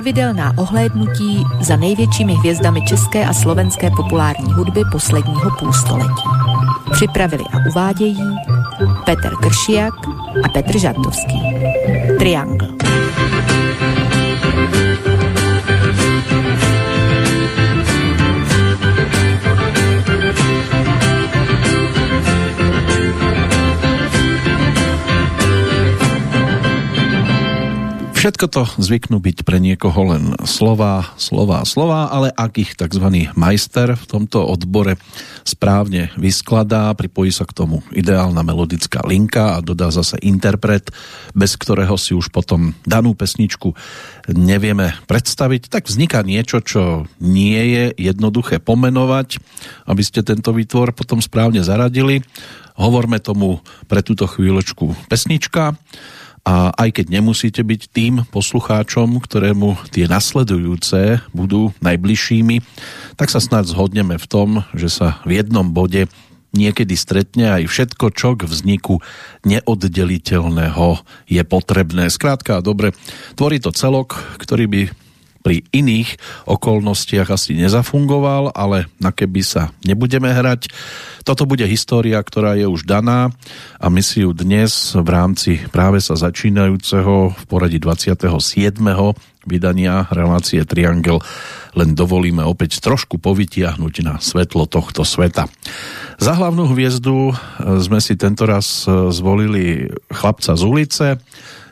Pravidelná ohlédnutí za největšími hvězdami české a slovenské populární hudby posledního půlstoletí. Připravili a uvádějí Petr Kršiak a Petr Žantovský. Triangle. Všetko to zvyknú byť pre niekoho len slova, slova, slova, ale ak ich tzv. majster v tomto odbore správne vyskladá, pripojí sa k tomu ideálna melodická linka a dodá zase interpret, bez ktorého si už potom danú pesničku nevieme predstaviť, tak vzniká niečo, čo nie je jednoduché pomenovať, aby ste tento výtvor potom správne zaradili. Hovorme tomu pre túto chvíľočku pesnička a aj keď nemusíte byť tým poslucháčom, ktorému tie nasledujúce budú najbližšími, tak sa snad zhodneme v tom, že sa v jednom bode niekedy stretne aj všetko, čo k vzniku neoddeliteľného je potrebné. Skrátka, dobre, tvorí to celok, ktorý by pri iných okolnostiach asi nezafungoval, ale na keby sa nebudeme hrať. Toto bude história, ktorá je už daná a my si ju dnes v rámci práve sa začínajúceho v poradí 27. vydania relácie Triangel len dovolíme opäť trošku povytiahnuť na svetlo tohto sveta. Za hlavnú hviezdu sme si tentoraz zvolili chlapca z ulice,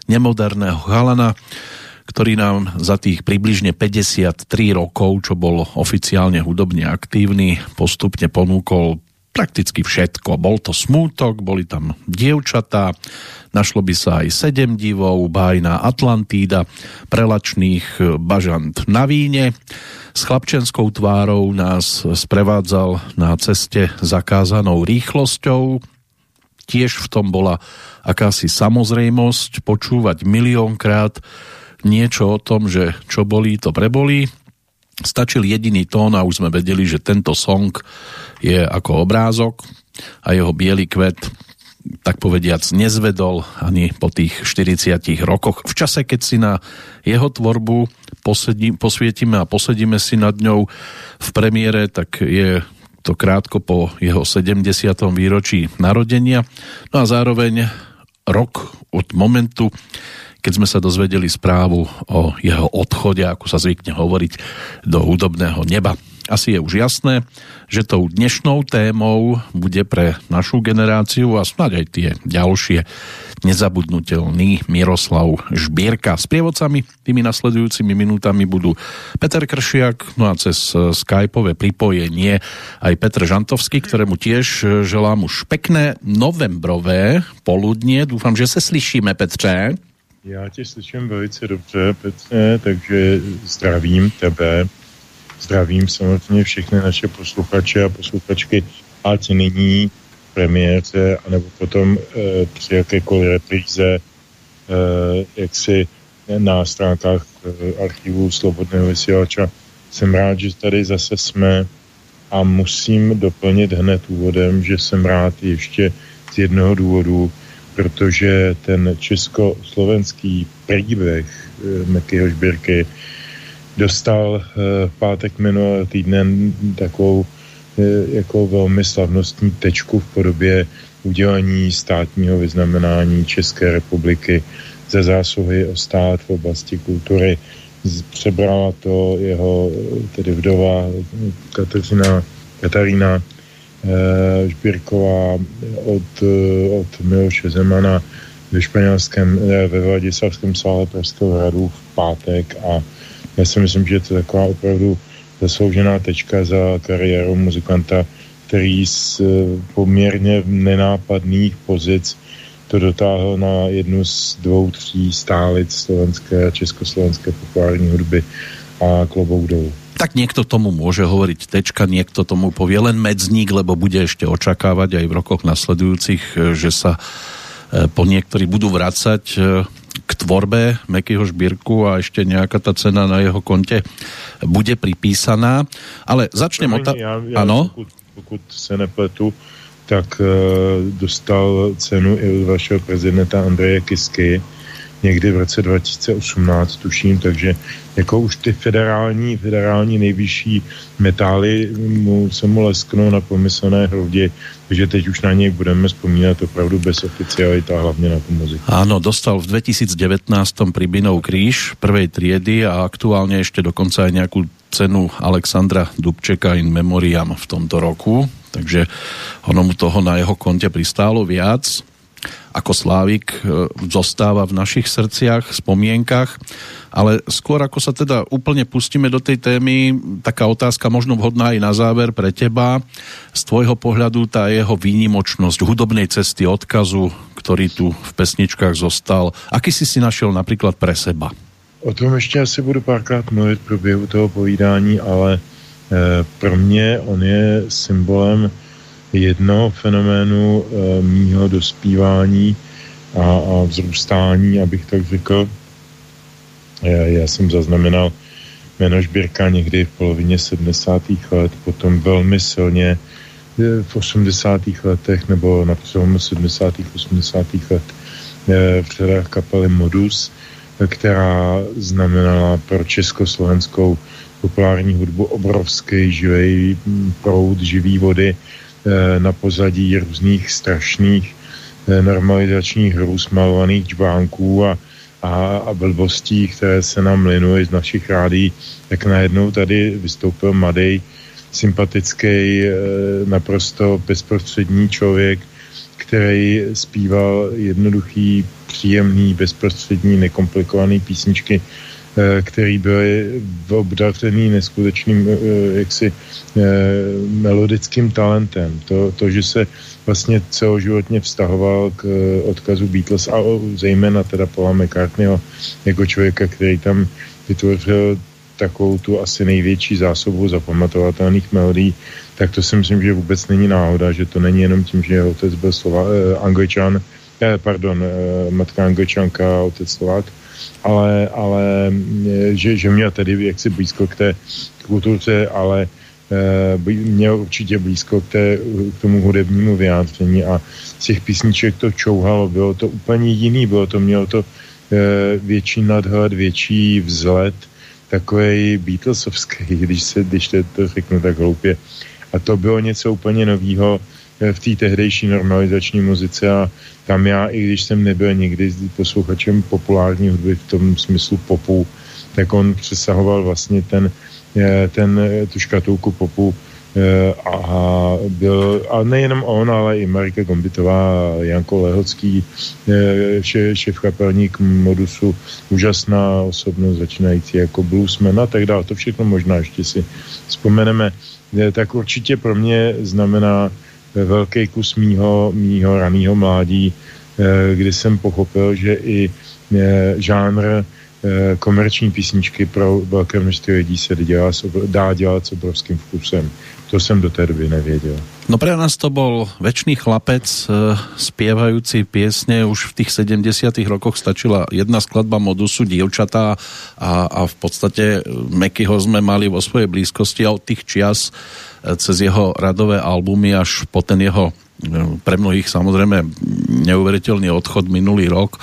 nemoderného chalana, ktorý nám za tých približne 53 rokov, čo bol oficiálne hudobne aktívny, postupne ponúkol prakticky všetko. Bol to smútok, boli tam dievčatá, našlo by sa aj sedem divov, bájna Atlantída, prelačných bažant na víne. S chlapčenskou tvárou nás sprevádzal na ceste zakázanou rýchlosťou. Tiež v tom bola akási samozrejmosť počúvať miliónkrát niečo o tom, že čo bolí, to prebolí. Stačil jediný tón a už sme vedeli, že tento song je ako obrázok a jeho biely kvet tak povediac nezvedol ani po tých 40 rokoch. V čase, keď si na jeho tvorbu posedí, posvietime a posedíme si nad ňou v premiére, tak je to krátko po jeho 70. výročí narodenia. No a zároveň rok od momentu, keď sme sa dozvedeli správu o jeho odchode, ako sa zvykne hovoriť, do hudobného neba. Asi je už jasné, že tou dnešnou témou bude pre našu generáciu a snáď aj tie ďalšie nezabudnutelný Miroslav Žbierka. S prievodcami tými nasledujúcimi minútami budú Peter Kršiak, no a cez skypové pripojenie aj Petr Žantovský, ktorému tiež želám už pekné novembrové poludnie. Dúfam, že sa slyšíme, Petře. Já tě slyším velice dobře, Petře, takže zdravím tebe, zdravím samozřejmě všechny naše posluchače a posluchačky, ať nyní premiérce, anebo potom e, při jakékoliv repríze, e, jak si na stránkách e, archivu Slobodného vysílača. Jsem rád, že tady zase jsme a musím doplnit hned úvodem, že jsem rád ještě z jednoho důvodu, protože ten československý příběh eh, Mekyho Žbírky dostal v eh, pátek minulý týden takovou eh, jako velmi slavnostní tečku v podobě udělení státního vyznamenání České republiky za zásluhy o stát v oblasti kultury. Přebrala to jeho tedy vdova Kateřina, Katarína Žbírková od, eh, od Miloše Zemana ve španělském, eh, ve Vladislavském sále Pražského hradu v pátek a já si myslím, že to je taková opravdu zasloužená tečka za kariéru muzikanta, který z poměrně nenápadných pozic to dotáhl na jednu z dvou, tří stálic slovenské a československé populární hudby a klobouk dolů tak niekto tomu môže hovoriť tečka, niekto tomu povie len medzník, lebo bude ešte očakávať aj v rokoch nasledujúcich, e, že sa e, po niektorí budú vracať e, k tvorbe Mekyho Žbírku a ešte nejaká tá cena na jeho konte bude pripísaná. Ale začnem o ta... Ja, ja, ano? Pokud, pokud se nepletu, tak uh, dostal cenu i od vašeho prezidenta Andreje Kisky někdy v roce 2018, tuším, takže jako už ty federální, federální nejvyšší metály mu, se mu lesknou na pomyslné hrovdě, takže teď už na něj budeme vzpomínat opravdu bez oficiality a hlavně na tu muziku. Áno, dostal v 2019 Pribinov kríž prvej triedy a aktuálne ešte dokonca aj nejakú cenu Alexandra Dubčeka in memoriam v tomto roku, takže ono mu toho na jeho konte pristálo viac ako Slávik e, zostáva v našich srdciach, spomienkach, ale skôr ako sa teda úplne pustíme do tej témy, taká otázka možno vhodná aj na záver pre teba. Z tvojho pohľadu tá jeho výnimočnosť hudobnej cesty odkazu, ktorý tu v pesničkách zostal, aký si si našiel napríklad pre seba? O tom ještě asi budu párkrát mluvit v průběhu toho povídání, ale e, pro mě on je symbolem jednoho fenoménu e, mýho dospívání a, a vzrůstání, abych tak řekl. E, já jsem zaznamenal jméno Žbírka někdy v polovině 70. let, potom velmi silně v 80. letech nebo na přelomu 70. 80. let v řadách kapely Modus která znamenala pro československou populární hudbu obrovský živý proud živý vody eh, na pozadí různých strašných eh, normalizačních hrůz malovaných čbánků a, a, a blbostí, které se nám linují z našich rádí, tak najednou tady vystoupil mladý, sympatický, eh, naprosto bezprostřední člověk, který zpíval jednoduchý, příjemný, bezprostřední, nekomplikovaný písničky, který byly obdařený neskutečným eh, jaksi eh, melodickým talentem. To, to, že se vlastně celoživotně vztahoval k odkazu Beatles a zejména teda Paula McCartneyho jako člověka, který tam vytvořil takovou tu asi největší zásobu zapamatovatelných melodí, tak to si myslím, že vůbec není náhoda, že to není jenom tím, že jeho otec byl Slova, eh, angličan, eh, pardon, eh, matka angličanka a otec Slovák, ale, ale eh, že, že měl tedy jaksi blízko k té kultuře, ale eh, měl určitě blízko k, té, k tomu hudebnímu vyjádření a z těch písniček to čouhalo, bylo to úplně jiný, bylo to, mělo to eh, větší nadhled, větší vzlet, takový Beatlesovský, když, se, když to, to řeknu tak hloupě. A to bylo něco úplně nového eh, v té tehdejší normalizační muzice a tam já, i když jsem nebyl nikdy posluchačem populární hudby v tom smyslu popu, tak on přesahoval vlastně ten, eh, ten, eh, tu škatulku popu Eh, a byl, a nejenom on, ale i Marika Gombitová, Janko Lehocký, eh, šéf kapelník Modusu, úžasná osobnost, začínající jako bluesman a tak dále. To všechno možná ještě si vzpomeneme. Tak určitě pro mě znamená velký kus mýho, mýho raného mládí, kdy jsem pochopil, že i žánr komerční písničky pro velké množství lidí se dělá, dá dělat s obrovským vkusem. To som do tej doby nevedel. No pre nás to bol väčší chlapec, e, spievajúci piesne. Už v tých 70 rokoch stačila jedna skladba modusu Dievčatá a, a v podstate Mekyho sme mali vo svojej blízkosti a od tých čias e, cez jeho radové albumy až po ten jeho pre mnohých samozrejme neuveriteľný odchod minulý rok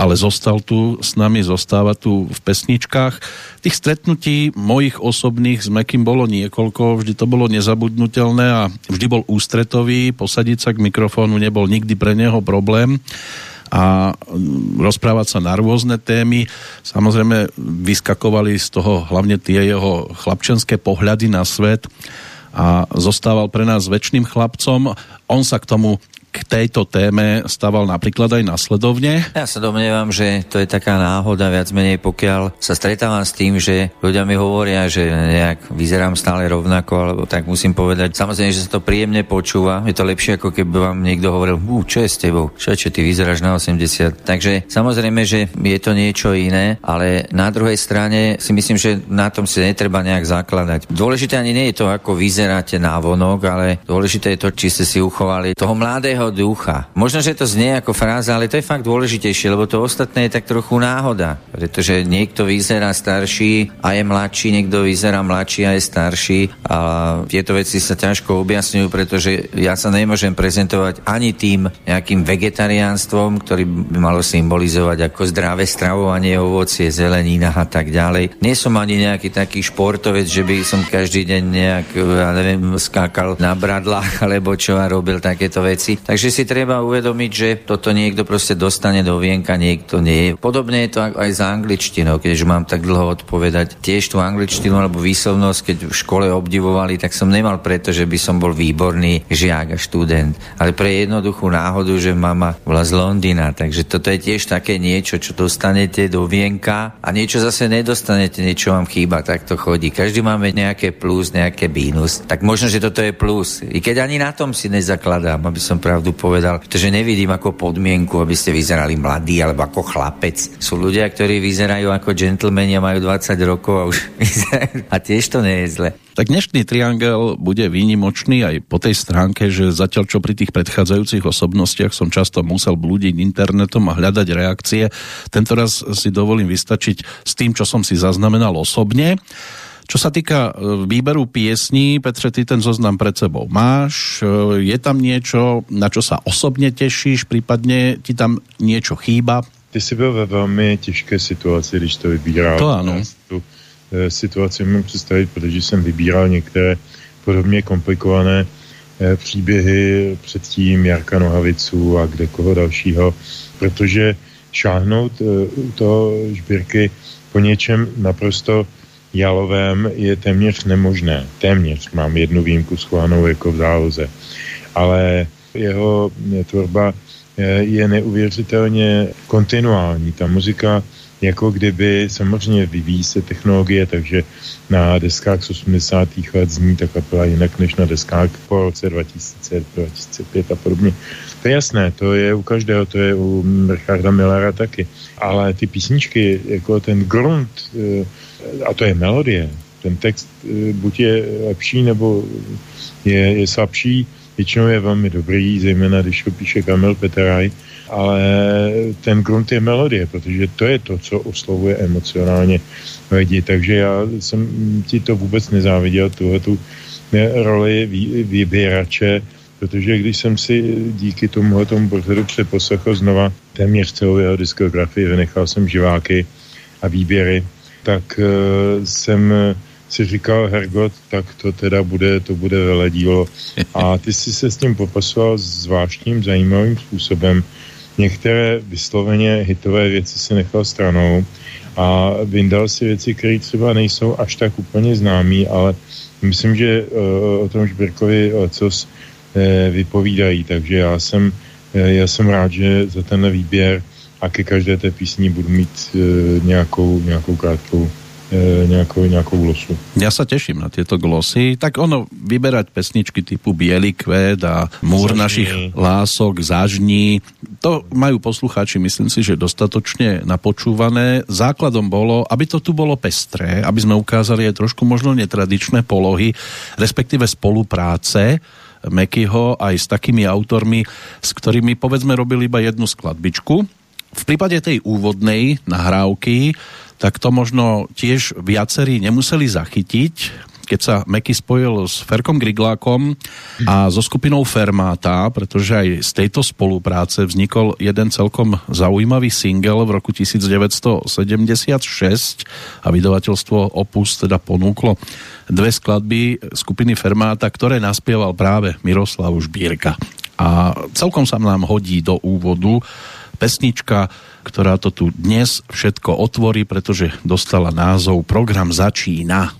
ale zostal tu s nami, zostáva tu v pesničkách. Tých stretnutí mojich osobných s Mekým bolo niekoľko, vždy to bolo nezabudnutelné a vždy bol ústretový, posadiť sa k mikrofónu nebol nikdy pre neho problém a mm, rozprávať sa na rôzne témy. Samozrejme vyskakovali z toho hlavne tie jeho chlapčenské pohľady na svet a zostával pre nás väčšným chlapcom. On sa k tomu k tejto téme staval napríklad aj nasledovne? Ja sa domnievam, že to je taká náhoda viac menej, pokiaľ sa stretávam s tým, že ľudia mi hovoria, že nejak vyzerám stále rovnako, alebo tak musím povedať. Samozrejme, že sa to príjemne počúva. Je to lepšie, ako keby vám niekto hovoril, čo je s tebou? Čo, čo ty vyzeráš na 80? Takže samozrejme, že je to niečo iné, ale na druhej strane si myslím, že na tom si netreba nejak zakladať. Dôležité ani nie je to, ako vyzeráte na vonok, ale dôležité je to, či ste si uchovali toho mladého zlého ducha. Možno, že to znie ako fráza, ale to je fakt dôležitejšie, lebo to ostatné je tak trochu náhoda. Pretože niekto vyzerá starší a je mladší, niekto vyzerá mladší a je starší. A tieto veci sa ťažko objasňujú, pretože ja sa nemôžem prezentovať ani tým nejakým vegetariánstvom, ktorý by malo symbolizovať ako zdravé stravovanie, ovocie, zelenina a tak ďalej. Nie som ani nejaký taký športovec, že by som každý deň nejak, ja neviem, skákal na bradlách alebo čo a robil takéto veci. Takže si treba uvedomiť, že toto niekto proste dostane do vienka, niekto nie. Podobne je to aj s angličtinou, keďže mám tak dlho odpovedať. Tiež tú angličtinu alebo výslovnosť, keď v škole obdivovali, tak som nemal preto, že by som bol výborný žiak a študent, ale pre jednoduchú náhodu, že mama bola z Londýna. Takže toto je tiež také niečo, čo dostanete do vienka a niečo zase nedostanete, niečo vám chýba, tak to chodí. Každý máme nejaké plus, nejaké mínus. Tak možno, že toto je plus. I keď ani na tom si nezakladám, aby som pravdu povedal, pretože nevidím ako podmienku, aby ste vyzerali mladý alebo ako chlapec. Sú ľudia, ktorí vyzerajú ako džentlmeni a majú 20 rokov a už vyzerajú. A tiež to nie je zle. Tak dnešný triangel bude výnimočný aj po tej stránke, že zatiaľ čo pri tých predchádzajúcich osobnostiach som často musel blúdiť internetom a hľadať reakcie, tento raz si dovolím vystačiť s tým, čo som si zaznamenal osobne. Čo sa týka e, výberu piesní, Petře, ty ten zoznam pred sebou máš. E, je tam niečo, na čo sa osobne tešíš, prípadne ti tam niečo chýba? Ty si byl ve velmi těžké situaci, když to vybíral. To ano. Tu Eh, situaci můžu představit, protože jsem vybíral některé podobně komplikované eh, příběhy předtím Jarka Nohavicu a kde koho dalšího, protože šáhnout u toho žbírky po něčem naprosto jalovém je téměř nemožné. Téměř mám jednu výjimku schovanou jako v záloze. Ale jeho tvorba je neuvěřitelně kontinuální. Ta muzika jako kdyby samozřejmě vyvíjí se technologie, takže na deskách z 80. let zní ta kapela jinak než na deskách po roce 2000, 2005 a podobně. To je jasné, to je u každého, to je u Richarda Millera taky. Ale ty písničky, jako ten grunt, eh, a to je melodie, ten text eh, buď je lepší, nebo je, je slabší, většinou je velmi dobrý, zejména když ho píše Kamil Peteraj, ale ten grunt je melodie, protože to je to, co oslovuje emocionálně lidi. Takže já jsem ti to vůbec nezáviděl, tuhle tu roli vybírače, protože když jsem si díky tomuhle tomu pořadu přeposlechl znova téměř celou jeho diskografii, vynechal jsem živáky a výběry, tak uh, jsem si říkal, Hergot, tak to teda bude, to bude veledílo. A ty si se s tím popasoval zvláštním, zajímavým způsobem, některé vysloveně hitové věci si nechal stranou a vyndal si věci, které třeba nejsou až tak úplně známý, ale myslím, že uh, o tom Žbirkovi lecos uh, vypovídají, takže já jsem, uh, já jsem rád, že za tenhle výběr a ke každé té písni budu mít uh, nějakou, nějakou krátkou e, nejakou, nejakou glosu. Ja sa teším na tieto glosy. Tak ono, vyberať pesničky typu Bielý kvet a Múr Zažní. našich lások, Zažní, to majú poslucháči, myslím si, že dostatočne napočúvané. Základom bolo, aby to tu bolo pestré, aby sme ukázali aj trošku možno netradičné polohy, respektíve spolupráce Mekyho aj s takými autormi, s ktorými povedzme robili iba jednu skladbičku. V prípade tej úvodnej nahrávky tak to možno tiež viacerí nemuseli zachytiť, keď sa Meky spojil s Ferkom Griglákom a so skupinou Fermáta, pretože aj z tejto spolupráce vznikol jeden celkom zaujímavý single v roku 1976 a vydavateľstvo Opus teda ponúklo dve skladby skupiny Fermáta, ktoré naspieval práve Miroslav Žbírka. A celkom sa nám hodí do úvodu pesnička ktorá to tu dnes všetko otvorí, pretože dostala názov Program začína.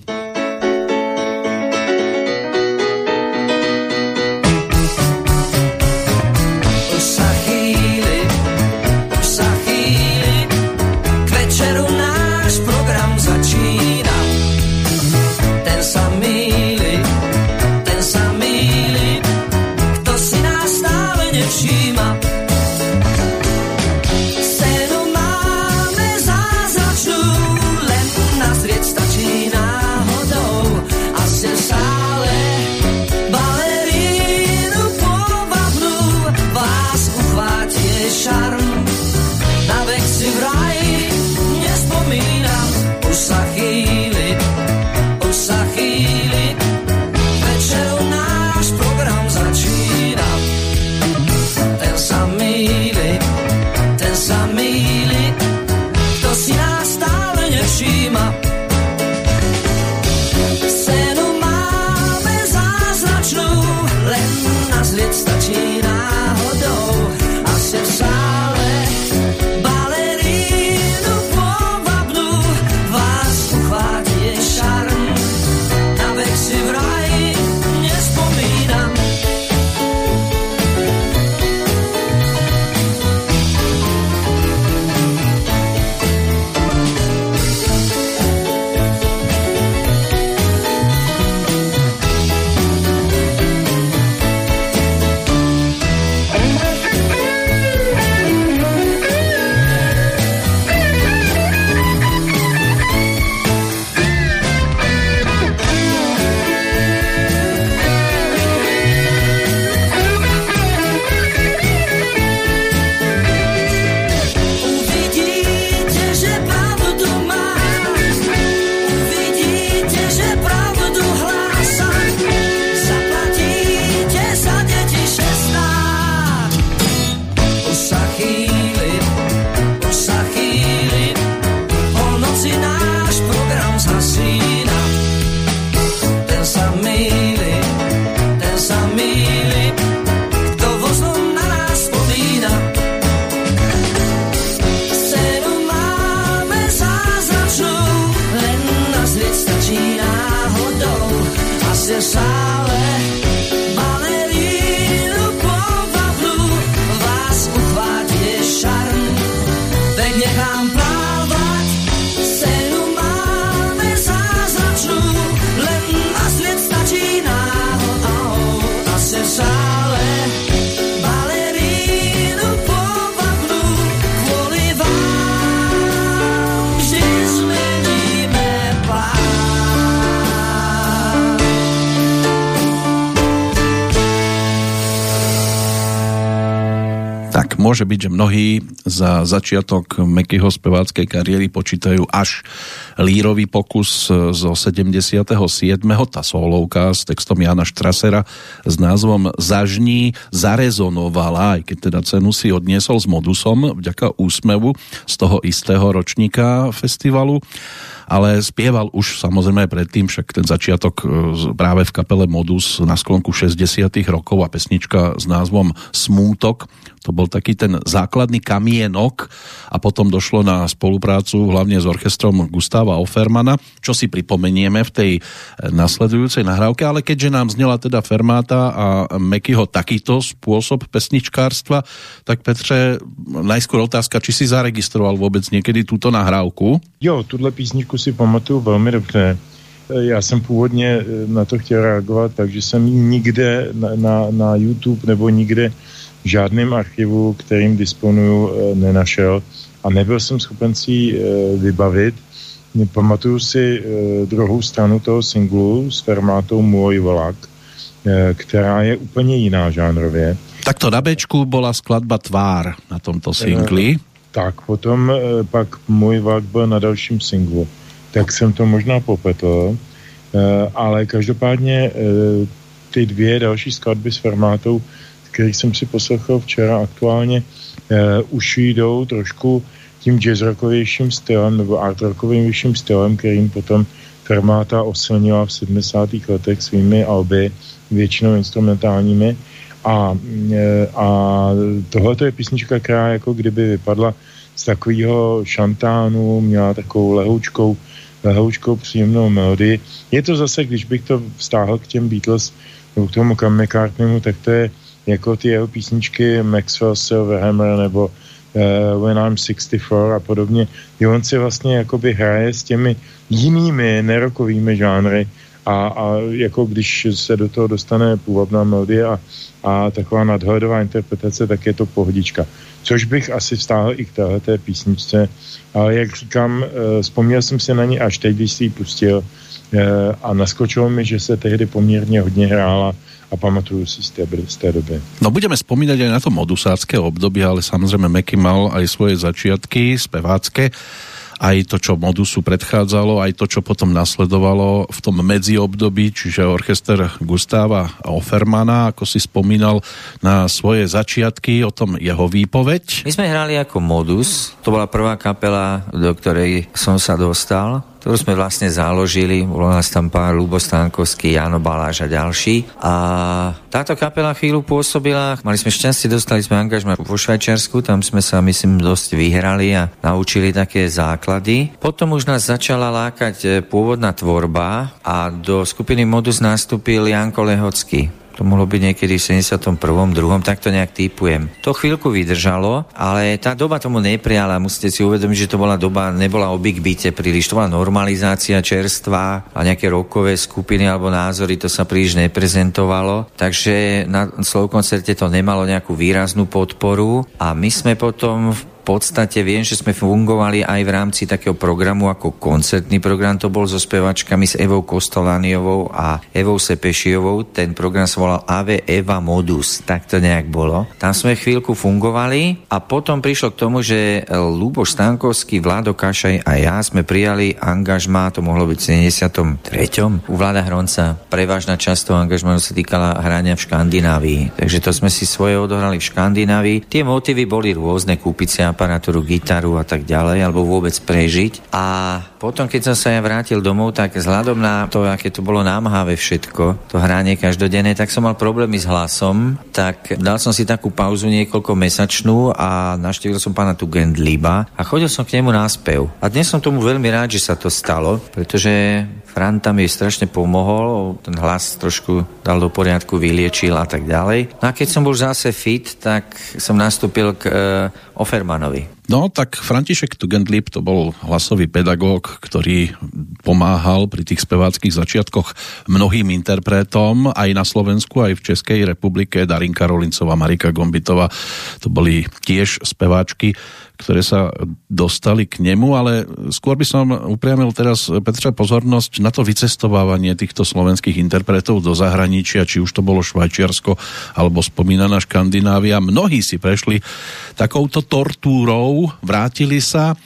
Môže byť, že mnohí za začiatok Mekyho speváckej kariéry počítajú až lírový pokus zo 77. Tá solovka s textom Jana Štrasera s názvom Zažní zarezonovala, aj keď teda cenu si odniesol s modusom vďaka úsmevu z toho istého ročníka festivalu ale spieval už samozrejme predtým, však ten začiatok e, práve v kapele Modus na sklonku 60 rokov a pesnička s názvom Smútok to bol taký ten základný kamienok a potom došlo na spoluprácu hlavne s orchestrom Gustava Offermana, čo si pripomenieme v tej e, nasledujúcej nahrávke, ale keďže nám znela teda Fermáta a Mekyho takýto spôsob pesničkárstva, tak Petře, najskôr otázka, či si zaregistroval vôbec niekedy túto nahrávku? Jo, tuhle písničku si pamatuju velmi dobře. E, já jsem původně e, na to chtěl reagovat, takže jsem ji nikde na, na, na YouTube nebo nikde žádným archivu, kterým disponuju, eh, nenašel a nebyl jsem schopen si ji eh, vybavit. Pamatuju si eh, druhou stranu toho singlu s fermátou Můj vlak, která je úplně jiná žánrově. Takto na Bčku bola skladba Tvár na tomto singli. Tak, potom pak Můj vlak byl na dalším singlu. Tak jsem to možná popetl, ale každopádně ty dvě další skladby s formátou který jsem si poslechl včera aktuálně, uh, už jdou trošku tím jazzrockovějším stylem nebo art rockovějším stylem, kterým potom Fermata osilnila v 70. letech svými alby, většinou instrumentálními. A, eh, a tohle je písnička, která jako kdyby vypadla z takového šantánu, měla takovou lehoučkou, lehoučkou příjemnou melodii. Je to zase, když bych to vztáhl k těm Beatles nebo k tomu McCartneymu, tak to je jako ty jeho písničky Maxwell Silverhammer nebo uh, When I'm 64 a podobně, kdy on si vlastně jakoby hraje s těmi jinými nerokovými žánry a, a jako když se do toho dostane původná melodie a, a taková nadhledová interpretace, tak je to pohodička. Což bych asi vztáhl i k téhleté písničce, ale jak říkám, uh, vzpomněl jsem si na ní až teď, když si ji pustil uh, a naskočilo mi, že se tehdy poměrně hodně hrála a pamatujú si z té, z té doby. No budeme spomínať aj na to modusácké obdobie, ale samozrejme Meky mal aj svoje začiatky spevácké aj to, čo Modusu predchádzalo, aj to, čo potom nasledovalo v tom medziobdobí, čiže orchester Gustáva Offermana, ako si spomínal na svoje začiatky, o tom jeho výpoveď. My sme hrali ako Modus, to bola prvá kapela, do ktorej som sa dostal ktorú sme vlastne založili. Bolo nás tam pár Lubo Stánkovský, Jano Baláš a ďalší. A táto kapela chvíľu pôsobila, mali sme šťastie, dostali sme angažma vo Švajčiarsku, tam sme sa, myslím, dosť vyhrali a naučili také základy. Potom už nás začala lákať e, pôvodná tvorba a do skupiny Modus nastúpil Janko Lehocký to mohlo byť niekedy v 71. druhom, tak to nejak typujem. To chvíľku vydržalo, ale tá doba tomu nepriala. Musíte si uvedomiť, že to bola doba, nebola o Big príliš, to bola normalizácia čerstva a nejaké rokové skupiny alebo názory, to sa príliš neprezentovalo. Takže na slov koncerte to nemalo nejakú výraznú podporu a my sme potom v podstate viem, že sme fungovali aj v rámci takého programu ako koncertný program, to bol so spevačkami s Evou Kostolániovou a Evou Sepešiovou, ten program sa volal Ave Eva Modus, tak to nejak bolo. Tam sme chvíľku fungovali a potom prišlo k tomu, že Luboš Stankovský, Vlado Kašaj a ja sme prijali angažmá, to mohlo byť v 73. U Vlada Hronca prevažná časť toho angažmánu sa týkala hrania v Škandinávii. Takže to sme si svoje odohrali v Škandinávii. Tie motívy boli rôzne, kúpiť si aparatúru, gitaru a tak ďalej, alebo vôbec prežiť. A potom, keď som sa ja vrátil domov, tak vzhľadom na to, aké to bolo námhavé všetko, to hranie každodenné, tak som mal problémy s hlasom, tak dal som si takú pauzu niekoľko mesačnú a naštívil som pána Tugendliba a chodil som k nemu na spev. A dnes som tomu veľmi rád, že sa to stalo, pretože Franta mi strašne pomohol, ten hlas trošku dal do poriadku, vyliečil a tak ďalej. No a keď som bol zase fit, tak som nastúpil k e, Ofermanovi. No, tak František Tugendlip to bol hlasový pedagóg, ktorý pomáhal pri tých speváckých začiatkoch mnohým interpretom aj na Slovensku, aj v Českej republike. Darinka Rolincová, Marika Gombitová, to boli tiež speváčky, ktoré sa dostali k nemu, ale skôr by som upriamil teraz Petra pozornosť na to vycestovávanie týchto slovenských interpretov do zahraničia, či už to bolo Švajčiarsko alebo spomínaná Škandinávia. Mnohí si prešli takouto tortúrou, vrátili sa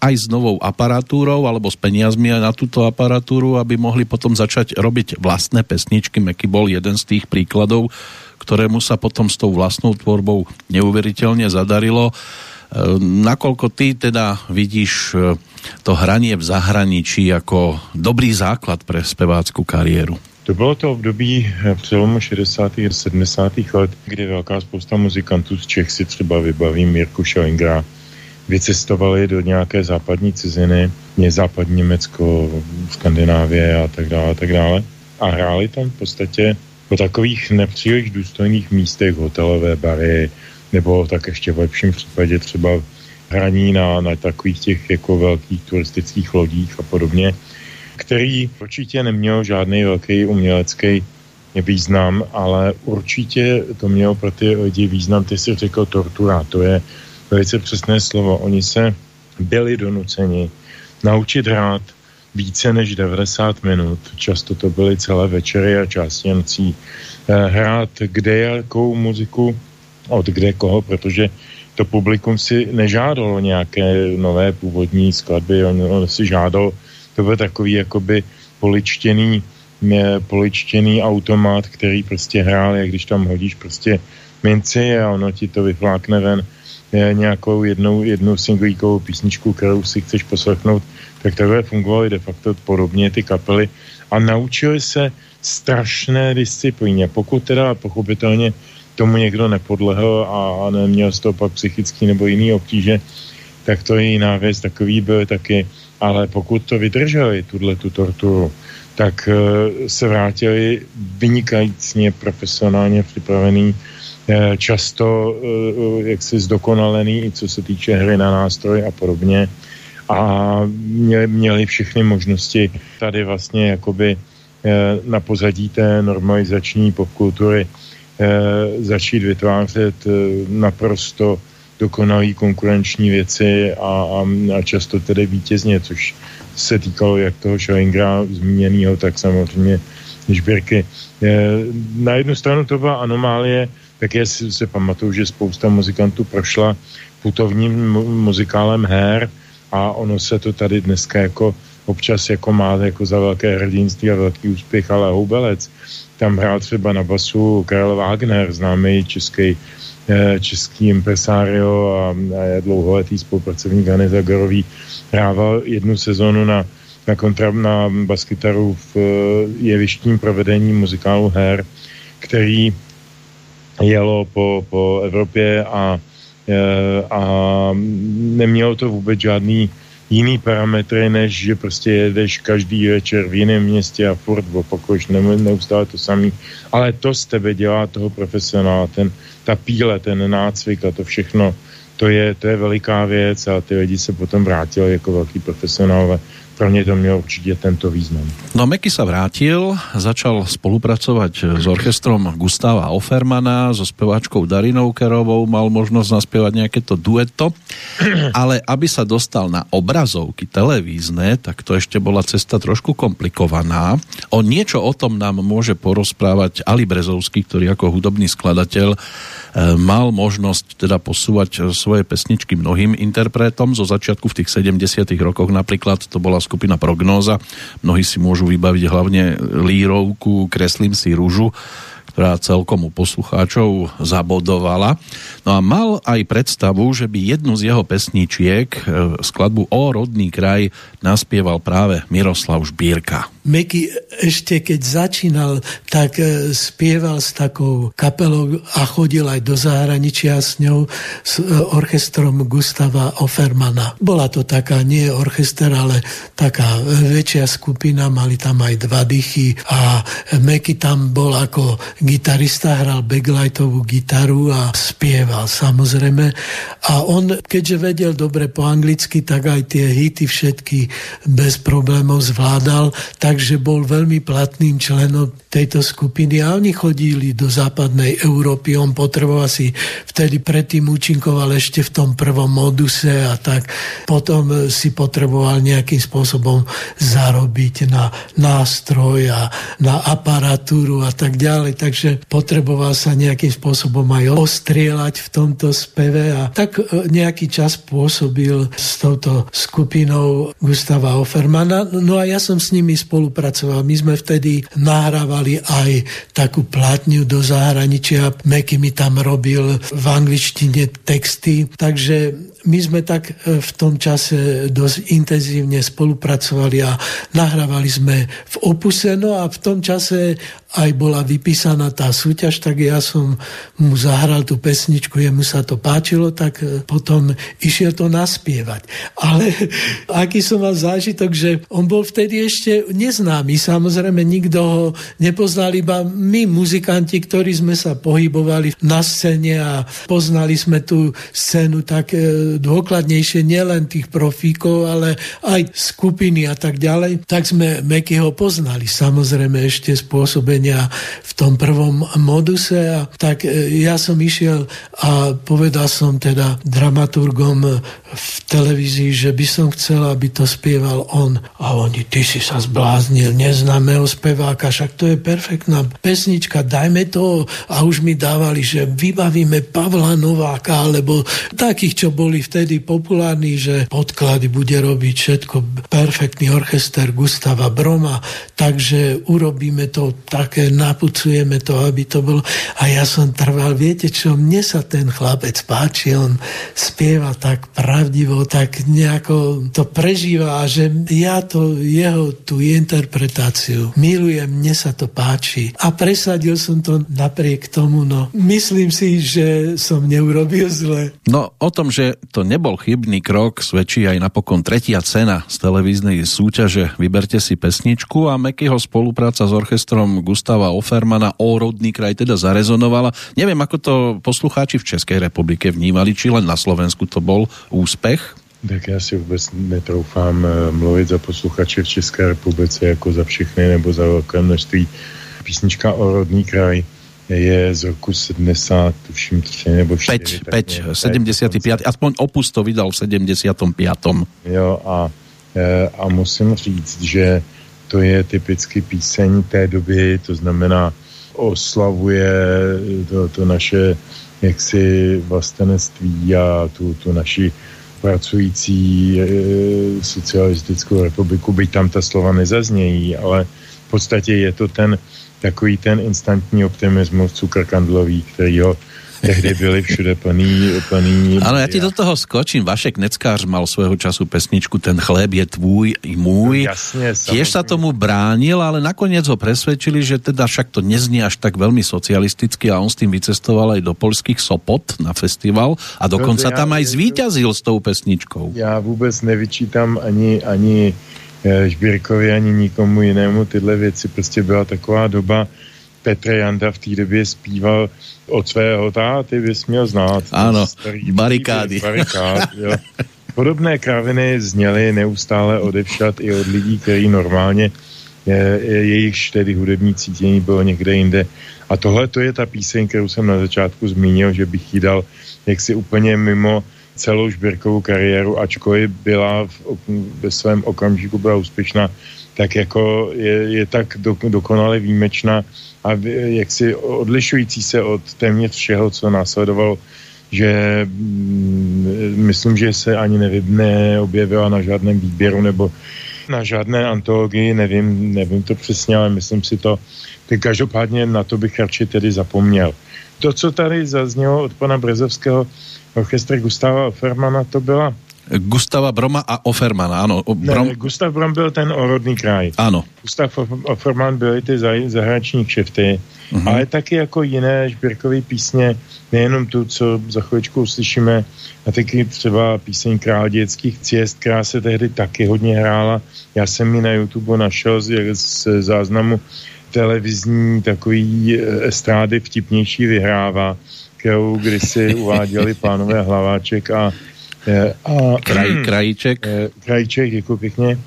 aj s novou aparatúrou alebo s peniazmi na túto aparatúru, aby mohli potom začať robiť vlastné pesničky. Meky bol jeden z tých príkladov, ktorému sa potom s tou vlastnou tvorbou neuveriteľne zadarilo. Nakoľko ty teda vidíš e, to hranie v zahraničí ako dobrý základ pre spevácku kariéru? To bylo to období e, přelomu 60. a 70. let, kdy velká spousta muzikantů z Čech si třeba vybaví Mirku Schellingra, vycestovali do nějaké západní ciziny, západní Německo, Skandinávie a tak dále a tak dále. A hráli tam v podstatě po takových nepříliš důstojných místech, hotelové bary, nebo tak ještě v lepším případě třeba hraní na, na takových těch jako velkých turistických lodích a podobně, který určitě neměl žádný velký umělecký význam, ale určitě to mělo pro ty lidi význam, ty si řekl tortura, to je velice přesné slovo. Oni se byli donuceni naučit hrát více než 90 minut, často to byly celé večery a části nocí, eh, hrát kde jakou muziku od kde koho, protože to publikum si nežádalo nějaké nové původní skladby, on, on si žádal, to byl takový jakoby poličtěný, poličtěný automat, který prostě hrál, jak když tam hodíš prostě minci a ono ti to vyflákne ven nějakou jednou, jednou singlíkovou písničku, kterou si chceš poslechnout, tak takhle fungovaly de facto podobně ty kapely a naučili se strašné disciplíně. Pokud teda pochopitelně tomu někdo nepodlehl a, neměl z toho pak psychický nebo jiný obtíže, tak to je jiná věc, takový byl taky. Ale pokud to vydrželi, tuhle tu torturu, tak uh, se vrátili vynikajícně profesionálně připravený, uh, často uh, jaksi zdokonalený, i co se týče hry na nástroj a podobně. A měli, měli všechny možnosti tady vlastně jakoby na pozadí té normalizační popkultury začít vytvářet eh, naprosto dokonalý konkurenční věci a, a, a často tedy vítězně, což se týkalo jak toho Schellingra zmíněného, tak samozřejmě Žbirky. Eh, na jednu stranu to byla anomálie, tak já si, si pamatuju, že spousta muzikantů prošla putovním muzikálem her a ono se to tady dneska jako občas jako má jako za velké hrdinství a velký úspěch, ale houbelec tam hrál třeba na basu Karel Wagner, známý český, eh, český impresario a, a dlouholetý spolupracovník Hany Zagorový. Hrával jednu sezónu na, na, kontra, na baskytaru v eh, jevištním provedení muzikálu Her, který jelo po, po Evropě a, eh, a nemělo to vůbec žádný jiný parametry, než že prostě jedeš každý večer v jiném městě a furt opakuješ neustále to samý. Ale to z tebe dělá toho profesionála, ten, ta píle, ten nácvik a to všechno, to je, to je veliká věc a ty lidi se potom vrátili jako velký profesionálové mělo určitě tento význam. No Meky sa vrátil, začal spolupracovať s orchestrom Gustava Offermana, so speváčkou Darinou Kerovou, mal možnosť naspievať nejaké to dueto, ale aby sa dostal na obrazovky televízne, tak to ešte bola cesta trošku komplikovaná. O niečo o tom nám môže porozprávať Ali Brezovský, ktorý ako hudobný skladateľ E, mal možnosť teda posúvať svoje pesničky mnohým interpretom. Zo začiatku v tých 70 rokoch napríklad to bola skupina Prognóza. Mnohí si môžu vybaviť hlavne lírovku Kreslím si rúžu, ktorá celkom u poslucháčov zabodovala. No a mal aj predstavu, že by jednu z jeho pesničiek, e, skladbu O rodný kraj, naspieval práve Miroslav Šbírka. Meky ešte keď začínal, tak e, spieval s takou kapelou a chodil aj do zahraničia s ňou, s e, orchestrom Gustava Offermana. Bola to taká, nie orchester, ale taká väčšia skupina, mali tam aj dva dychy a Meky tam bol ako gitarista, hral backlightovú gitaru a spieval samozrejme. A on, keďže vedel dobre po anglicky, tak aj tie hity všetky bez problémov zvládal, takže bol veľmi platným členom tejto skupiny a oni chodili do západnej Európy. On potreboval si vtedy predtým účinkoval ešte v tom prvom moduse a tak potom si potreboval nejakým spôsobom zarobiť na nástroj a na aparatúru a tak ďalej. Takže potreboval sa nejakým spôsobom aj ostrieľať v tomto speve a tak e, nejaký čas pôsobil s touto skupinou Gustava Offermana. No a ja som s nimi spolupracoval. My sme vtedy nahrávali mali aj takú platňu do zahraničia. Meky mi tam robil v angličtine texty, takže my sme tak e, v tom čase dosť intenzívne spolupracovali a nahrávali sme v opuse, no a v tom čase aj bola vypísaná tá súťaž, tak ja som mu zahral tú pesničku, jemu sa to páčilo, tak e, potom išiel to naspievať. Ale aký som mal zážitok, že on bol vtedy ešte neznámy, samozrejme nikto ho nepoznal, iba my muzikanti, ktorí sme sa pohybovali na scéne a poznali sme tú scénu tak e, dôkladnejšie nielen tých profíkov, ale aj skupiny a tak ďalej, tak sme Mekyho poznali. Samozrejme ešte spôsobenie pôsobenia v tom prvom moduse a tak e, ja som išiel a povedal som teda dramaturgom v televízii, že by som chcel, aby to spieval on. A oni, ty si sa zbláznil, neznámeho speváka, však to je perfektná pesnička, dajme to. A už mi dávali, že vybavíme Pavla Nováka, alebo takých, čo boli vtedy populárni, že podklady bude robiť všetko, perfektný orchester Gustava Broma, takže urobíme to tak také napucujeme to, aby to bolo. A ja som trval, viete čo, mne sa ten chlapec páči, on spieva tak pravdivo, tak nejako to prežíva a že ja to, jeho tú interpretáciu milujem, mne sa to páči. A presadil som to napriek tomu, no myslím si, že som neurobil zle. No o tom, že to nebol chybný krok, svedčí aj napokon tretia cena z televíznej súťaže Vyberte si pesničku a Mekyho spolupráca s orchestrom Gust Gustava Offermana o rodný kraj teda zarezonovala. Neviem, ako to poslucháči v Českej republike vnímali, či len na Slovensku to bol úspech? Tak já si vůbec netroufám eh, mluvit za posluchače v České republice jako za všechny nebo za velké množství. Písnička o rodný kraj je z roku 70, tuším 3 nebo 4. 5, 5 75, aspoň Opus to vydal v 75. Jo a, eh, a musím říct, že to je typicky píseň té doby, to znamená oslavuje to, to naše jaksi vlastenectví a tu, tu naši pracující e, socialistickou republiku, byť tam ta slova nezaznějí, ale v podstatě je to ten takový ten instantní optimismus cukrkandlový, který ho tehdy byli všude plný, plný... Áno, ja ti do toho skočím. Vašek Neckář mal svojho času pesničku Ten chléb je tvůj i môj. No, jasne, Tiež sa tomu bránil, ale nakoniec ho presvedčili, že teda však to neznie až tak veľmi socialisticky a on s tým vycestoval aj do polských Sopot na festival a dokonca ja, tam aj zvíťazil s tou pesničkou. Já vůbec nevyčítám ani, ani Žbírkovi, ani nikomu jinému tyhle věci. Prostě byla taková doba, Petr Janda v té době zpíval od svého táty bys měl znát. Ano, barikády. Barikád, jo. Podobné kraviny zněly neustále odevšat i od lidí, kteří normálně je, jejich tedy hudební cítění bylo někde jinde. A tohle to je ta píseň, kterou jsem na začátku zmínil, že bych jí dal jaksi úplně mimo celou žběrkovou kariéru, ačkoliv byla v, ve svém okamžiku byla úspěšná, tak jako je, je tak do, dokonale výjimečná a jaksi odlišující se od téměř všeho, co následovalo, že mm, myslím, že se ani nevy, neobjevila na žádném výběru nebo na žádné antologii, nevím, nevím to přesně, ale myslím si to, tak každopádně na to bych radši tedy zapomněl. To, co tady zaznělo od pana Brezovského orchestra Gustava Offermana, to byla Gustava Broma a Offermana, ano. Brom... Ne, Gustav Brom byl ten orodný kraj. Ano. Gustav Offerman byly ty zahraniční kšefty, uh-huh. ale taky jako jiné šbírkové písně, nejenom tu, co za chvíličku uslyšíme, a taky třeba píseň Král dětských ciest, která se tehdy taky hodně hrála. Já jsem ji na YouTube našel z, z záznamu televizní takový eh, estrády vtipnější vyhrává, kterou kdysi uváděli pánové Hlaváček a Eh, a, Kraj, krajíček. Eh, krajíček, děkuji pěkně.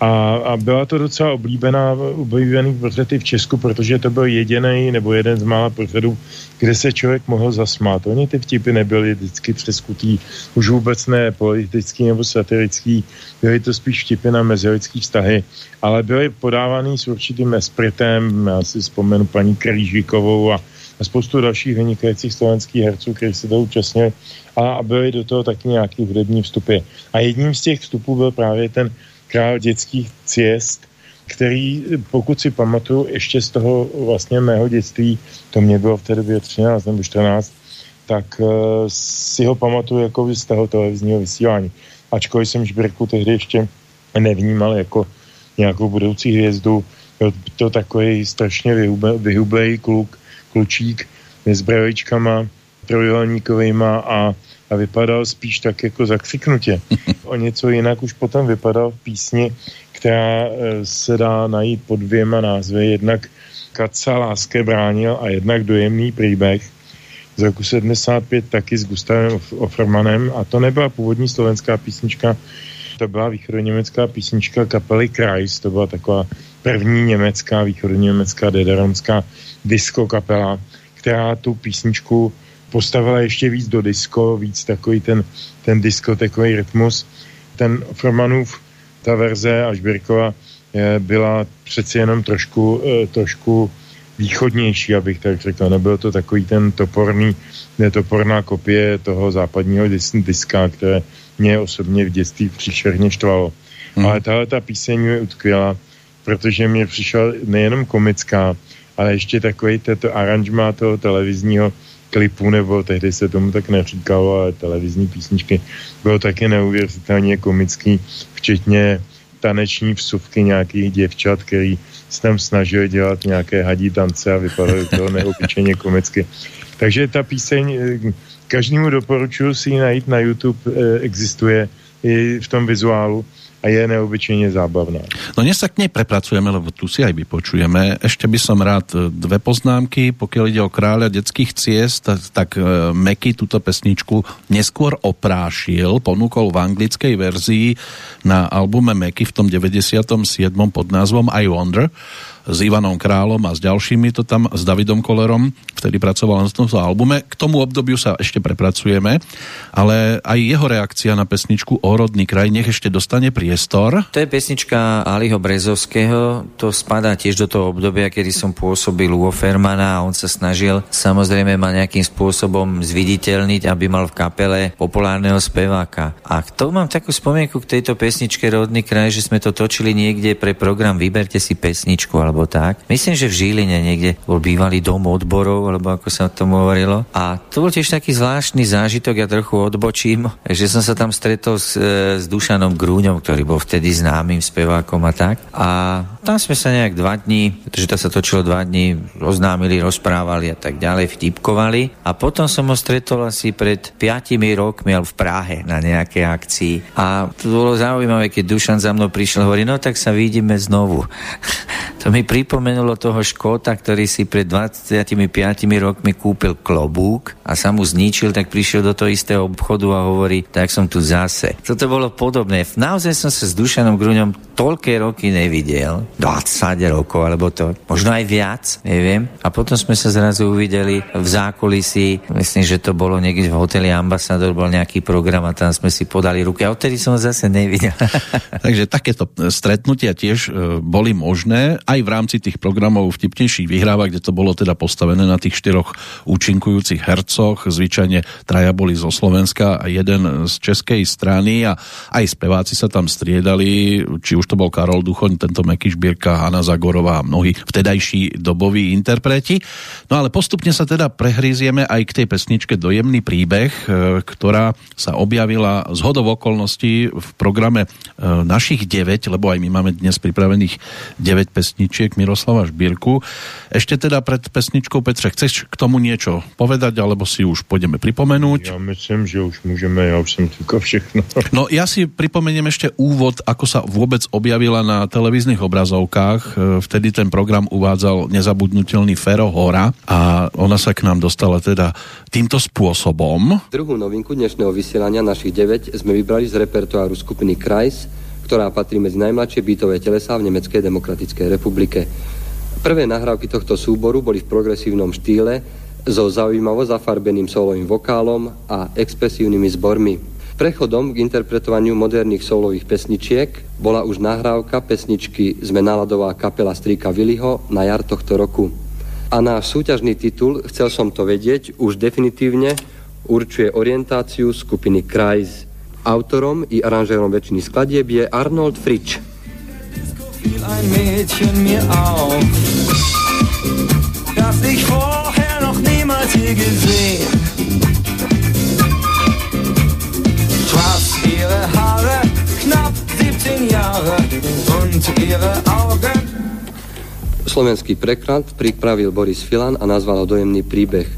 A, a byla to docela oblíbená, oblíbený portréty v Česku, protože to byl jediný nebo jeden z mála portrétů, kde se člověk mohl zasmát. Oni ty vtipy nebyly vždycky přeskutý, už vůbec ne politický nebo satirický, byly to spíš vtipy na mezilidský vztahy, ale byly podávaný s určitým espritem, já si vzpomenu paní Křížikovou a a spoustu dalších vynikajících slovenských herců, kteří se to účastnili a byly do toho taky nějaký hudební vstupy. A jedním z těch vstupů byl právě ten král dětských ciest, který, pokud si pamatuju, ještě z toho vlastně mého dětství, to mě bylo v té době 13 nebo 14, tak uh, si ho pamatuju jako z toho televizního vysílání. Ačkoliv jsem Žbirku tehdy ještě nevnímal jako nějakou budoucí hvězdu, byl to takový strašně vyhublej kluk, klučík s brevičkama trojuhelníkovýma a, a vypadal spíš tak jako zakřiknutě. O něco jinak už potom vypadal v písni, která e, se dá najít pod dvěma názvy. Jednak Kaca láske bránil a jednak dojemný příběh z roku 75 taky s Gustavem Offermanem a to nebyla původní slovenská písnička, to byla východoněmecká písnička kapely Kreis, to byla taková první německá, východoněmecká, dederonská disco kapela, která tu písničku postavila ještě víc do disco, víc takový ten, ten diskotekový rytmus. Ten Formanův, ta verze až Birkova byla přeci jenom trošku, eh, trošku východnější, abych tak řekl. Nebyl to takový ten toporný, netoporná kopie toho západního dis- diska, které mě osobně v dětství příšerně štvalo. Hmm. Ale tahle ta píseň je utkvěla, protože mě přišla nejenom komická, ale ještě takový tento aranžmá toho televizního klipu, nebo tehdy se tomu tak neříkalo, ale televizní písničky bylo taky neuvěřitelně komický, včetně taneční vsuvky nějakých děvčat, který se tam snažili dělat nějaké hadí tance a vypadaly to neobyčejně komicky. Takže ta píseň, eh, každému doporučuji si ji najít na YouTube, eh, existuje i v tom vizuálu a je neobyčejne zábavná. No dnes sa k nej prepracujeme, lebo tu si aj vypočujeme. Ešte by som rád e, dve poznámky. Pokiaľ ide o kráľa detských ciest, tak, tak e, Meky túto pesničku neskôr oprášil, ponúkol v anglickej verzii na albume Meky v tom 97. pod názvom I Wonder s Ivanom Králom a s ďalšími to tam, s Davidom Kolerom, vtedy pracoval na tomto albume. K tomu obdobiu sa ešte prepracujeme, ale aj jeho reakcia na pesničku O rodný kraj nech ešte dostane priestor. To je pesnička Aliho Brezovského, to spadá tiež do toho obdobia, kedy som pôsobil u Fermana a on sa snažil samozrejme ma nejakým spôsobom zviditeľniť, aby mal v kapele populárneho speváka. A to mám takú spomienku k tejto pesničke Rodný kraj, že sme to točili niekde pre program Vyberte si pesničku alebo alebo tak. Myslím, že v Žiline niekde bol bývalý dom odborov, alebo ako sa tomu hovorilo. A to bol tiež taký zvláštny zážitok, ja trochu odbočím, že som sa tam stretol s, e, s Dušanom Grúňom, ktorý bol vtedy známym spevákom a tak. A tam sme sa nejak dva dní, pretože to sa točilo dva dní, oznámili, rozprávali a tak ďalej, vtipkovali. A potom som ho stretol asi pred piatimi rokmi v Prahe na nejakej akcii. A to bolo zaujímavé, keď Dušan za mnou prišiel, hovorí, no tak sa vidíme znovu. to mi pripomenulo toho Škóta, ktorý si pred 25 rokmi kúpil klobúk a sa mu zničil, tak prišiel do toho istého obchodu a hovorí, tak som tu zase. Toto bolo podobné. Naozaj som sa s Dušanom Gruňom toľké roky nevidel 20 rokov, alebo to možno aj viac, neviem. A potom sme sa zrazu uvideli v zákulisí, myslím, že to bolo niekde v hoteli Ambasador, bol nejaký program a tam sme si podali ruky a odtedy som ho zase nevidel. Takže takéto stretnutia tiež e, boli možné aj v rámci tých programov vtipnejších vyhrávok, kde to bolo teda postavené na tých štyroch účinkujúcich hercoch. Zvyčajne traja boli zo Slovenska a jeden z českej strany a aj speváci sa tam striedali, či už to bol Karol Duchoň, tento Meky Šbírka, Hanna Zagorová a mnohí vtedajší doboví interpreti. No ale postupne sa teda prehrízieme aj k tej pesničke Dojemný príbeh, e, ktorá sa objavila z hodov okolností v programe e, našich 9, lebo aj my máme dnes pripravených 9 pesničiek Miroslava Šbírku. Ešte teda pred pesničkou Petre, chceš k tomu niečo povedať, alebo si už pôjdeme pripomenúť? Ja myslím, že už môžeme, ja už som týko všechno. No ja si pripomeniem ešte úvod, ako sa vôbec objavila na televíznych obrazovkách. E, vtedy ten program uvádzal nezabudnutelný Fero Hora a ona sa k nám dostala teda týmto spôsobom. Druhú novinku dnešného vysielania našich 9 sme vybrali z repertoáru skupiny Kreis, ktorá patrí medzi najmladšie bytové telesá v Nemeckej demokratickej republike. Prvé nahrávky tohto súboru boli v progresívnom štýle so zaujímavo zafarbeným solovým vokálom a expresívnymi zbormi. Prechodom k interpretovaniu moderných solových pesničiek bola už nahrávka pesničky Sme náladová kapela Strýka Viliho na jar tohto roku. A náš súťažný titul Chcel som to vedieť už definitívne určuje orientáciu skupiny Kreis. Autorom i aranžérom väčšiny skladieb je Arnold Fritsch. Ein Mädchen mir auf, das ich vorher noch niemals je gesehen. Schwarz ihre Haare, knapp 17 Jahre und ihre Augen. Slovenský preklad pripravil Boris Filan a nazval ho Dojemný príbeh.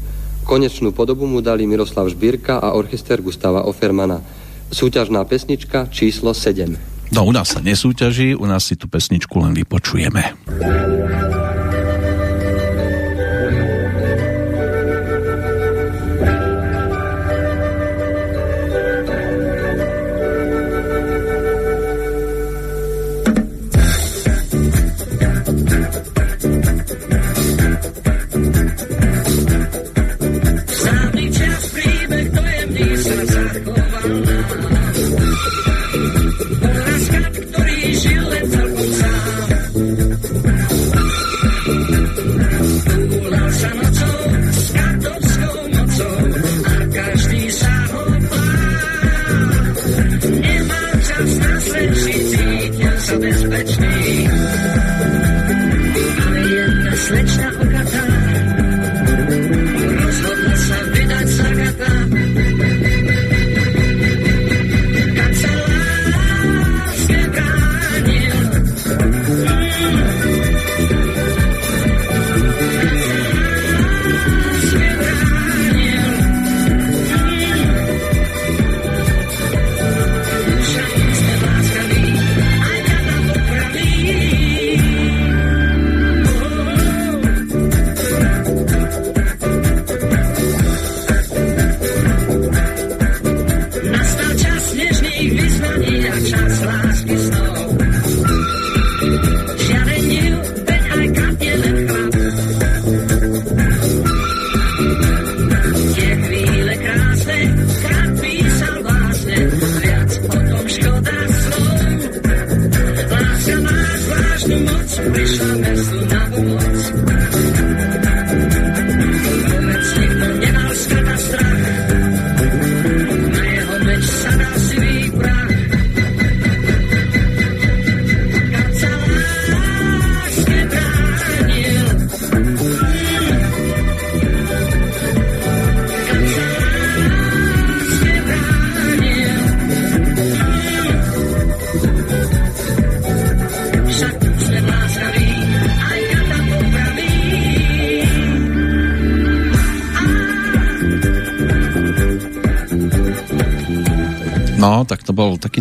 Konečnú podobu mu dali Miroslav Žbírka a orchester Gustava Offermana. Súťažná pesnička číslo 7. No u nás sa nesúťaží, u nás si tú pesničku len vypočujeme.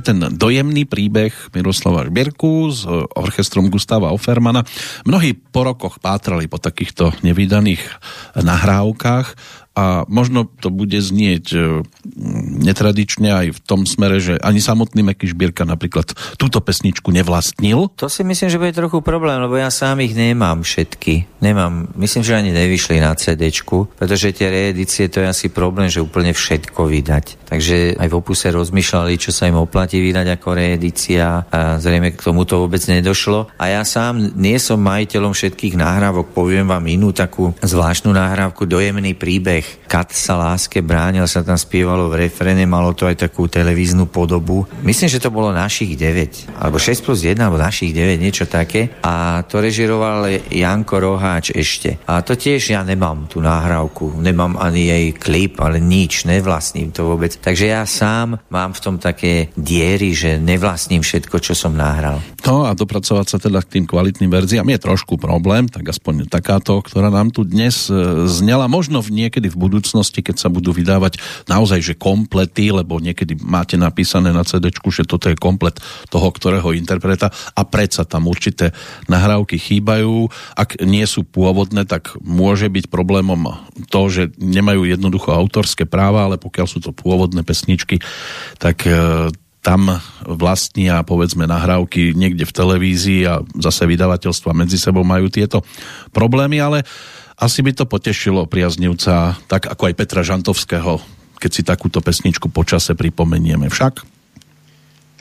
Ten dojemný príbeh Miroslava Žbierku s orchestrom Gustava Offermana. Mnohí po rokoch pátrali po takýchto nevydaných nahrávkach a možno to bude znieť e, netradične aj v tom smere, že ani samotný Meky Šbírka napríklad túto pesničku nevlastnil. To si myslím, že bude trochu problém, lebo ja sám ich nemám všetky. Nemám, myslím, že ani nevyšli na CD, pretože tie reedície to je asi problém, že úplne všetko vydať. Takže aj v opuse rozmýšľali, čo sa im oplatí vydať ako reedícia a zrejme k tomuto vôbec nedošlo. A ja sám nie som majiteľom všetkých nahrávok, poviem vám inú takú zvláštnu nahrávku Dojemný príbeh. Kat sa láske bránil, sa tam spievalo v refrene, malo to aj takú televíznu podobu. Myslím, že to bolo našich 9, alebo 6 plus 1, alebo našich 9, niečo také. A to režiroval Janko Roháč ešte. A to tiež ja nemám tú nahrávku, nemám ani jej klip, ale nič, nevlastním to vôbec. Takže ja sám mám v tom také diery, že nevlastním všetko, čo som nahral. No a dopracovať sa teda k tým kvalitným verziám je trošku problém, tak aspoň takáto, ktorá nám tu dnes e, znela. Možno v niekedy v budúcnosti, keď sa budú vydávať naozaj že komplety, lebo niekedy máte napísané na CD, že toto je komplet toho, ktorého interpreta a predsa tam určité nahrávky chýbajú. Ak nie sú pôvodné, tak môže byť problémom to, že nemajú jednoducho autorské práva, ale pokiaľ sú to pôvodné pesničky, tak e, tam vlastnia povedzme nahrávky niekde v televízii a zase vydavateľstva medzi sebou majú tieto problémy, ale asi by to potešilo priaznivca, tak ako aj Petra Žantovského, keď si takúto pesničku počase pripomenieme však.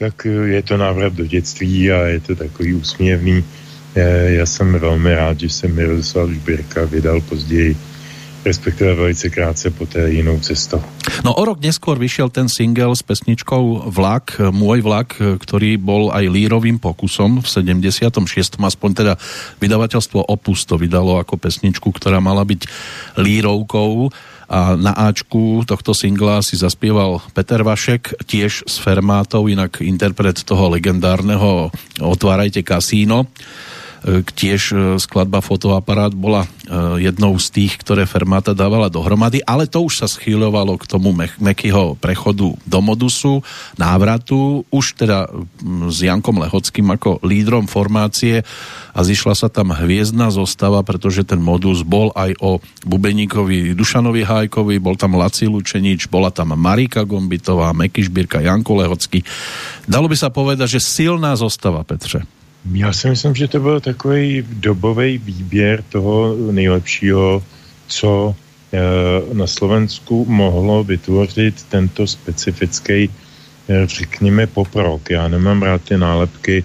Tak je to návrat do dětství a je to takový úsměvný. Já jsem velmi rád, že se Miroslav Žbírka vydal později respektíve velice krátce poté jinou cestou. No o rok neskôr vyšiel ten single s pesničkou Vlak, Môj vlak, ktorý bol aj lírovým pokusom v 76. aspoň teda vydavateľstvo Opus to vydalo ako pesničku, ktorá mala byť lírovkou a na Ačku tohto singla si zaspieval Peter Vašek, tiež s Fermátov, inak interpret toho legendárneho Otvárajte kasíno tiež e, skladba fotoaparát bola e, jednou z tých, ktoré Fermata dávala dohromady, ale to už sa schýľovalo k tomu Mekyho prechodu do modusu, návratu, už teda s Jankom Lehockým ako lídrom formácie a zišla sa tam hviezdna zostava, pretože ten modus bol aj o Bubeníkovi Dušanovi Hájkovi, bol tam Laci Lučenič, bola tam Marika Gombitová, Meky Šbírka, Janko Lehocký. Dalo by sa povedať, že silná zostava, Petře. Já si myslím, že to byl takový dobový výběr toho nejlepšího, co e, na Slovensku mohlo vytvořit tento specifický, e, řekněme, poprok. Já nemám rád ty nálepky,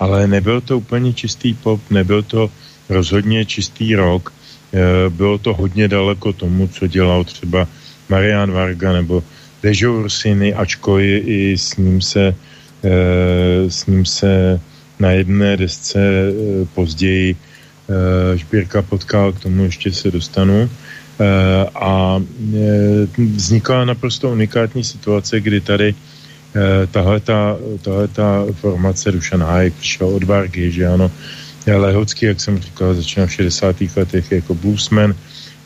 ale nebyl to úplně čistý pop, nebyl to rozhodně čistý rock, e, bylo to hodně daleko tomu, co dělal třeba Marian Varga nebo Dežo Ursiny, ačko i, i s ním se, s ním se na jedné desce eh, později eh, Šbírka potkal, k tomu ještě se dostanu. Eh, a vznikla naprosto unikátní situace, kdy tady tahle ta formace Dušan Hájek přišel od Vargy, že ano, Lehocký, jak jsem říkal, začínal v 60. letech jako bluesman,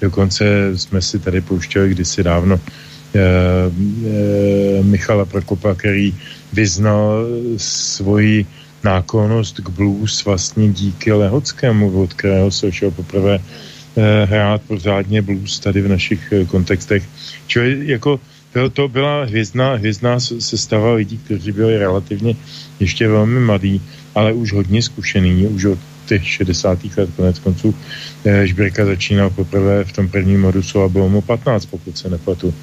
dokonce jsme si tady pouštěli kdysi dávno Michala Prokopa, který vyznal svoji náklonost k blues vlastně díky Lehockému, od kterého se šel poprvé eh, hrát pořádně blues tady v našich eh, kontextech. Čili jako to, to byla hvězdná, hvězdná sestava lidí, kteří byli relativně ještě velmi mladí, ale už hodně zkušený, už od těch 60. let konec konců eh, Žbírka začínal poprvé v tom prvním modusu a bylo mu 15, pokud se nepletu.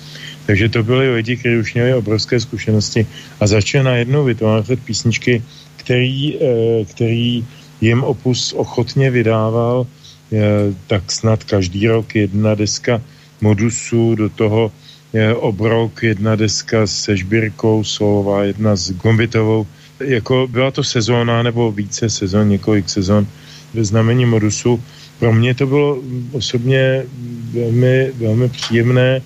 Takže to byli lidi, kteří už měli obrovské zkušenosti a začali najednou vytvářet písničky, který, eh, který jim opus ochotně vydával, eh, tak snad každý rok jedna deska modusu, do toho obrok, jedna deska se Žbírkou, solová, jedna s Gombitovou. Jako byla to sezóna nebo více sezon, několik sezon ve znamení modusu. Pro mě to bylo osobně velmi, velmi příjemné,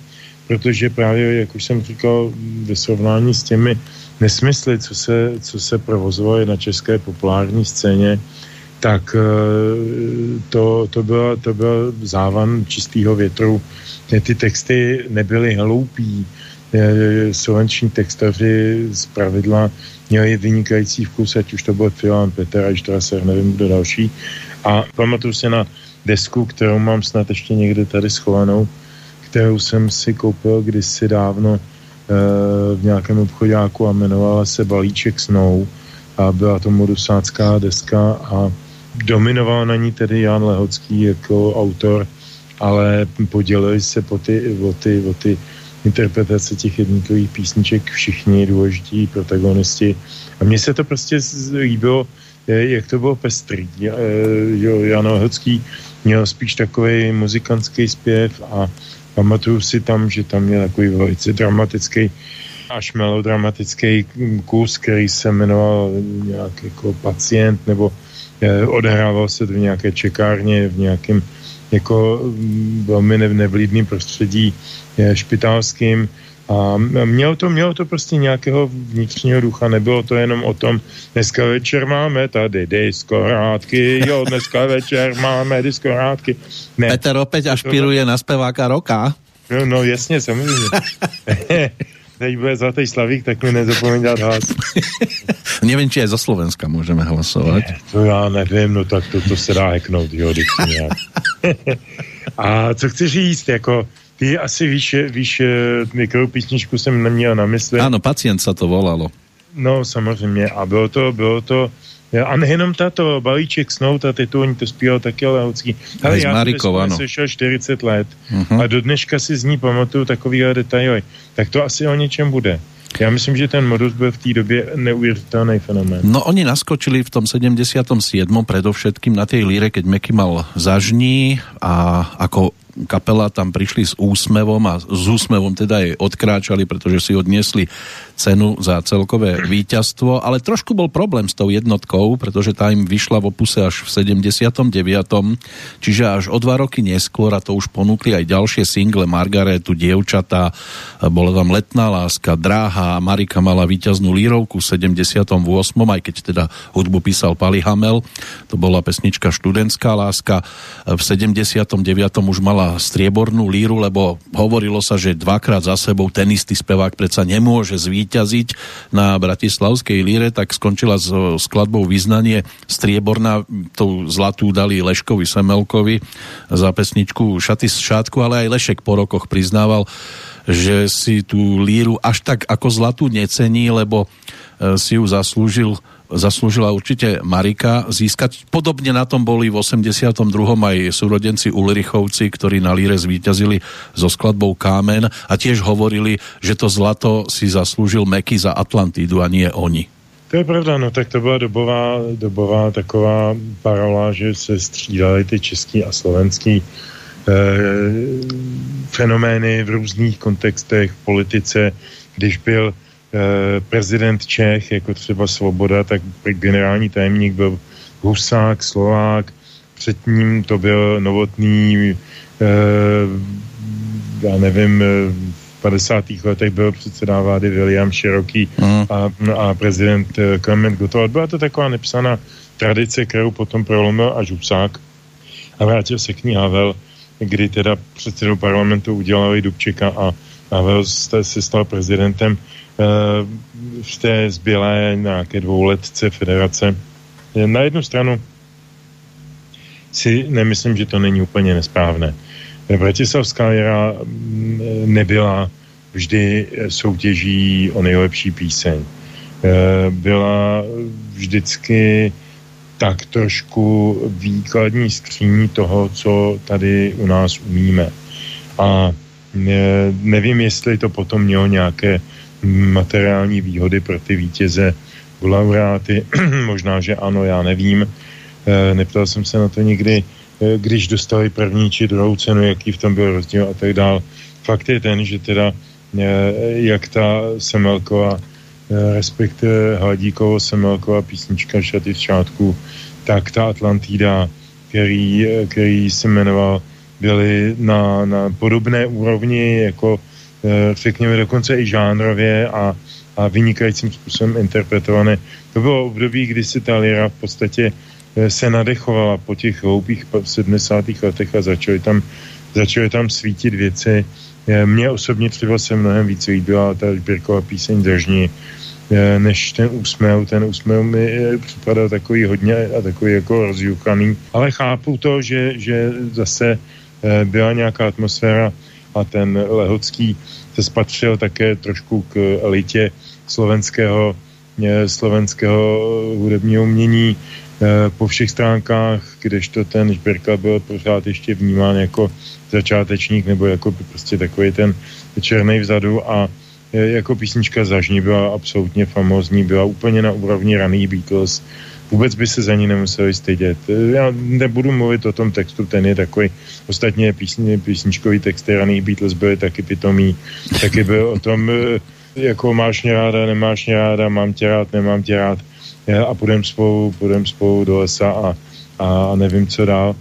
protože právě, jak už jsem říkal, ve srovnání s těmi nesmysly, co se, co se provozovaly na české populární scéně, tak eh, to, to, byl, to byl závan čistého větru. Ty texty nebyly hloupí, eh, slovenční textaři z pravidla měli vynikající vkus, ať už to byl Filan, Petr a Štraser, nevím kdo další. A pamatuju se na desku, kterou mám snad ještě někde tady schovanou, kterou jsem si koupil kdysi dávno v nějakém obchodáku a jmenovala se Balíček snou a byla to modusácká deska a dominoval na ní tedy Jan Lehocký jako autor, ale podělili se po ty, o, ty, o ty interpretace těch jednotlivých písniček všichni důležití protagonisti. A mně se to prostě líbilo, jak to bylo pestrý. Jan Lehocký měl spíš takový muzikantský zpěv a pamatuju si tam, že tam je takový velice dramatický až melodramatický kus, který se jmenoval nějak jako pacient, nebo eh, se v nějaké čekárně, v nějakém jako mm, velmi nevlídným prostředí eh, špitalským. A mělo to, mělo to prostě nějakého vnitřního ducha, nebylo to jenom o tom, dneska večer máme tady diskorátky, jo, dneska večer máme diskorátky. Ne. Peter opět ašpiruje na zpěváka roka. No, no jasně, samozřejmě. teď bude zlatý slavík, tak mi nezapomeň dát hlas. Nevím, či je za Slovenska můžeme hlasovat. Ne, to já nevím, no tak to, to se dá heknout, jo. A co chci říct, jako ty asi víš, víš, jakou písničku jsem neměl na mysli. Ano, pacient se to volalo. No, samozřejmě. A bylo to, bylo to a nejenom tato balíček snou, ta titulní to zpíval taky Lehocký. Ale já jsem sešel 40 let uh-huh. a do dneška si z ní pamatuju takovýhle detaily. Tak to asi o něčem bude. Já myslím, že ten modus byl v té době neuvěřitelný fenomén. No oni naskočili v tom 77. predovšetkým na tej líre, keď Meky mal zažní a ako kapela tam prišli s úsmevom a s úsmevom teda aj odkráčali, pretože si odniesli cenu za celkové víťazstvo, ale trošku bol problém s tou jednotkou, pretože tá im vyšla v opuse až v 79. Čiže až o dva roky neskôr, a to už ponúkli aj ďalšie single Margaretu, Dievčatá, bola tam Letná láska, Dráha, Marika mala víťaznú lírovku v 78. aj keď teda hudbu písal Pali Hamel, to bola pesnička Študentská láska, v 79. už mala striebornú líru, lebo hovorilo sa, že dvakrát za sebou ten istý spevák predsa nemôže zvíť zvíťaziť na Bratislavskej líre, tak skončila s skladbou Význanie strieborná, tú zlatú dali Leškovi Semelkovi za pesničku Šaty z šátku, ale aj Lešek po rokoch priznával, že si tú líru až tak ako zlatú necení, lebo e, si ju zaslúžil zaslúžila určite Marika získať. Podobne na tom boli v 82. aj súrodenci Ulrichovci, ktorí na Líre zvíťazili so skladbou Kámen a tiež hovorili, že to zlato si zaslúžil Meky za Atlantidu a nie oni. To je pravda, no tak to byla dobová, dobová taková parola, že se střídali ty český a slovenský eh, fenomény v různých kontextech v politice. Když byl Eh, prezident Čech, jako třeba Svoboda, tak generální tajemník byl Husák, Slovák, před ním to byl novotný, eh, já nevím, eh, v 50. letech byl předseda vlády William Široký uh-huh. a, a prezident Klement Gottwald. Byla to taková nepsaná tradice, kterou potom prolomil až Husák a vrátil se k ní Havel, kdy teda předsedou parlamentu udělali Dubčeka a Havel se stal prezidentem Eh, v té zbylé nějaké dvouletce federace. Na jednu stranu si nemyslím, že to není úplně nesprávné. Bratislavská jara mm, nebyla vždy soutěží o nejlepší píseň. Eh, byla vždycky tak trošku výkladní skříní toho, co tady u nás umíme. A eh, nevím, jestli to potom mělo nějaké materiální výhody pro ty vítěze laureáty. Možná, že ano, já nevím. E, neptal jsem se na to nikdy, e, když dostali první či druhou cenu, jaký v tom byl rozdíl a tak dál. Fakt je ten, že teda e, jak ta Semelková, respektive Hladíkovo Semelková písnička Šaty v šátku, tak ta Atlantida, který, který se jmenoval, byly na, na podobné úrovni jako Eh, řekněme dokonce i žánrově a, a vynikajícím způsobem interpretované. To bylo období, kdy si ta lira v podstatě eh, se nadechovala po těch hloupých 70. letech a začaly tam, začaly tam svítit věci. Eh, mně osobně třeba se mnohem víc líbila ta Žbírková píseň Držní, než ten úsměv. Ten úsměv mi připadal takový hodně a takový jako rozjuchaný. Ale chápu to, že, že zase byla nějaká atmosféra a ten Lehocký se spatřil také trošku k elitě slovenského, slovenského hudebního umění po všech stránkách, kdežto ten Žbirka byl pořád ještě vnímán jako začátečník nebo jako prostě takový ten černý vzadu a jako písnička Zažní byla absolutně famózní, byla úplně na úrovni raných Beatles, vůbec by se za ní nemuseli stydět. Já nebudu mluvit o tom textu, ten je takový, ostatně písni, písničkový texty raných Beatles byly taky pitomý, taky byl o tom, eh, jako máš mě ráda, nemáš mě ráda, mám tě rád, nemám tě rád a půjdem spolu, půjdem spolu do lesa a, a nevím, co dál.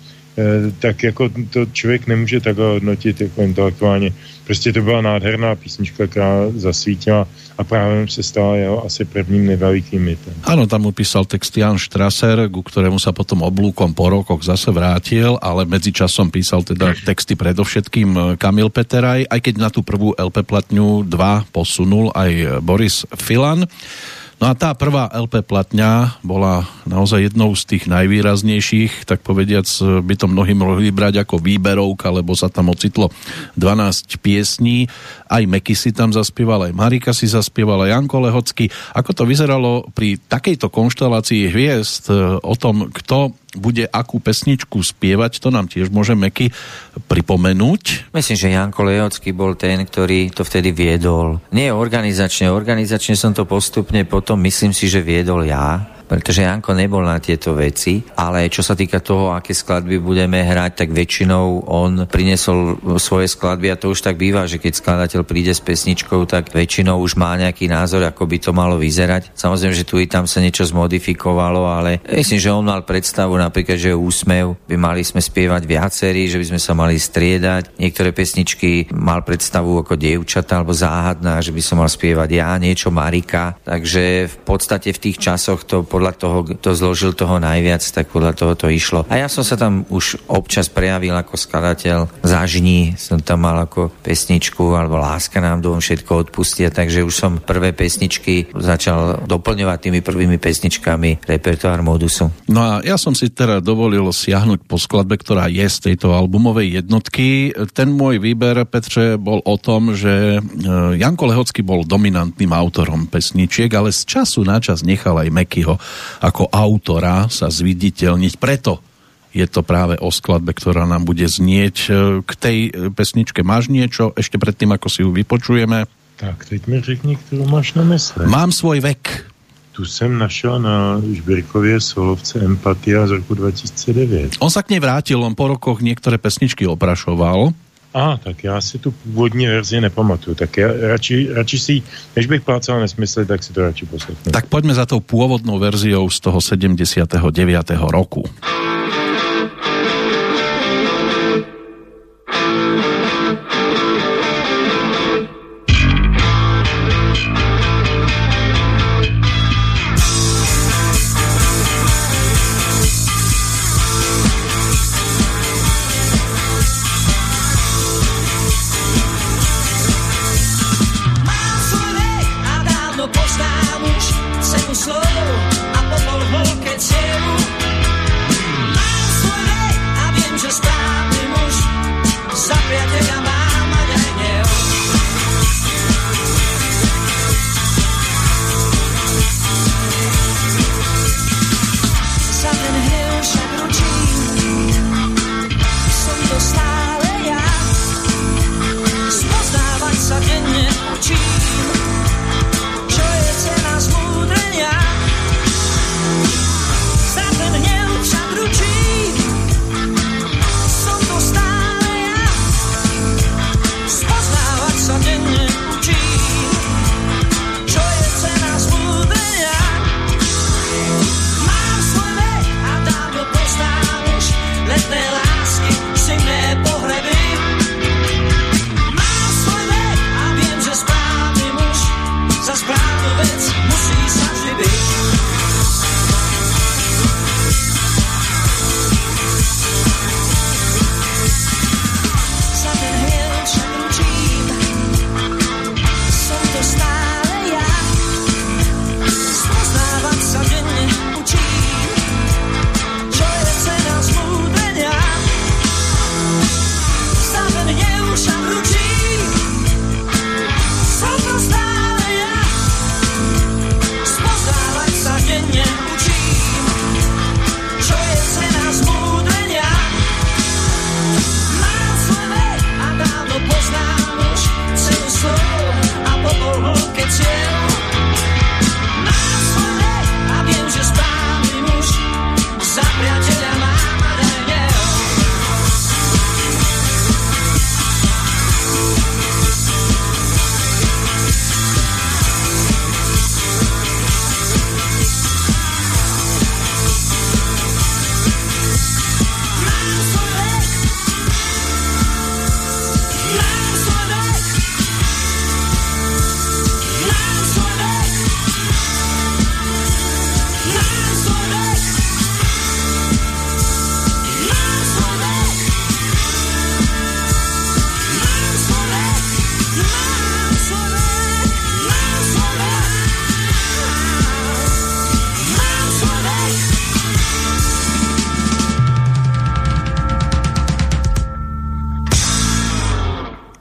Tak jako to člověk nemůže takhle hodnotit jako intelektuálně. Prostě to byla nádherná písnička, která zasvítila a právě se stala jeho asi prvním nevelikým mitem. Ano, tam upísal text Jan Strasser, ku ktorému sa potom oblúkom po rokoch zase vrátil, ale medzičasom písal teda texty predovšetkým eh, Kamil Peteraj, aj keď na tú prvú LP platňu 2 posunul aj Boris Filan. No a tá prvá LP platňa bola naozaj jednou z tých najvýraznejších, tak povediac by to mnohí mohli brať ako výberovka, lebo sa tam ocitlo 12 piesní, aj Meky si tam zaspieval, aj Marika si zaspievala, Janko Lehocky. Ako to vyzeralo pri takejto konštelácii hviezd o tom, kto bude akú pesničku spievať, to nám tiež môže Meky pripomenúť. Myslím, že Janko Lejocký bol ten, ktorý to vtedy viedol. Nie organizačne, organizačne som to postupne potom, myslím si, že viedol ja pretože Janko nebol na tieto veci, ale čo sa týka toho, aké skladby budeme hrať, tak väčšinou on prinesol svoje skladby a to už tak býva, že keď skladateľ príde s pesničkou, tak väčšinou už má nejaký názor, ako by to malo vyzerať. Samozrejme, že tu i tam sa niečo zmodifikovalo, ale myslím, že on mal predstavu napríklad, že úsmev by mali sme spievať viacerí, že by sme sa mali striedať. Niektoré pesničky mal predstavu ako dievčata alebo záhadná, že by som mal spievať ja, niečo Marika. Takže v podstate v tých časoch to podľa toho, kto zložil toho najviac, tak podľa toho to išlo. A ja som sa tam už občas prejavil ako skladateľ. Zažní som tam mal ako pesničku, alebo Láska nám dom všetko odpustia, takže už som prvé pesničky začal doplňovať tými prvými pesničkami repertoár modusu. No a ja som si teda dovolil siahnuť po skladbe, ktorá je z tejto albumovej jednotky. Ten môj výber, Petre, bol o tom, že e, Janko Lehocký bol dominantným autorom pesničiek, ale z času na čas nechal aj Mekyho ako autora sa zviditeľniť. Preto je to práve o skladbe, ktorá nám bude znieť. E, k tej pesničke máš niečo ešte predtým, ako si ju vypočujeme? Tak, teď mi řekni, ktorú máš na mysle. Mám svoj vek. Tu jsem našel na Žbirkově solovce Empatia z roku 2009. On sa k nej vrátil, on po rokoch niektoré pesničky oprašoval. A, tak já si tu původní verzi nepamatuju, tak já radši, radši si, než bych plácal nesmysly, tak si to radši poslechnu. Tak poďme za tou pôvodnou verziou z toho 79. roku.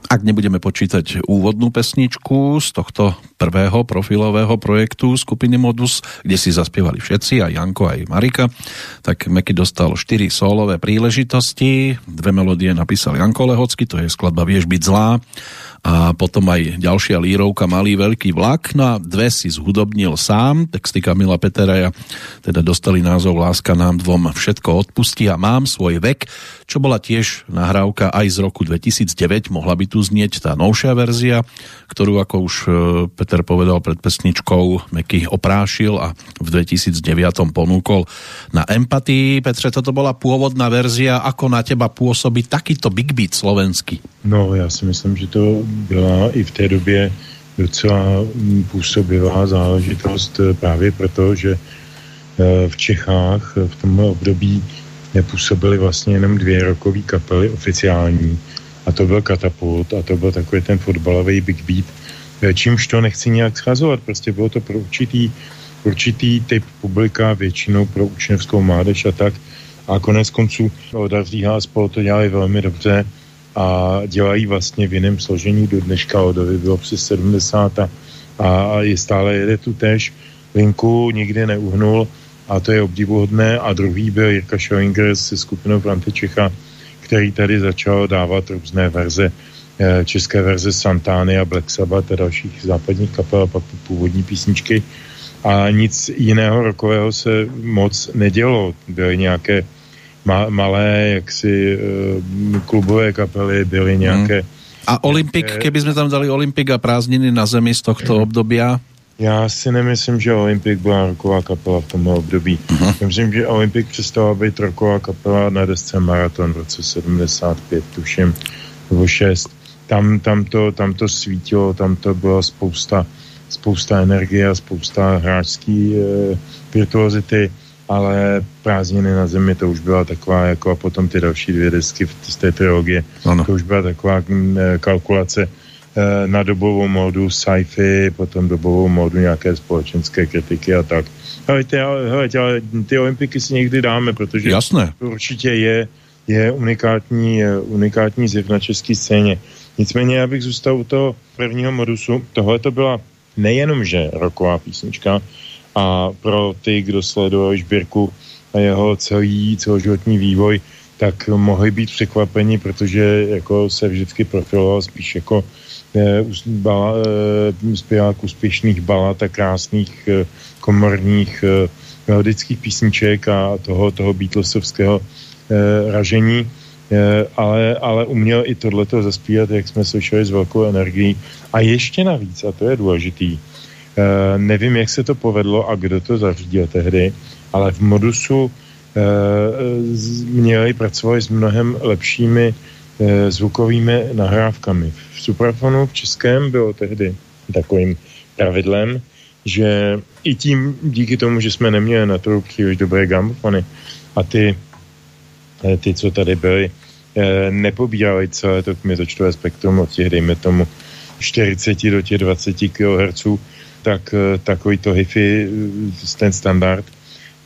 Ak nebudeme počítať úvodnú pesničku z tohto prvého profilového projektu skupiny Modus, kde si zaspievali všetci, aj Janko, aj Marika, tak Meky dostal 4 solové príležitosti. Dve melódie napísal Janko Lehocky, to je skladba Vieš byť zlá a potom aj ďalšia lírovka Malý veľký vlak. No a dve si zhudobnil sám, texty Kamila Peteraja teda dostali názov Láska nám dvom všetko odpustí a mám svoj vek, čo bola tiež nahrávka aj z roku 2009, mohla by tu znieť tá novšia verzia, ktorú ako už e, Peter povedal pred pesničkou, Meky oprášil a v 2009 ponúkol na empatii. Petře, toto bola pôvodná verzia, ako na teba pôsobí takýto big beat slovenský? No, já si myslím, že to byla i v té době docela působivá záležitost eh, právě proto, že eh, v Čechách v tomhle období nepůsobily vlastně jenom dvě rokové kapely oficiální. A to byl Katapult a to byl takový ten fotbalový Big Beat, eh, čímž to nechci nějak schazovat, prostě bylo to pro určitý, určitý typ publika, většinou pro učňovskou mládež a tak. A konec konců Odarzí a spolu to dělali velmi dobře a dělají vlastně v jiném složení do dneška Odovi bylo přes 70 a, a je stále jede tu tež linku, nikdy neuhnul a to je obdivuhodné. A druhý byl Jirka Schellinger se skupinou Frante Čecha, který tady začal dávat různé verze eh, české verze Santány a Black Sabbath a dalších západních kapel a pak původní písničky. A nic jiného rokového se moc nedělo. Byly nějaké ma, malé jaksi uh, klubové kapely, byly hmm. nějaké... Hmm. A Olympik, keby sme tam dali Olympik a prázdniny na zemi z tohto hmm. obdobia? Já si nemyslím, že Olympik byla roková kapela v tomhle období. Uh-huh. Myslím, že Olympik přestala být roková kapela na desce Maraton v roce 75, tuším, nebo 6. Tam, tam, to, tam to svítilo, tam to byla spousta, spousta energie a spousta hráčský e, virtuozity ale prázdniny na zemi to už byla taková, jako a potom ty další dvě desky z té trilogie, ano. to už byla taková mm, eh, kalkulace eh, na dobovou módu sci-fi, potom dobovou módu nějaké společenské kritiky a tak. Helejte, helejte, ale ty olympiky si někdy dáme, protože Jasné. to určitě je, je unikátní, unikátní zjev na české scéně. Nicméně já bych zůstal u toho prvního modusu. Tohle to byla nejenom, že roková písnička, a pro ty, kdo sledují Žbírku a jeho celý celoživotní vývoj, tak mohli být překvapeni, protože jako se vždycky profiloval spíš jako eh, eh, zpěvák úspěšných balad a krásných eh, komorních melodických písniček a toho, toho Beatlesovského ražení, ale, ale uměl i tohleto zaspívat, jak jsme slyšeli, s velkou energií. A ještě navíc, a to je důležitý, Eh, nevím, jak se to povedlo a kdo to zařídil tehdy, ale v modusu e, měli pracovali s mnohem lepšími e, zvukovými nahrávkami. V Suprafonu v Českém bylo tehdy takovým pravidlem, že i tím, díky tomu, že jsme neměli na to příliš dobré gramofony a ty, ty co tady byly, nepobírali celé to kmitočtové spektrum od těch, dejme tomu, 40 do těch 20 kHz, tak eh, takový to hifi, eh, ten standard,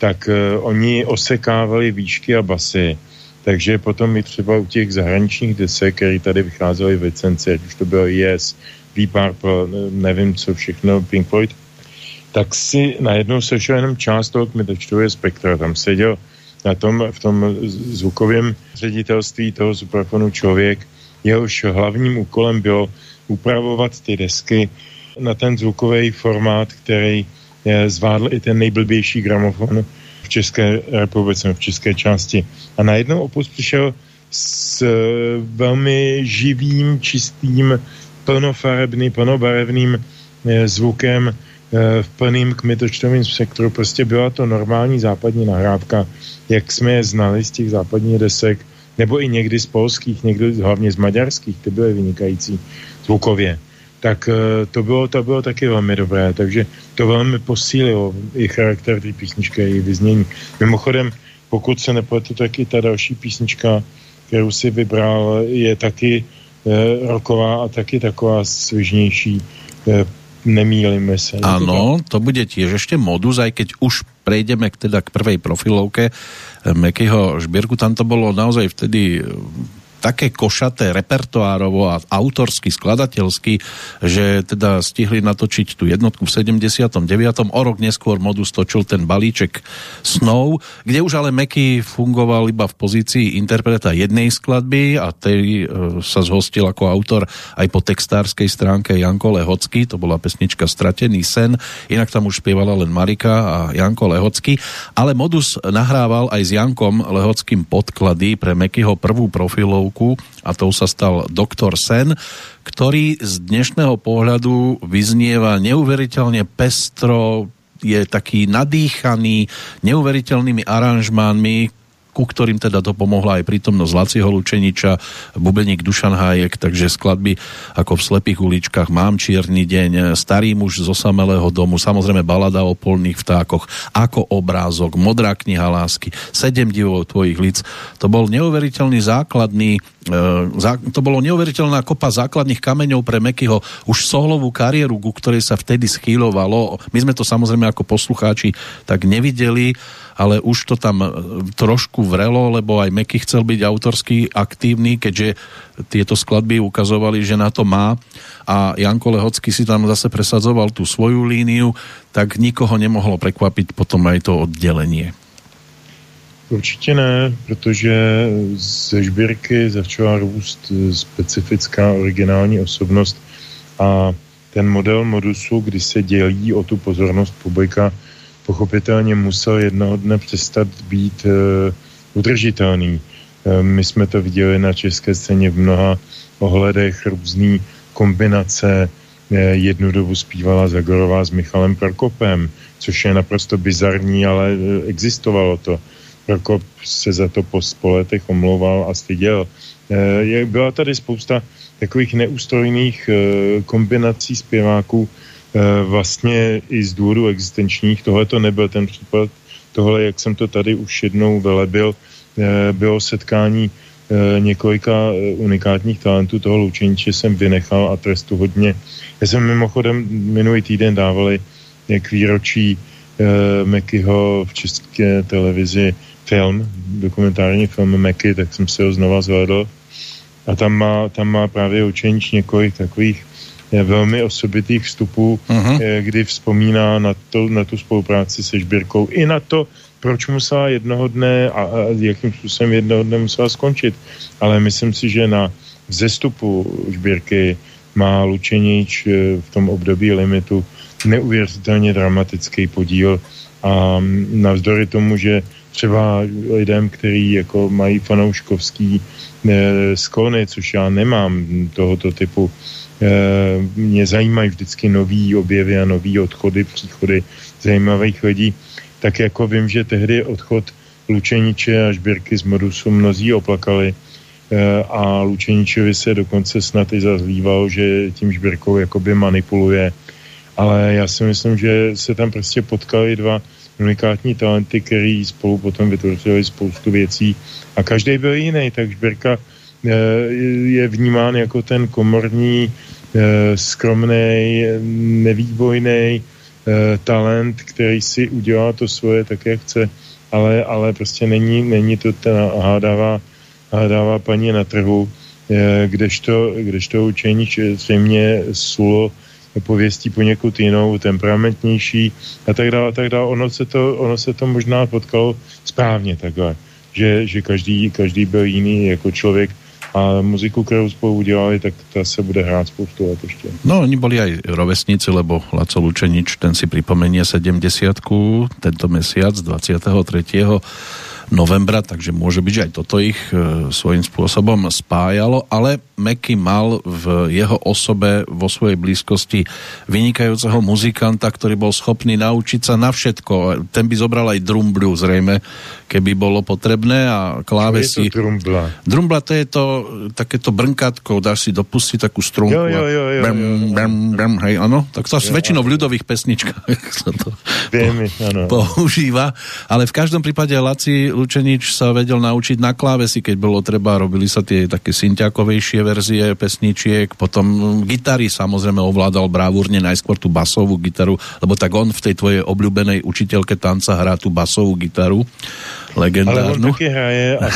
tak uh, oni osekávali výšky a basy, takže potom i třeba u těch zahraničních desek, které tady vycházely v licenci, ať už to bylo Yes, Deep Purple, nevím co všechno, Pink Floyd, tak si najednou sešel jenom část toho kmitočtového spektra. Tam seděl na tom, v tom zvukovém ředitelství toho superfonu člověk, jehož hlavním úkolem bylo upravovat ty desky na ten zvukový formát, který je, zvládl i ten nejblbější gramofon v České republice, v české části. A najednou Opus přišel s e, velmi živým, čistým, plnofarebným, plnobarevným e, zvukem v plným kmitočtovým spektru. Prostě byla to normální západní nahrávka, jak jsme je znali z těch západních desek, nebo i někdy z polských, někdy hlavně z maďarských, ty byly vynikající zvukově tak eh, to bylo, to bylo taky velmi dobré, takže to velmi posílilo i charakter té písničky, i vyznění. Mimochodem, pokud se nepletu, tak i ta další písnička, kterou si vybral, je taky eh, roková a taky taková svižnější. Eh, nemýlime se. Áno, to bude tiež ešte modus, aj keď už prejdeme k, teda k prvej profilovke eh, Mekyho Žbírku, tam to bolo naozaj vtedy eh, také košaté repertoárovo a autorsky, skladateľsky, že teda stihli natočiť tú jednotku v 79. O rok neskôr Modus točil ten balíček snov, kde už ale Meky fungoval iba v pozícii interpreta jednej skladby a tej e, sa zhostil ako autor aj po textárskej stránke Janko Lehocký, to bola pesnička Stratený sen, inak tam už spievala len Marika a Janko Lehocký, ale Modus nahrával aj s Jankom Lehockým podklady pre Mekyho prvú profilovku a tou sa stal Doktor Sen, ktorý z dnešného pohľadu vyznieva neuveriteľne pestro, je taký nadýchaný neuveriteľnými aranžmánmi, ku ktorým teda to pomohla aj prítomnosť Lacieho Lučeniča, bubeník Dušan Hájek, takže skladby ako v Slepých uličkách, Mám čierny deň, Starý muž z osamelého domu, samozrejme balada o polných vtákoch, ako obrázok, Modrá kniha lásky, Sedem divov tvojich lic. To bol neuveriteľný základný e, to bolo neuveriteľná kopa základných kameňov pre Mekyho už sohlovú kariéru, ku ktorej sa vtedy schýlovalo. My sme to samozrejme ako poslucháči tak nevideli, ale už to tam e, trošku vrelo, lebo aj Meky chcel byť autorsky aktívny, keďže tieto skladby ukazovali, že na to má a Janko Lehocký si tam zase presadzoval tú svoju líniu, tak nikoho nemohlo prekvapiť potom aj to oddelenie. Určitě ne, protože ze žbírky začala růst specifická originální osobnost a ten model modusu, kdy se dělí o tu pozornost publika, pochopitelně musel jednoho dne přestat být e, udržitelný. E, my jsme to viděli na české scéně v mnoha ohledech různý kombinace. E, jednu dobu zpívala Zagorová s Michalem Prokopem, což je naprosto bizarní, ale existovalo to. Prokop se za to po, po letech omlouval a styděl. Byla tady spousta takových neústrojných e, kombinací zpěváků, Eh, vlastně i z důvodu existenčních. Tohle to nebyl ten případ. Tohle, jak jsem to tady už jednou velebil, eh, bylo setkání eh, několika unikátních talentů. Toho Lučeniče jsem vynechal a trestu hodně. Já jsem mimochodem minulý týden dávali k výročí Mekyho v české televizi film, dokumentární film Meky, tak jsem si ho znova zvedl. A tam má, tam má právě Lučenič několik takových velmi osobitých vstupů, uh-huh. kdy vzpomíná na, to, na tu spolupráci se Žbírkou i na to, proč musela jednoho dne a, a jakým způsobem jednoho dne musela skončit. Ale myslím si, že na vzestupu Žbírky má Lučenič eh, v tom období limitu neuvěřitelně dramatický podíl a navzdory tomu, že třeba lidem, kteří jako mají fanouškovský e, sklony, což já nemám tohoto typu, Eh, mě zajímají vždycky nový objevy a nový odchody, příchody zajímavých lidí, tak jako vím, že tehdy odchod Lučeniče a Žbírky z Modusu mnozí oplakali eh, a Lučeničovi se dokonce snad i zazlíval, že tím Žbírkou jakoby manipuluje. Ale já si myslím, že se tam prostě potkali dva unikátní talenty, který spolu potom vytvořili spoustu věcí a každý byl jiný, tak Žbírka Eh, je vnímán jako ten komorní, eh, skromný, nevýbojný eh, talent, který si udělá to svoje tak, jak chce, ale, ale prostě není, není to ta hádavá, hádavá paní na trhu, kdežto, kdežto učení zřejmě sulo pověstí poněkud jinou, temperamentnější a tak dále, a tak dále. Ono se to, ono se to možná potkalo správně takhle, že, že každý, každý byl jiný jako člověk a muziku, kterou spolu udělali, tak ta se bude hrát spoustu let ještě. No, oni boli aj rovesníci, lebo Laco Lučenič, ten si pripomenie 70 tento mesiac 23 novembra, takže môže byť, že aj toto ich e, svojím spôsobom spájalo, ale Meky mal v jeho osobe vo svojej blízkosti vynikajúceho muzikanta, ktorý bol schopný naučiť sa na všetko. Ten by zobral aj drumblu zrejme, keby bolo potrebné a klávesy. Čo je to drumbla? Drumbla to je to takéto brnkátko, dáš si dopustiť takú strunku. Jo, jo, jo, jo, bam, bam, bam, hej, ano, tak to jo, väčšinou v ľudových pesničkách sa to Viem, po, používa, ale v každom prípade Laci Lučenič sa vedel naučiť na klávesi, keď bolo treba, robili sa tie také synťakovejšie verzie pesničiek, potom gitary samozrejme ovládal bravúrne najskôr tú basovú gitaru, lebo tak on v tej tvojej obľúbenej učiteľke tanca hrá tú basovú gitaru, legendárnu. Ale on taky hraje a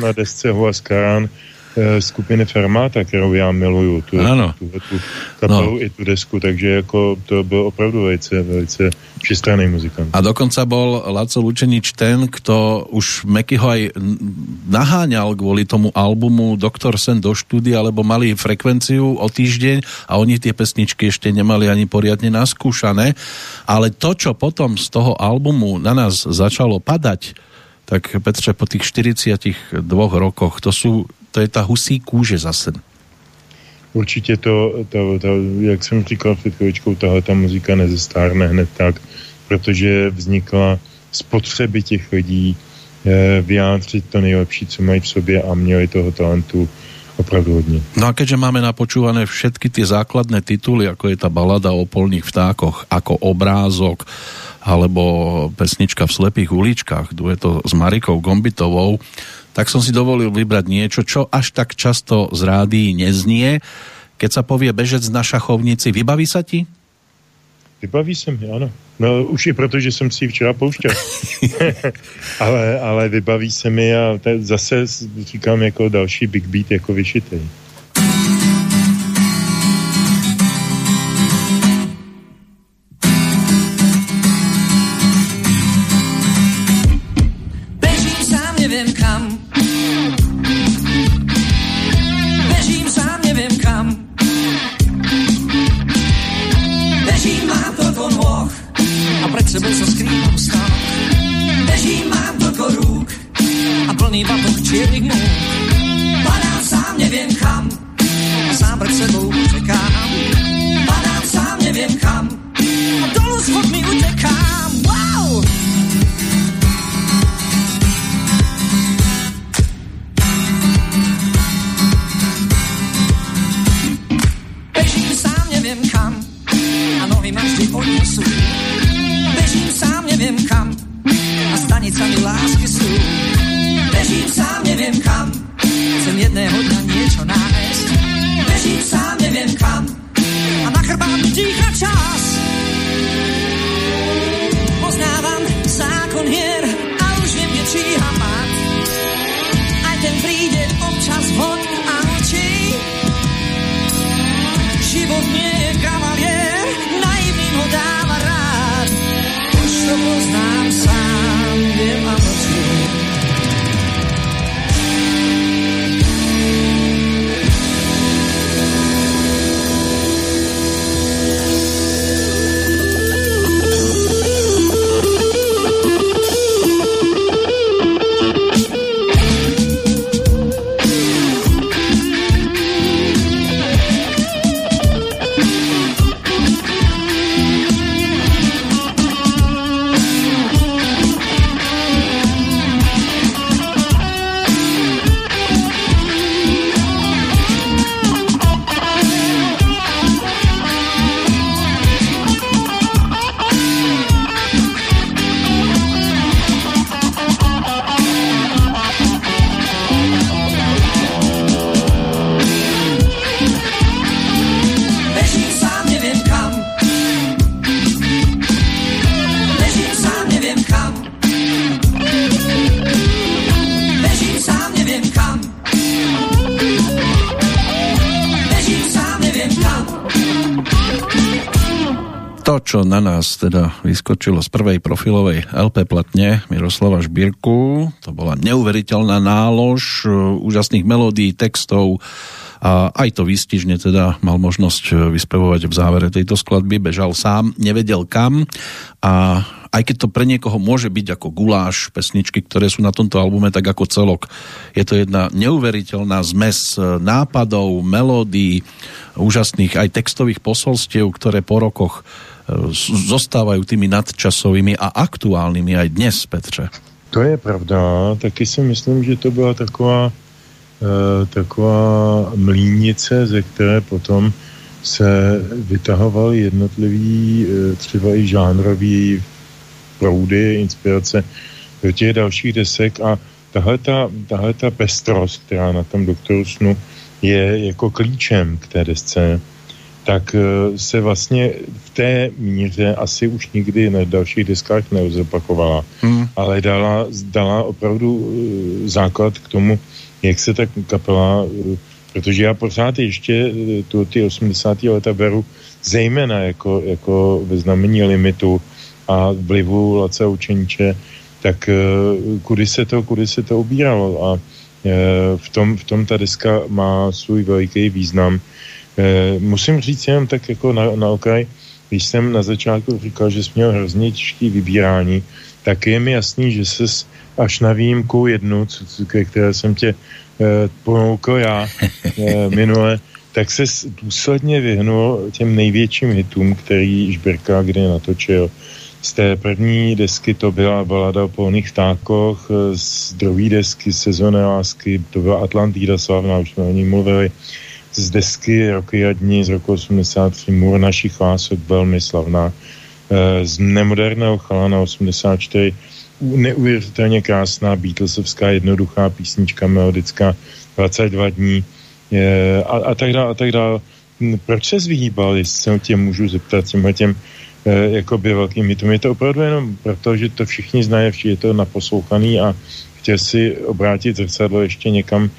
na desce Huascarán e, skupiny Fermata, kterou já miluju, tu, ano. tu, tu, tu kapelu no. i tu desku, takže jako to byl opravdu velice, velice všestranný muzikant. A dokonca bol Laco Lučenič ten, kto už Mekyho aj naháňal kvôli tomu albumu Doktor Sen do štúdia, lebo mali frekvenciu o týždeň a oni tie pesničky ešte nemali ani poriadne naskúšané. Ale to, čo potom z toho albumu na nás začalo padať, tak Petře, po tých 42 rokoch, to, sú, to je ta husí kůže zase. Určitě to, to, to, jak jsem říkal před chvíličkou, tahle ta muzika nezestárne hned tak, protože vznikla z potřeby těch lidí eh, vyjádřit to nejlepší, co mají v sobě a měli toho talentu opravdu hodně. No a keďže máme napočúvané všetky tie základné tituly, ako je tá balada o polných vtákoch, ako obrázok, alebo pesnička v slepých uličkách, dueto s Marikou Gombitovou, tak som si dovolil vybrať niečo, čo až tak často z rádií neznie. Keď sa povie bežec na šachovnici, vybaví sa ti? Vybaví se mi, ano. No už i proto, že jsem si ji včera pouštěl. ale, ale vybaví se mi a zase říkám jako další big beat jako vyšitej. Teda vyskočilo z prvej profilovej LP platne Miroslava Žbírku. To bola neuveriteľná nálož e, úžasných melódií, textov a aj to výstižne teda mal možnosť e, vyspevovať v závere tejto skladby. Bežal sám, nevedel kam a aj keď to pre niekoho môže byť ako guláš, pesničky, ktoré sú na tomto albume, tak ako celok. Je to jedna neuveriteľná zmes e, nápadov, melódií, úžasných aj textových posolstiev, ktoré po rokoch zostávajú tými nadčasovými a aktuálnymi aj dnes, Petře. To je pravda. Taky si myslím, že to byla taková, e, taková mlínice, ze které potom se vytahovaly jednotlivý e, třeba i žánrový proudy, inspirace do těch dalších desek a tahle ta, tahle ta pestrost, která na tom doktoru snu je jako klíčem k té desce, tak se vlastně v té míře asi už nikdy na dalších deskách nezopakovala, hmm. ale dala, dala opravdu základ k tomu, jak se ta kapela, protože já pořád ještě tu, ty 80. leta beru zejména jako, jako ve znamení limitu a vlivu Lace Učeniče, tak kudy se to, kudy se to ubíralo a v tom, v tom ta deska má svůj veliký význam Eh, musím říct jenom tak jako na, na okraj, když jsem na začátku říkal, že jsi měl hrozně těžký vybírání, tak je mi jasný, že se až na výjimku jednu, ke které jsem tě eh, ponoukl já eh, minule, tak se důsledně vyhnul těm největším hitům, který Žberka kdy natočil. Z té první desky to byla balada o polných vtákoch, z druhé desky sezóny lásky to byla Atlantida slavná, už jsme o ní mluvili z desky Roky a dní z roku 83 Můr našich lásek velmi slavná. E, z nemoderného chalana 84 neuvěřitelně krásná Beatlesovská jednoduchá písnička melodická 22 dní e, a, a tak dále a tak dále. Proč se vyhýbal, jestli se tě můžu zeptat, těmhle těm e, jakoby velkým hitům. Je to opravdu jenom proto, že to všichni znají, je to naposlouchaný a chtěl si obrátit zrcadlo ještě někam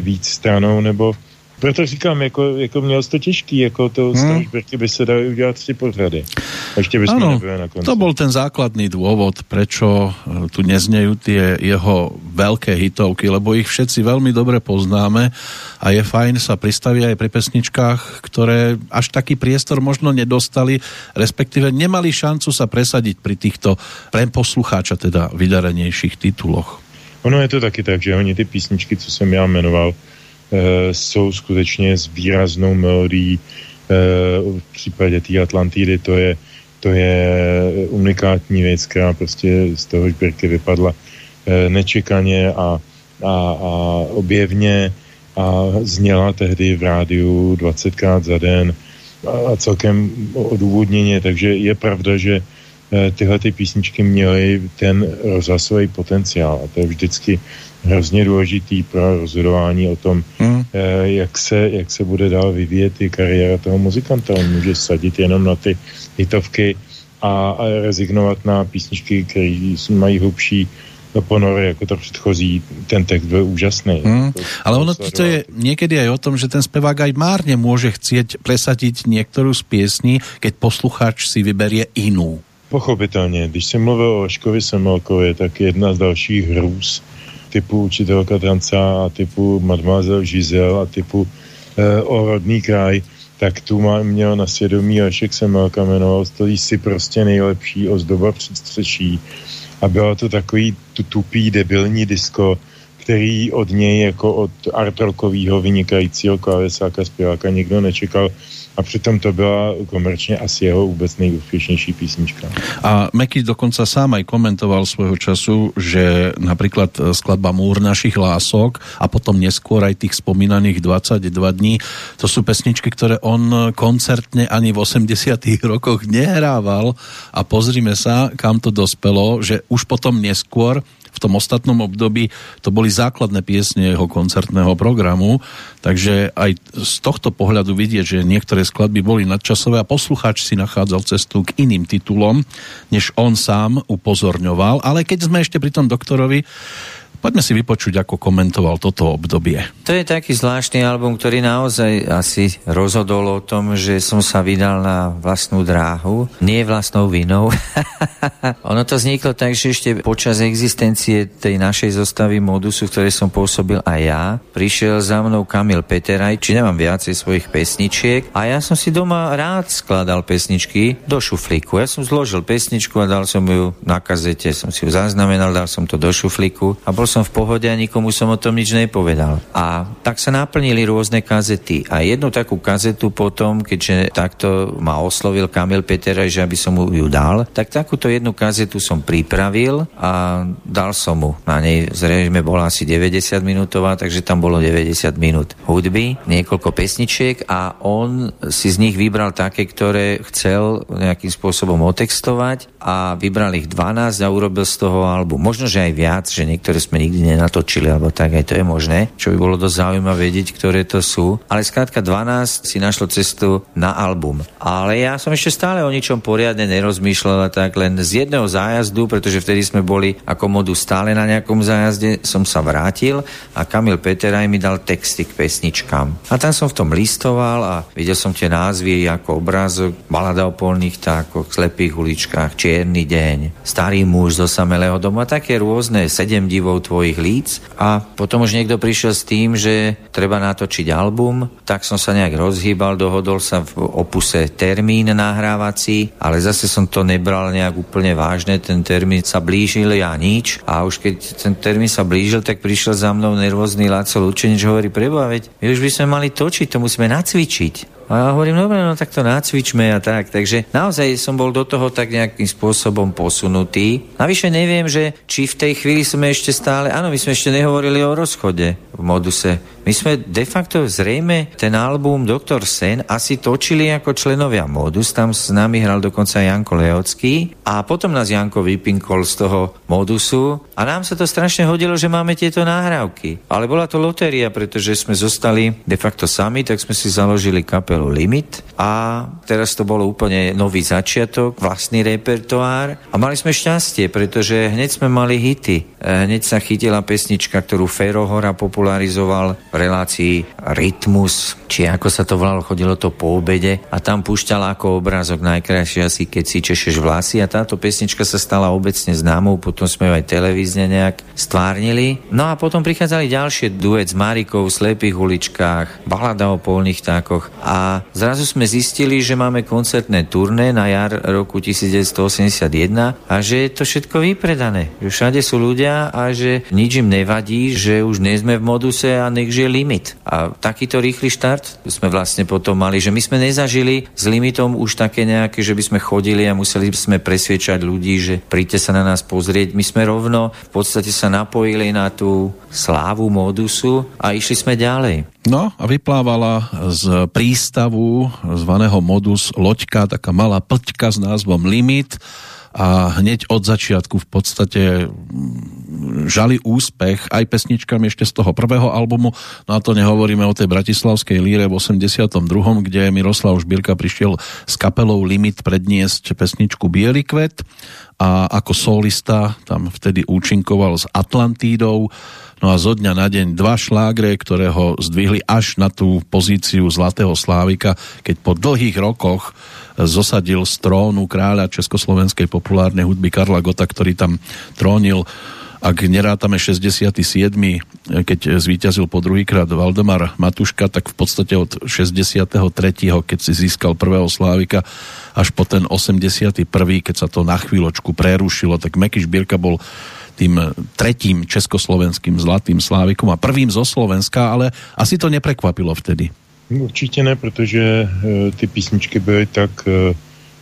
víc stranou, nebo proto říkám, jako, jako měl jsi to těžký, jako to hmm. by se dali udělat tři pořady. Ještě bys ano, na konci. to bol ten základný dôvod, prečo e, tu neznejú tie jeho veľké hitovky, lebo ich všetci veľmi dobre poznáme a je fajn sa pristaviť aj pri pesničkách, ktoré až taký priestor možno nedostali, respektíve nemali šancu sa presadiť pri týchto pre poslucháča teda vydarenejších tituloch. Ono je to taky tak, že oni ty písničky, co jsem já jmenoval, jsou skutečně s výraznou melodií. E, v případě té Atlantidy to je, to je unikátní věc, která prostě z toho žbírky vypadla e, nečekaně a, a, a objevně a zněla tehdy v rádiu 20krát za den a celkem odůvodněně, takže je pravda, že tyhle ty písničky měly ten rozhlasový potenciál a to je vždycky hrozně důležitý pro rozhodování o tom, hmm. eh, jak, se, jak se bude dál vyvíjet i kariéra toho muzikanta. On může sadit jenom na ty hitovky a, a rezignovat na písničky, které mají hlubší ponory jako to předchozí, ten text byl úžasný. To, Ale ono to je někdy aj o tom, že ten spevák aj márně může chcieť presadiť některou z piesní, keď posluchač si vyberie inú. Pochopitelně, když jsem mluvil o Škovi Semelkově, tak jedna z dalších hrůz typu učitelka tanca a typu Mademoiselle Giselle a typu e, o rodný kraj, tak tu má, měl na svědomí Lešek Semelka, jmenoval stojí si prostě nejlepší ozdoba předstřeší. A bylo to takový tu, tupý, debilní disko, který od něj jako od art rockového vynikajícího klavesáka zpěváka nikdo nečekal a přitom to byla komerčně asi jeho vůbec nejúspěšnější písnička. A Meky dokonca sám aj komentoval svojho času, že napríklad e, skladba Múr našich lások a potom neskôr aj tých spomínaných 22 dní, to sú pesničky, ktoré on koncertne ani v 80 rokoch nehrával a pozrime sa, kam to dospelo, že už potom neskôr v tom ostatnom období to boli základné piesne jeho koncertného programu, takže aj z tohto pohľadu vidieť, že niektoré skladby boli nadčasové a poslucháč si nachádzal cestu k iným titulom, než on sám upozorňoval, ale keď sme ešte pri tom doktorovi, Poďme si vypočuť, ako komentoval toto obdobie. To je taký zvláštny album, ktorý naozaj asi rozhodol o tom, že som sa vydal na vlastnú dráhu. Nie vlastnou vinou. ono to vzniklo tak, že ešte počas existencie tej našej zostavy modusu, v ktorej som pôsobil aj ja, prišiel za mnou Kamil Peteraj, či nemám viacej svojich pesničiek a ja som si doma rád skladal pesničky do šuflíku. Ja som zložil pesničku a dal som ju na kazete, som si ju zaznamenal, dal som to do šuflíku a bol som v pohode a nikomu som o tom nič nepovedal. A tak sa naplnili rôzne kazety. A jednu takú kazetu potom, keďže takto ma oslovil Kamil Peteraj, že aby som mu ju dal, tak takúto jednu kazetu som pripravil a dal som mu. Na nej zrejme bola asi 90 minútová, takže tam bolo 90 minút hudby, niekoľko pesničiek a on si z nich vybral také, ktoré chcel nejakým spôsobom otextovať a vybral ich 12 a urobil z toho album. Možno, že aj viac, že niektoré sme nikdy nenatočili, alebo tak aj to je možné, čo by bolo dosť zaujímavé vedieť, ktoré to sú. Ale skrátka 12 si našlo cestu na album. Ale ja som ešte stále o ničom poriadne nerozmýšľal, tak len z jedného zájazdu, pretože vtedy sme boli ako modu stále na nejakom zájazde, som sa vrátil a Kamil Peteraj mi dal texty k pesničkám. A tam som v tom listoval a videl som tie názvy ako obrázok, balada o polných tákoch, slepých uličkách, čierny deň, starý muž zo samelého domu a také rôzne sedem divov tvojich líc. A potom už niekto prišiel s tým, že treba natočiť album, tak som sa nejak rozhýbal, dohodol sa v opuse termín nahrávací, ale zase som to nebral nejak úplne vážne, ten termín sa blížil, ja nič a už keď ten termín sa blížil, tak prišiel za mnou nervózny Laco Lučenič, hovorí, preboha, veď my už by sme mali točiť, to musíme nacvičiť. A ja hovorím, dobre, no tak to nacvičme a tak. Takže naozaj som bol do toho tak nejakým spôsobom posunutý. Navyše neviem, že či v tej chvíli sme ešte stále, áno, my sme ešte nehovorili o rozchode v moduse. My sme de facto zrejme ten album Dr. Sen asi točili ako členovia Modus, tam s nami hral dokonca Janko Leocký a potom nás Janko vypinkol z toho Modusu a nám sa to strašne hodilo, že máme tieto náhrávky. Ale bola to lotéria, pretože sme zostali de facto sami, tak sme si založili kapelu Limit a teraz to bolo úplne nový začiatok, vlastný repertoár a mali sme šťastie, pretože hneď sme mali hity. E, hneď sa chytila pesnička, ktorú Fero Hora popularizoval relácii Rytmus, či ako sa to volalo, chodilo to po obede a tam púšťala ako obrázok najkrajšie asi keď si češeš vlasy a táto pesnička sa stala obecne známou, potom sme ju aj televízne nejak stvárnili. No a potom prichádzali ďalšie duet s Marikou v slepých uličkách, balada o polných tákoch a zrazu sme zistili, že máme koncertné turné na jar roku 1981 a že je to všetko vypredané, že všade sú ľudia a že nič im nevadí, že už nie sme v moduse a nech žije limit. A takýto rýchly štart sme vlastne potom mali, že my sme nezažili s limitom už také nejaké, že by sme chodili a museli sme presviečať ľudí, že príďte sa na nás pozrieť. My sme rovno v podstate sa napojili na tú slávu modusu a išli sme ďalej. No a vyplávala z prístavu zvaného modus loďka, taká malá plťka s názvom Limit. A hneď od začiatku v podstate mm, žali úspech aj pesničkami ešte z toho prvého albumu, no a to nehovoríme o tej bratislavskej líre v 82., kde Miroslav Žbírka prišiel s kapelou Limit predniesť pesničku Bielý kvet. A ako solista tam vtedy účinkoval s Atlantídou, No a zo dňa na deň dva šlágre, ktoré ho zdvihli až na tú pozíciu Zlatého Slávika, keď po dlhých rokoch zosadil z trónu kráľa československej populárnej hudby Karla Gota, ktorý tam trónil ak nerátame 67. keď zvíťazil po druhýkrát Valdemar Matuška, tak v podstate od 63. keď si získal prvého Slávika až po ten 81. keď sa to na chvíľočku prerušilo, tak Meky Šbírka bol tým tretím československým zlatým slávikom a prvým zo Slovenska, ale asi to neprekvapilo vtedy. Určitě ne, protože uh, ty písničky byly tak uh,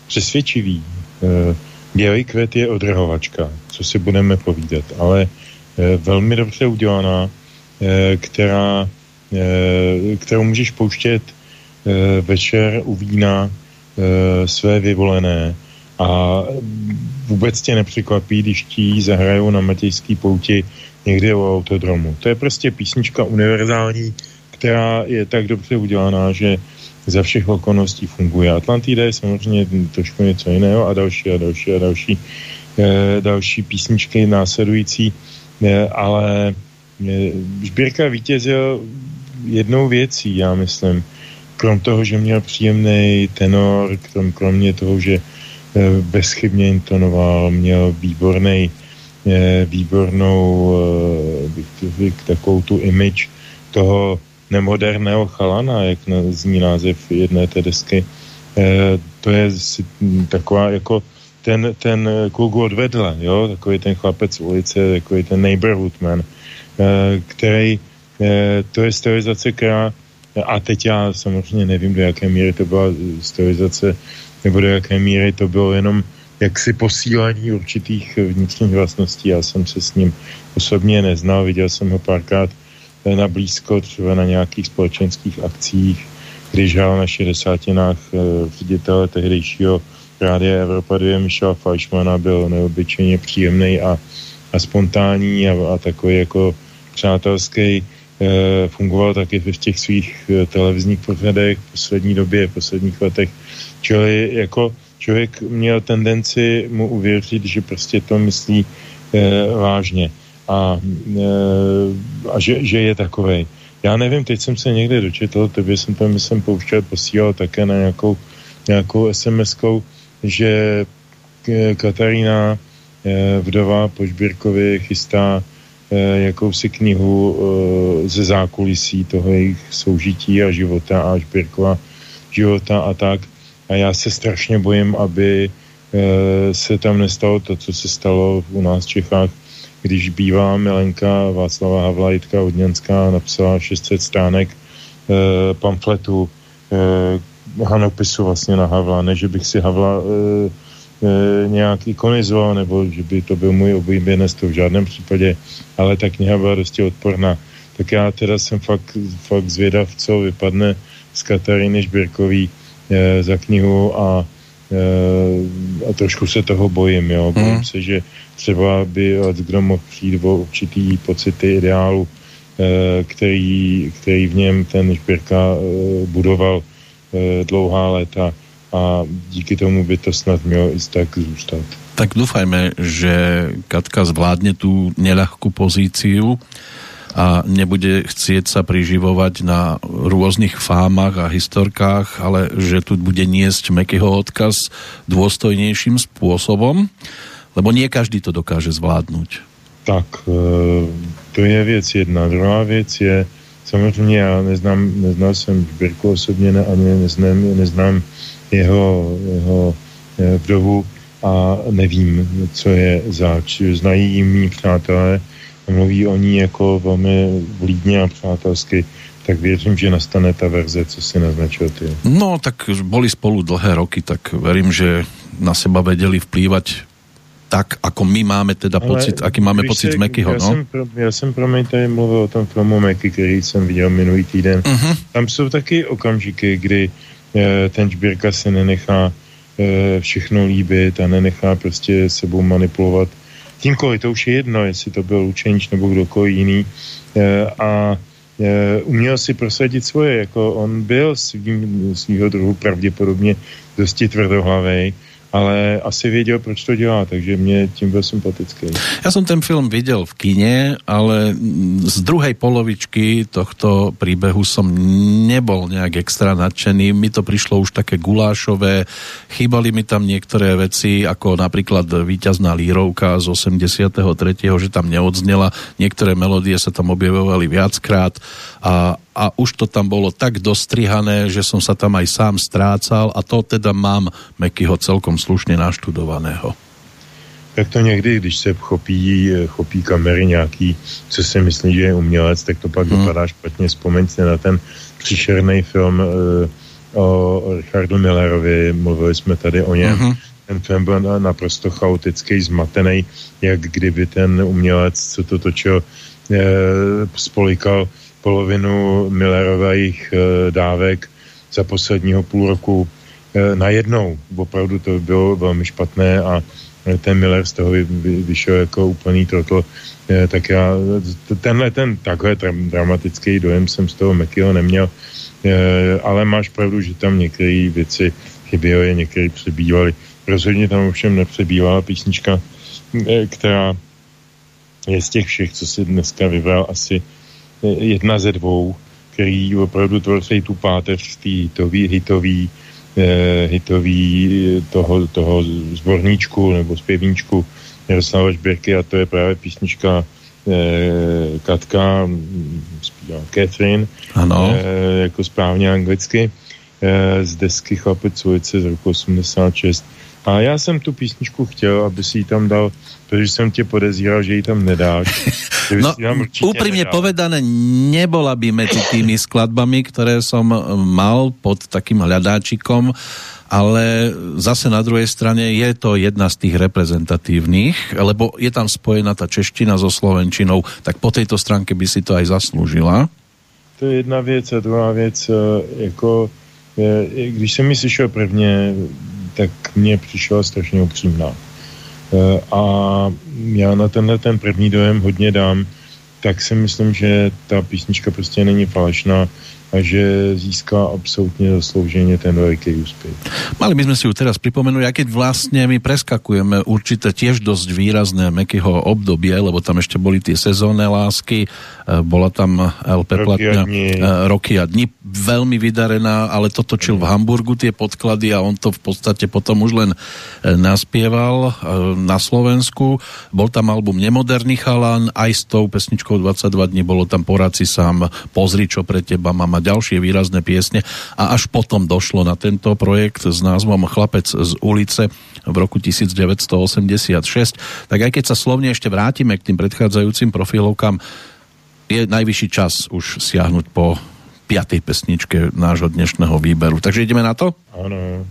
přesvědčivý. Uh, Bělý květ je odrhovačka, co si budeme povídat, ale uh, velmi dobře udělaná, uh, která, uh, kterou můžeš pouštět uh, večer u vína uh, své vyvolené a vůbec tě nepřekvapí, když ti zahrajou na Matějský pouti někde u autodromu. To je prostě písnička univerzální, která je tak dobře udělaná, že za všech okolností funguje. Atlantida je samozřejmě trošku něco jiného a další a další a další, e, další písničky následující, e, ale e, Žbírka vítězil jednou věcí, já myslím, krom toho, že měl příjemný tenor, krom, kromě toho, že bezchybně intonoval, měl výborný, e, výbornou e, takovou tu image toho nemoderného chalana, jak zní název jedné té desky. To je taková jako ten, ten kluk odvedle, jo, takový ten chlapec z ulice, takový ten neighborhood man, který, to je stylizace, která, a teď já samozřejmě nevím, do jaké míry to byla stylizace, nebo do jaké míry to bylo jenom jaksi posílení určitých vnitřních vlastností. Já jsem se s ním osobně neznal, viděl jsem ho párkrát na blízko, třeba na nějakých společenských akcích, když hrál na 60 eh, ředitele tehdejšího Rádia Evropa 2 Michela Fleischmana byl neobyčejně příjemný a a spontánní a, a takový jako přátelský e, fungoval taky v těch svých e, televizních pořadech v poslední době, v posledních letech. Čili jako člověk měl tendenci mu uvěřit, že prostě to myslí e, vážně a, e, a že, že je takovej. Já nevím, teď jsem se někde dočetl, tebe jsem to myslím pouštěl, posílal také na nějakou, nějakou SMS-kou, že Katarína e, vdova po Žbírkovi chystá e, jakousi knihu ze zákulisí toho jejich soužití a života a Žbírkova života a tak. A já se strašně bojím, aby se tam nestalo to, co se stalo u nás v Čechách, když bývá Milenka Václava Havla Jitka Udňanská napsala 600 stránek e, pamfletu e, hanopisu vlastně na Havla, ne, že bych si Havla e, e, nějak ikonizoval, nebo že by to byl můj oblíbenec, to v žádném případě, ale ta kniha byla dosti odporná. Tak já teda jsem fakt, fakt zvědav, co vypadne z Kataríny Žbírkový e, za knihu a a trošku se toho bojím, jo. Bojím mm. se, že třeba by kdo mohl přijít o určitý pocity ideálu, eh, který, který v něm ten Špirka budoval dlouhá léta a díky tomu by to snad mělo i tak zůstat. Tak dúfajme, že Katka zvládne tú neľahkú pozíciu a nebude chcieť sa priživovať na rôznych fámach a historkách, ale že tu bude niesť Mekyho odkaz dôstojnejším spôsobom, lebo nie každý to dokáže zvládnuť. Tak, e, to je věc jedna. Druhá věc je, samozřejmě já neznám, neznal jsem Žbirku osobně, ani neznám, neznám jeho, jeho e, vdovu a nevím, co je zač. Znají mý přátelé, mluví o ní jako velmi vlídně a přátelsky, tak věřím, že nastane ta verze, co si naznačil ty. No, tak boli spolu dlhé roky, tak verím, že na seba vedeli vplývať tak, ako my máme teda Ale pocit, aký máme pocit z Mekyho, já no? Jsem pro, já jsem pro mě tady mluvil o tom filmu Meky, který jsem viděl minulý týden. Uh-huh. Tam jsou taky okamžiky, kdy e, ten Žbírka se nenechá e, všechno líbit a nenechá prostě sebou manipulovat kýmkoliv, to už je jedno, jestli to byl Lučenič nebo kdokoliv jiný. E, a e, uměl si prosadit svoje, jako on byl svým, svýho druhu pravděpodobně dosti tvrdohlavej, ale asi věděl, proč to dělá, takže mě tím byl sympatický. Já jsem ten film viděl v kine, ale z druhej polovičky tohto príbehu som nebol nejak extra nadšený. Mi to prišlo už také gulášové, chýbali mi tam niektoré veci, ako napríklad víťazná lírovka z 83., že tam neodznela. Niektoré melódie sa tam objavovali viackrát a a už to tam bolo tak dostrihané, že som sa tam aj sám strácal a to teda mám Mekyho celkom slušne naštudovaného. Tak to někdy, když se chopí, chopí kamery nějaký, co si myslí, že je umělec, tak to pak hmm. vypadá špatně. Vzpomeňte na ten příšerný film uh, o Richardu Millerovi, mluvili jsme tady o něm. Hmm. Ten film byl naprosto chaotický, zmatený, jak kdyby ten umělec, co to točil, uh, spolikal polovinu Millerových e, dávek za posledního půl roku e, najednou. Opravdu to bylo velmi špatné a ten Miller z toho vy, vy, vyšel jako úplný trotl. E, tak já tenhle ten takhle dramatický dojem jsem z toho Mekyho neměl, e, ale máš pravdu, že tam některé věci chyběly, některé přebývaly. Rozhodně tam ovšem nepřebývala písnička, e, která je z těch všech, co si dneska vybral, asi jedna ze dvou, který opravdu tvoří tu páteř té hitový, hitový, eh, hitový toho, toho zborníčku nebo zpěvníčku Jaroslava Žběrky a to je právě písnička eh, Katka, zpívá Catherine, ano. Eh, jako správně anglicky, eh, z desky Chlapec ulice z roku 86 a já jsem tu písničku chtěl, aby si ji tam dal, protože jsem tě podezíral, že ji tam nedáš. no, úprimne nedal. povedané, nebola by medzi tými skladbami, ktoré som mal pod takým hľadáčikom, ale zase na druhej strane je to jedna z tých reprezentatívnych, lebo je tam spojená tá čeština so slovenčinou, tak po tejto stránke by si to aj zaslúžila. To je jedna věc a druhá věc, eh, jako eh, když jsem mi slyšel prvně tak mně přišla strašně upřímná. a já na tenhle ten první dojem hodně dám, tak si myslím, že ta písnička prostě není falešná že získá absolútne zaslouženie ten veľký úspech. Mali by sme si ju teraz pripomenúť, aj keď vlastne my preskakujeme určité tiež dosť výrazné mekého obdobie, lebo tam ešte boli tie sezónne lásky, e, bola tam LP roky platňa a dni. E, roky a dni, veľmi vydarená, ale to točil v Hamburgu tie podklady a on to v podstate potom už len e, naspieval na Slovensku. Bol tam album Nemoderný chalan, aj s tou pesničkou 22 dní bolo tam Poradci sám, Pozri, čo pre teba mám a ďalšie výrazné piesne a až potom došlo na tento projekt s názvom Chlapec z ulice v roku 1986. Tak aj keď sa slovne ešte vrátime k tým predchádzajúcim profilovkám, je najvyšší čas už siahnuť po piatej pesničke nášho dnešného výberu. Takže ideme na to? Áno.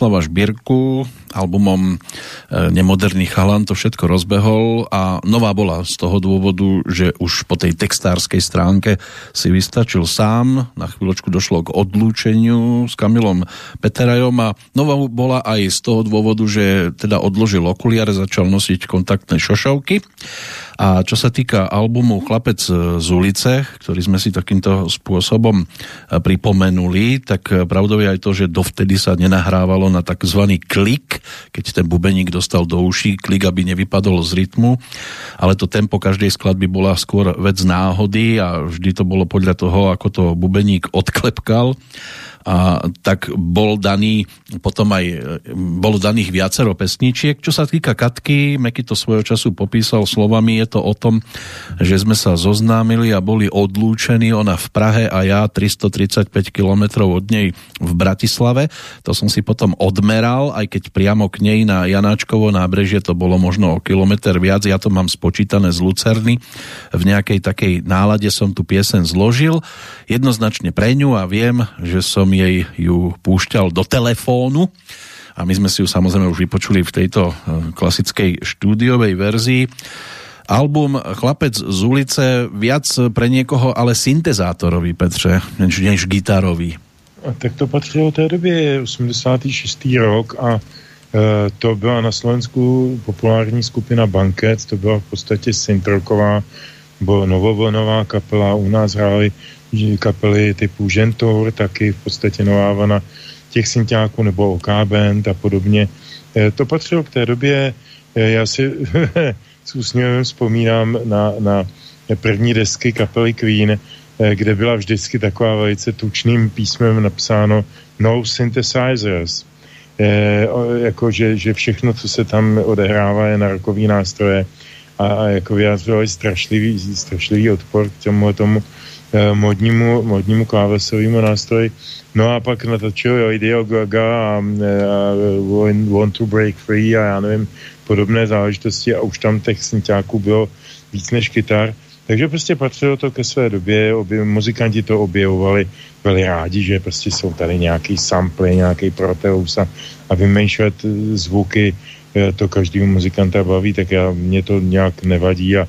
Miroslava Žbírku albumom e, Nemoderný chalan to všetko rozbehol a nová bola z toho dôvodu, že už po tej textárskej stránke si vystačil sám, na chvíľočku došlo k odlúčeniu s Kamilom Peterajom a nová bola aj z toho dôvodu, že teda odložil okuliare, začal nosiť kontaktné šošovky a čo sa týka albumu Chlapec z ulice, ktorý sme si takýmto spôsobom e, pripomenuli, tak pravdou je aj to, že dovtedy sa nenahrávalo na tzv. klik, keď ten bubeník dostal do uší, klik, aby nevypadol z rytmu, ale to tempo každej skladby bola skôr vec náhody a vždy to bolo podľa toho, ako to bubeník odklepkal a tak bol daný potom aj bolo daných viacero pesničiek. Čo sa týka Katky, Meky to svojho času popísal slovami, je to o tom, že sme sa zoznámili a boli odlúčení, ona v Prahe a ja 335 km od nej v Bratislave. To som si potom odmeral, aj keď priamo k nej na Janáčkovo nábrežie to bolo možno o kilometr viac, ja to mám spočítané z Lucerny. V nejakej takej nálade som tu piesen zložil, jednoznačne pre ňu a viem, že som jej ju púšťal do telefónu a my sme si ju samozrejme už vypočuli v tejto eh, klasickej štúdiovej verzii. Album Chlapec z ulice viac pre niekoho ale syntezátorový, Petře, než, než gitarový. A tak to patřilo té době, 86. rok a e, to byla na Slovensku populární skupina Banket, to byla v podstatě syntroková, byla novovlnová kapela, u nás hráli kapely typu Žentour, taky v podstatě nová vana těch synťáků nebo OK Band a podobně. E, to patřilo k té době, e, já si s úsměvem vzpomínám na, na první desky kapely Queen, e, kde byla vždycky taková velice tučným písmem napsáno No Synthesizers. E, jako, že, že všechno, co se tam odehrává, je na rokový nástroje a, a jako vyjádřovali strašlivý, strašlivý odpor k tomu, tomu Eh, modnímu, modnímu klávesovému nástroji. No a pak natočil Radio Gaga a, a Want to Break Free a já nevím, podobné záležitosti a už tam těch synťáků bylo víc než kytar. Takže prostě patřilo to ke své době, obě, muzikanti to objevovali, byli rádi, že prostě jsou tady nějaký sample, nějaký proteus a, a vymýšlet zvuky, eh, to každý muzikanta baví, tak já, mě to nějak nevadí a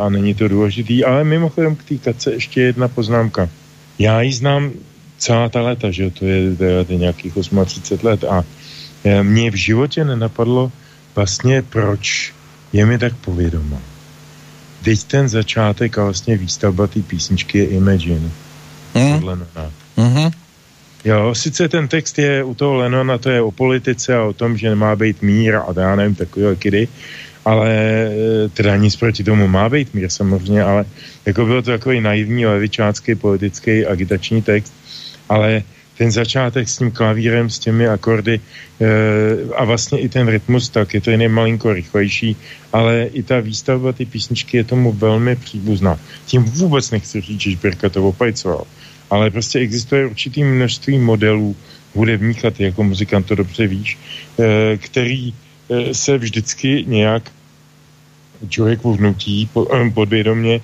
a není to důležitý. Ale mimochodem k té kace ještě jedna poznámka. Já ji znám celá ta léta, že to je, to je nějakých 38 let a e, mě v životě nenapadlo vlastně, proč je mi tak povědomo. Teď ten začátek a vlastně výstavba té písničky je Imagine. Mm. Od Lenona. Mm-hmm. Jo, sice ten text je u toho Lenona, to je o politice a o tom, že nemá být mír a já nevím, takového kidy, ale e, teda nic proti tomu má být mír samozřejmě, ale jako bylo to takový naivní levičácký politický agitační text, ale ten začátek s tím klavírem, s těmi akordy e, a vlastně i ten rytmus, tak je to jen malinko rychlejší, ale i ta výstavba ty písničky je tomu velmi příbuzná. Tím vůbec nechci říct, že Šbírka to opajcoval, ale prostě existuje určitý množství modelů hudebních a ty jako muzikant to dobře víš, e, který Eh, se vždycky nějak člověk vnutí eh, podvědomě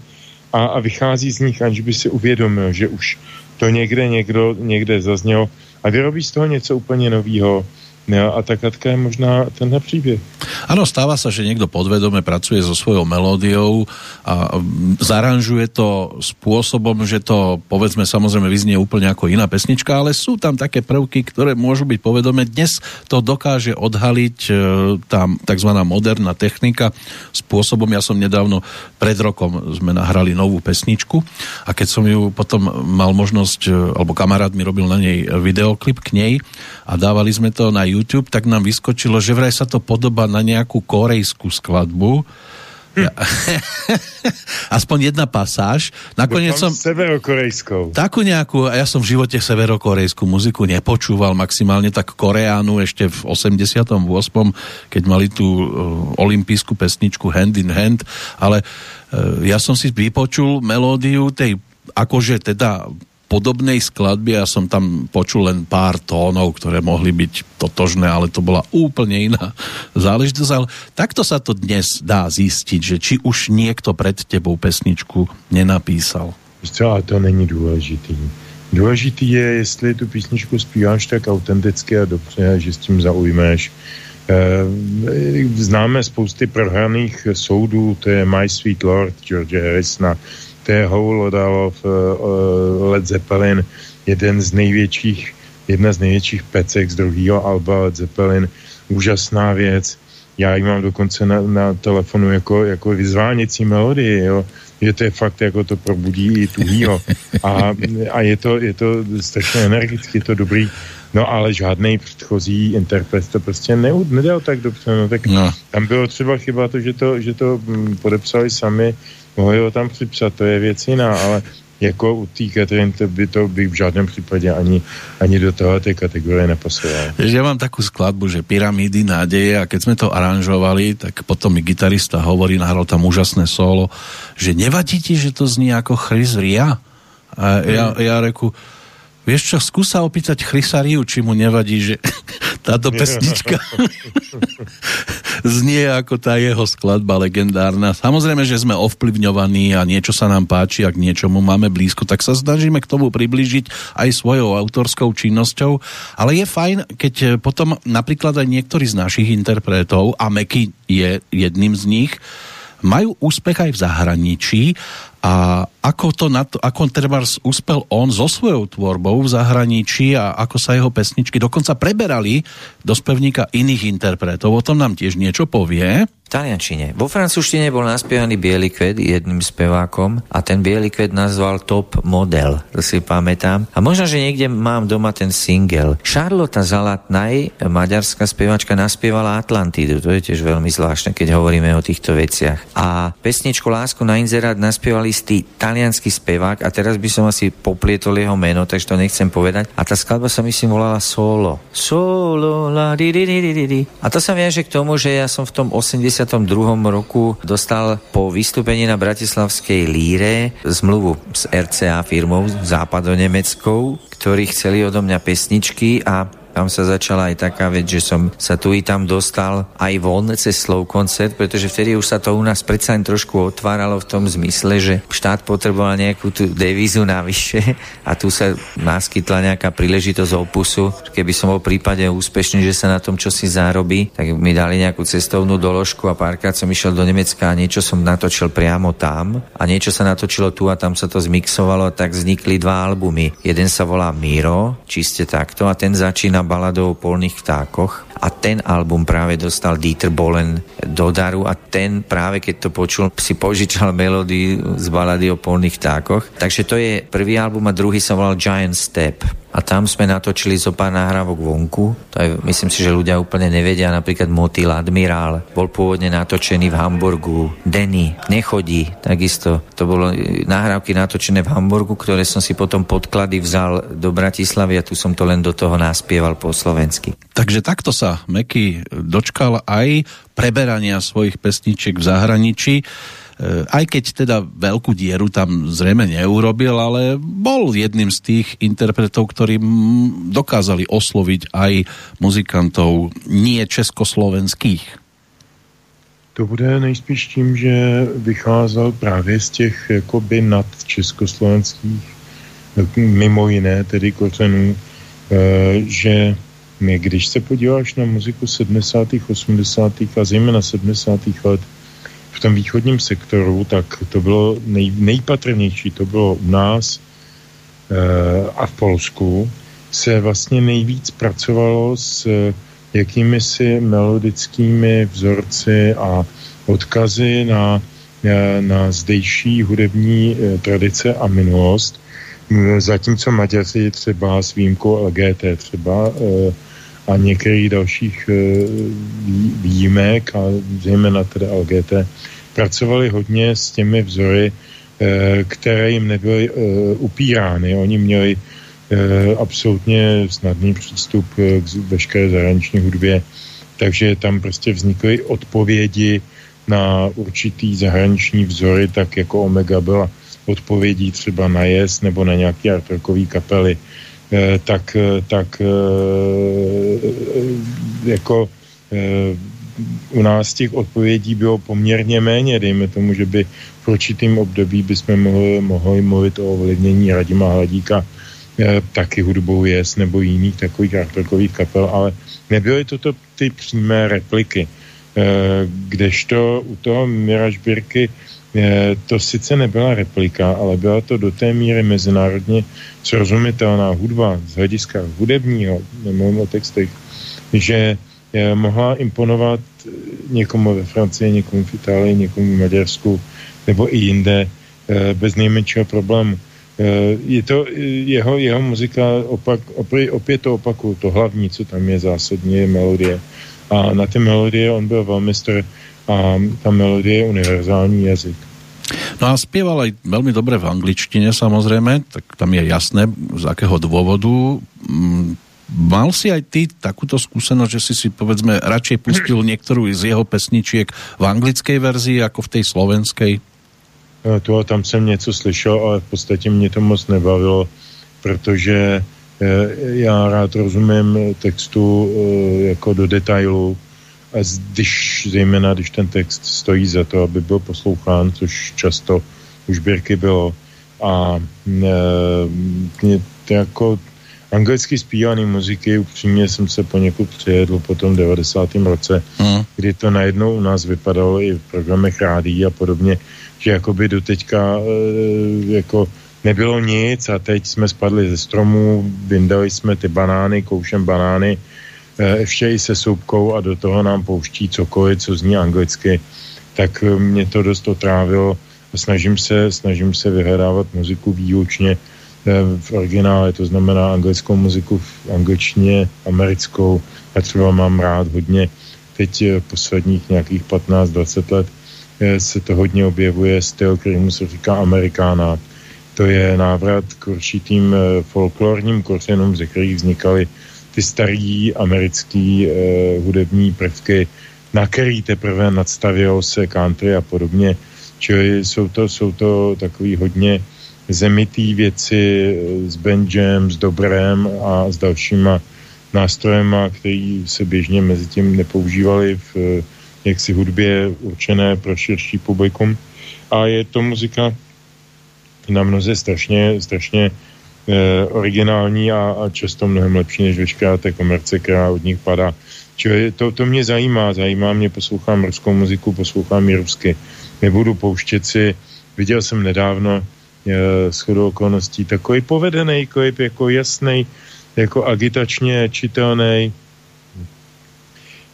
a, a vychází z nich, aniž by si uvědomil, že už to někde někdo někde zaznělo. A vyrobí z toho něco úplně nového No, a Katka je možná tenhle príbeh. Áno, stáva sa, že niekto podvedome pracuje so svojou melódiou a zaranžuje to spôsobom, že to povedzme samozrejme vyznie úplne ako iná pesnička, ale sú tam také prvky, ktoré môžu byť povedome. Dnes to dokáže odhaliť e, tá tzv. moderná technika spôsobom, ja som nedávno pred rokom sme nahrali novú pesničku a keď som ju potom mal možnosť, e, alebo kamarát mi robil na nej videoklip k nej a dávali sme to na YouTube, tak nám vyskočilo, že vraj sa to podobá na nejakú korejskú skladbu. Hm. Ja, aspoň jedna pasáž. Nakoniec som... Severokorejskou. Takú nejakú, ja som v živote severokorejskú muziku nepočúval, maximálne tak Koreánu ešte v 88. keď mali tú uh, olimpijskú pesničku Hand in Hand, ale uh, ja som si vypočul melódiu tej akože teda podobnej skladbe ja som tam počul len pár tónov, ktoré mohli byť totožné, ale to bola úplne iná záležitosť. Ale takto sa to dnes dá zistiť, že či už niekto pred tebou pesničku nenapísal. Ale to není důležitý. Důležitý je, jestli tu písničku zpíváš tak autenticky a dobře, že s tím zaujmeš. E, známe spousty prohraných soudů, to je My Sweet Lord, George Harrisona, to je Hole Odalov, uh, Led Zeppelin, jeden z největších, jedna z největších pecek z druhého alba Led Zeppelin, úžasná věc. Já ji mám dokonce na, na telefonu jako, jako vyzváněcí melodii, jo. že to je fakt, jako to probudí i tuhýho. A, a je, to, je to strašně energicky, je to dobrý. No ale žádný předchozí interpret to prostě ne, nedal tak dobře. No, tak no. tam bylo třeba chyba to, že to, že to mm, podepsali sami mohli ho tam připsat, to je věc jiná, ale jako u té Katrin, to by to by v žádném případě ani, ani do toho té kategorie nepasoval. Ja mám takú skladbu, že Pyramídy nádeje a keď sme to aranžovali, tak potom mi gitarista hovorí, nahral tam úžasné solo, že nevadí ti, že to znie ako Chris Ria? A ja, ja reku, Vieš čo, skúsa opýtať Chrysariu, či mu nevadí, že táto pesnička znie ako tá jeho skladba legendárna. Samozrejme, že sme ovplyvňovaní a niečo sa nám páči, ak niečomu máme blízko, tak sa snažíme k tomu priblížiť aj svojou autorskou činnosťou. Ale je fajn, keď potom napríklad aj niektorí z našich interpretov, a Meky je jedným z nich, majú úspech aj v zahraničí a ako to na to, ako treba uspel on so svojou tvorbou v zahraničí a ako sa jeho pesničky dokonca preberali do spevníka iných interpretov. O tom nám tiež niečo povie. Taliančine. Vo francúzštine bol naspievaný Bielý kvet jedným spevákom a ten Bielý kvet nazval Top Model, to si pamätám. A možno, že niekde mám doma ten single. Charlotte Zalatnaj, maďarská speváčka, naspievala Atlantidu. To je tiež veľmi zvláštne, keď hovoríme o týchto veciach. A pesničku Lásku na inzerát naspievali istý talianský spevák a teraz by som asi poplietol jeho meno, takže to nechcem povedať. A tá skladba sa myslím volala Solo. Solo, la, di, di, di, di, di. A to sa viaže k tomu, že ja som v tom 80 roku dostal po vystúpení na Bratislavskej líre zmluvu s RCA firmou západonemeckou, ktorí chceli odo mňa pesničky a tam sa začala aj taká vec, že som sa tu i tam dostal aj von cez slow koncert, pretože vtedy už sa to u nás predsa len trošku otváralo v tom zmysle, že štát potreboval nejakú tú devízu navyše a tu sa naskytla nejaká príležitosť opusu. Keby som bol prípade úspešný, že sa na tom čo si zárobí, tak mi dali nejakú cestovnú doložku a párkrát som išiel do Nemecka a niečo som natočil priamo tam a niečo sa natočilo tu a tam sa to zmixovalo a tak vznikli dva albumy. Jeden sa volá Miro, čiste takto a ten začína na baladou o polných vtákoch a ten album práve dostal Dieter Bolen do daru a ten práve keď to počul si požičal melódiu z balady o polných vtákoch. Takže to je prvý album a druhý sa volal Giant Step a tam sme natočili zo pár nahrávok vonku. To je, myslím si, že ľudia úplne nevedia. Napríklad Motil Admiral bol pôvodne natočený v Hamburgu. Denny nechodí, takisto. To bolo nahrávky natočené v Hamburgu, ktoré som si potom podklady vzal do Bratislavy a tu som to len do toho naspieval po slovensky. Takže takto sa Meky dočkal aj preberania svojich pesničiek v zahraničí. Eh, aj keď teda veľkú dieru tam zrejme neurobil, ale bol jedným z tých interpretov, ktorí dokázali osloviť aj muzikantov nie československých. To bude nejspíš tím, že vycházel právě z těch jakoby nad československých, mimo jiné tedy kořenů, eh, že když se podíváš na muziku 70., 80. a zejména 70. let, v tom východním sektoru, tak to bylo nej, nejpatrnější, to bylo u nás e, a v Polsku, se vlastně nejvíc pracovalo s jakými si melodickými vzorci a odkazy na, eh, na zdejší hudební tradice a minulost, zatímco Maďaři třeba s výjimkou LGT třeba e, a některých dalších e, výjimek a zejména tedy LGT pracovali hodně s těmi vzory, e, které jim nebyly e, upírány. Oni měli absolutně snadný přístup k veškeré zahraniční hudbě, takže tam prostě vznikly odpovědi na určitý zahraniční vzory, tak jako Omega byla odpovědí třeba na Yes nebo na nějaký artrokový kapely Eh, tak, eh, tak eh, jako u nás těch odpovědí bylo poměrně méně, dejme tomu, že by v určitým období bychom mohli, mohli mluvit o ovlivnění Radima Hladíka taky hudbou Yes nebo jiných takových artokových kapel, ale nebyly toto ty přímé repliky. Kdežto u toho Mira Žbírky to sice nebyla replika, ale byla to do té míry mezinárodně srozumitelná hudba z hlediska hudebního, nemluvím o textech, že mohla imponovat někomu ve Francii, někomu v Itálii, někomu v Maďarsku nebo i jinde eh, bez nejmenšího problému. Je to jeho, jeho muzika, opak, opět, opět to opakuju, to hlavní, co tam je zásadně, je melodie. A na ty melodie on byl velmi star a ta melodie je univerzální jazyk. No a spieval aj veľmi dobre v angličtine samozrejme, tak tam je jasné z akého dôvodu. Mm, mal si aj ty takúto skúsenosť, že si si povedzme radšej pustil niektorú z jeho pesničiek v anglickej verzii ako v tej slovenskej? No, to tam jsem něco slyšel, ale v podstatě mě to moc nebavilo, protože eh, já rád rozumím textu eh, jako do detailu, a když, zejména když ten text stojí za to, aby byl poslouchán, což často už Birky bylo. A e, jako anglicky zpívaný muziky, upřímně jsem se poněkud přijedl po tom 90. roce, mm. kdy to najednou u nás vypadalo i v programech rádí a podobně, že jakoby do teďka e, jako nebylo nic a teď jsme spadli ze stromů, vyndali jsme ty banány, koušem banány, ještě i se soupkou a do toho nám pouští cokoliv, co zní anglicky, tak mě to dost otrávilo. Snažím se, snažím se vyhledávat muziku výlučně v originále, to znamená anglickou muziku v angličtině, americkou. Já třeba mám rád hodně, teď eh, posledních nějakých 15-20 let se to hodně objevuje styl, kterýmu se říká amerikána. To je návrat k určitým folklorním kořenům, ze kterých vznikaly starý americký eh, hudební prvky, na který teprve nadstavil se country a podobně. Čili jsou to, jsou to takový hodně zemitý věci s Benjem, s Dobrem a s dalšíma nástrojema, který se běžně mezi tím nepoužívali v jaksi hudbě určené pro širší publikum. A je to muzika na mnoze strašně, strašně eh, originální a, a často mnohem lepší než veškerá té komerce, která od nich padá. Čili to, to mě zajímá, zajímá mě, poslouchám ruskou muziku, poslouchám ji rusky. Nebudu pouštět si, viděl jsem nedávno s chodou okolností takový povedený klip, jako jasný, jako agitačně čitelný,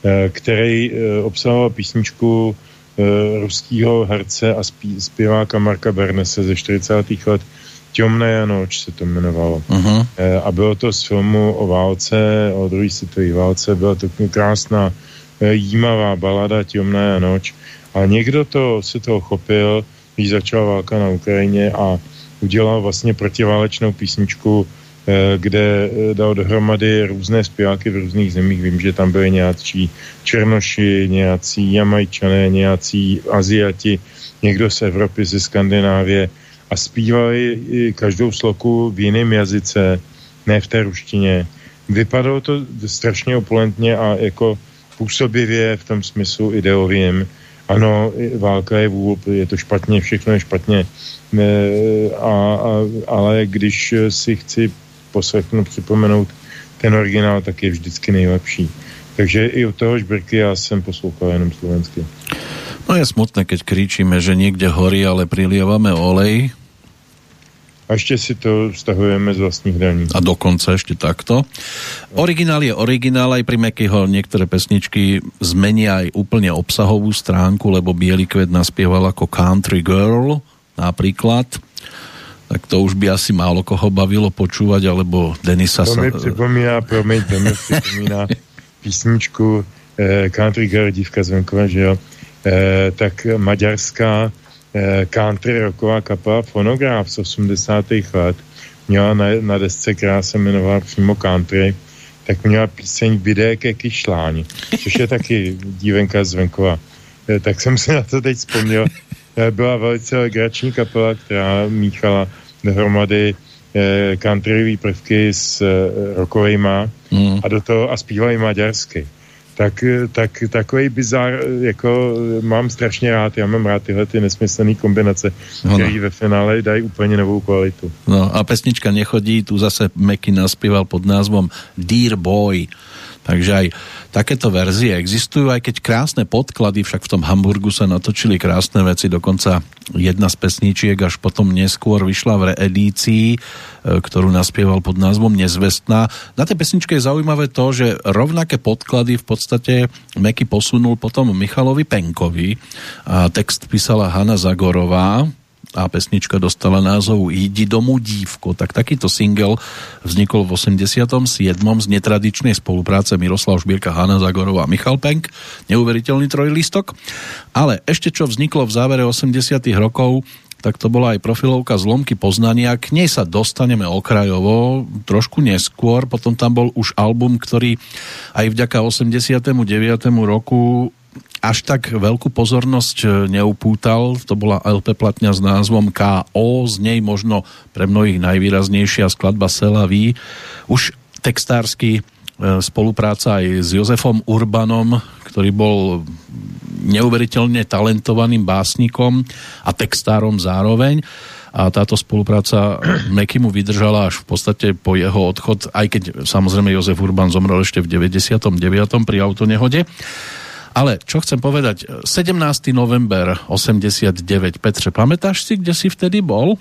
eh, který eh, obsahoval písničku eh, ruského herce a zpěváka Marka Bernese ze 40. let Těmné noč se to jmenovalo. Uh-huh. A bylo to z filmu o válce, o druhé světové válce, byla to krásná jímavá balada Těmná noč. A někdo to se toho chopil, když začala válka na Ukrajině a udělal vlastně protiválečnou písničku, eh, kde eh, dal dohromady různé zpěváky v různých zemích. Vím, že tam byli nějací Černoši, nějací Jamajčané, nějací Aziati, někdo z Evropy, ze Skandinávie a zpívali každou sloku v jiném jazyce, ne v té ruštině. Vypadalo to strašně opulentně a jako působivě v tom smyslu ideovým ano, válka je vůl, je to špatně, všechno je špatně, a, a, ale když si chci poslechnout, připomenout ten originál, tak je vždycky nejlepší. Takže i u toho Žbrky já jsem poslouchal jenom slovensky. No je smutné, keď kričíme, že niekde horí, ale prilievame olej, a ešte si to stahujeme z vlastných daní. A dokonca ešte takto. Originál je originál, aj pri Mekyho niektoré pesničky zmenia aj úplne obsahovú stránku, lebo Bielý kvet naspieval ako Country Girl napríklad. Tak to už by asi málo koho bavilo počúvať, alebo Denisa... To mi pripomína, promiň, to mi pripomína písničku eh, Country Girl, dívka z venkova, že jo? Tak maďarská Eh, country rocková kapela Fonograf z 80. let měla na, na desce, která se jmenovala přímo Country, tak měla píseň Vidéke Kyšláň, což je taky dívenka z venkova. Eh, tak jsem si na to teď vzpomněl. Eh, byla velice legrační kapela, která míchala dohromady countryový prvky s rockovejma mm. a do toho a zpívali maďarsky tak, tak takový bizar, jako mám strašně rád, já mám rád tyhle ty nesmyslné kombinace, no, které ve finále dají úplně novou kvalitu. No a pesnička nechodí, tu zase Meky naspíval pod názvom Dear Boy. Takže aj takéto verzie existujú, aj keď krásne podklady, však v tom Hamburgu sa natočili krásne veci, dokonca jedna z pesničiek až potom neskôr vyšla v reedícii, e, ktorú naspieval pod názvom Nezvestná. Na tej pesničke je zaujímavé to, že rovnaké podklady v podstate Meky posunul potom Michalovi Penkovi a text písala Hanna Zagorová, a pesnička dostala názov Jdi domů dívko. Tak takýto single vznikol v 87. z netradičnej spolupráce Miroslav Šbírka, Hanna Zagorová a Michal Penk. Neuveriteľný trojlistok. Ale ešte čo vzniklo v závere 80. rokov, tak to bola aj profilovka Zlomky poznania. K nej sa dostaneme okrajovo trošku neskôr. Potom tam bol už album, ktorý aj vďaka 89. roku až tak veľkú pozornosť e, neupútal. To bola LP platňa s názvom K.O. Z nej možno pre mnohých najvýraznejšia skladba Selaví. Už textársky e, spolupráca aj s Jozefom Urbanom, ktorý bol neuveriteľne talentovaným básnikom a textárom zároveň a táto spolupráca Meky mu vydržala až v podstate po jeho odchod, aj keď samozrejme Jozef Urban zomrel ešte v 99. pri autonehode. Ale čo chcem povedať, 17. november 89, Petře, pamätáš si, kde si vtedy bol?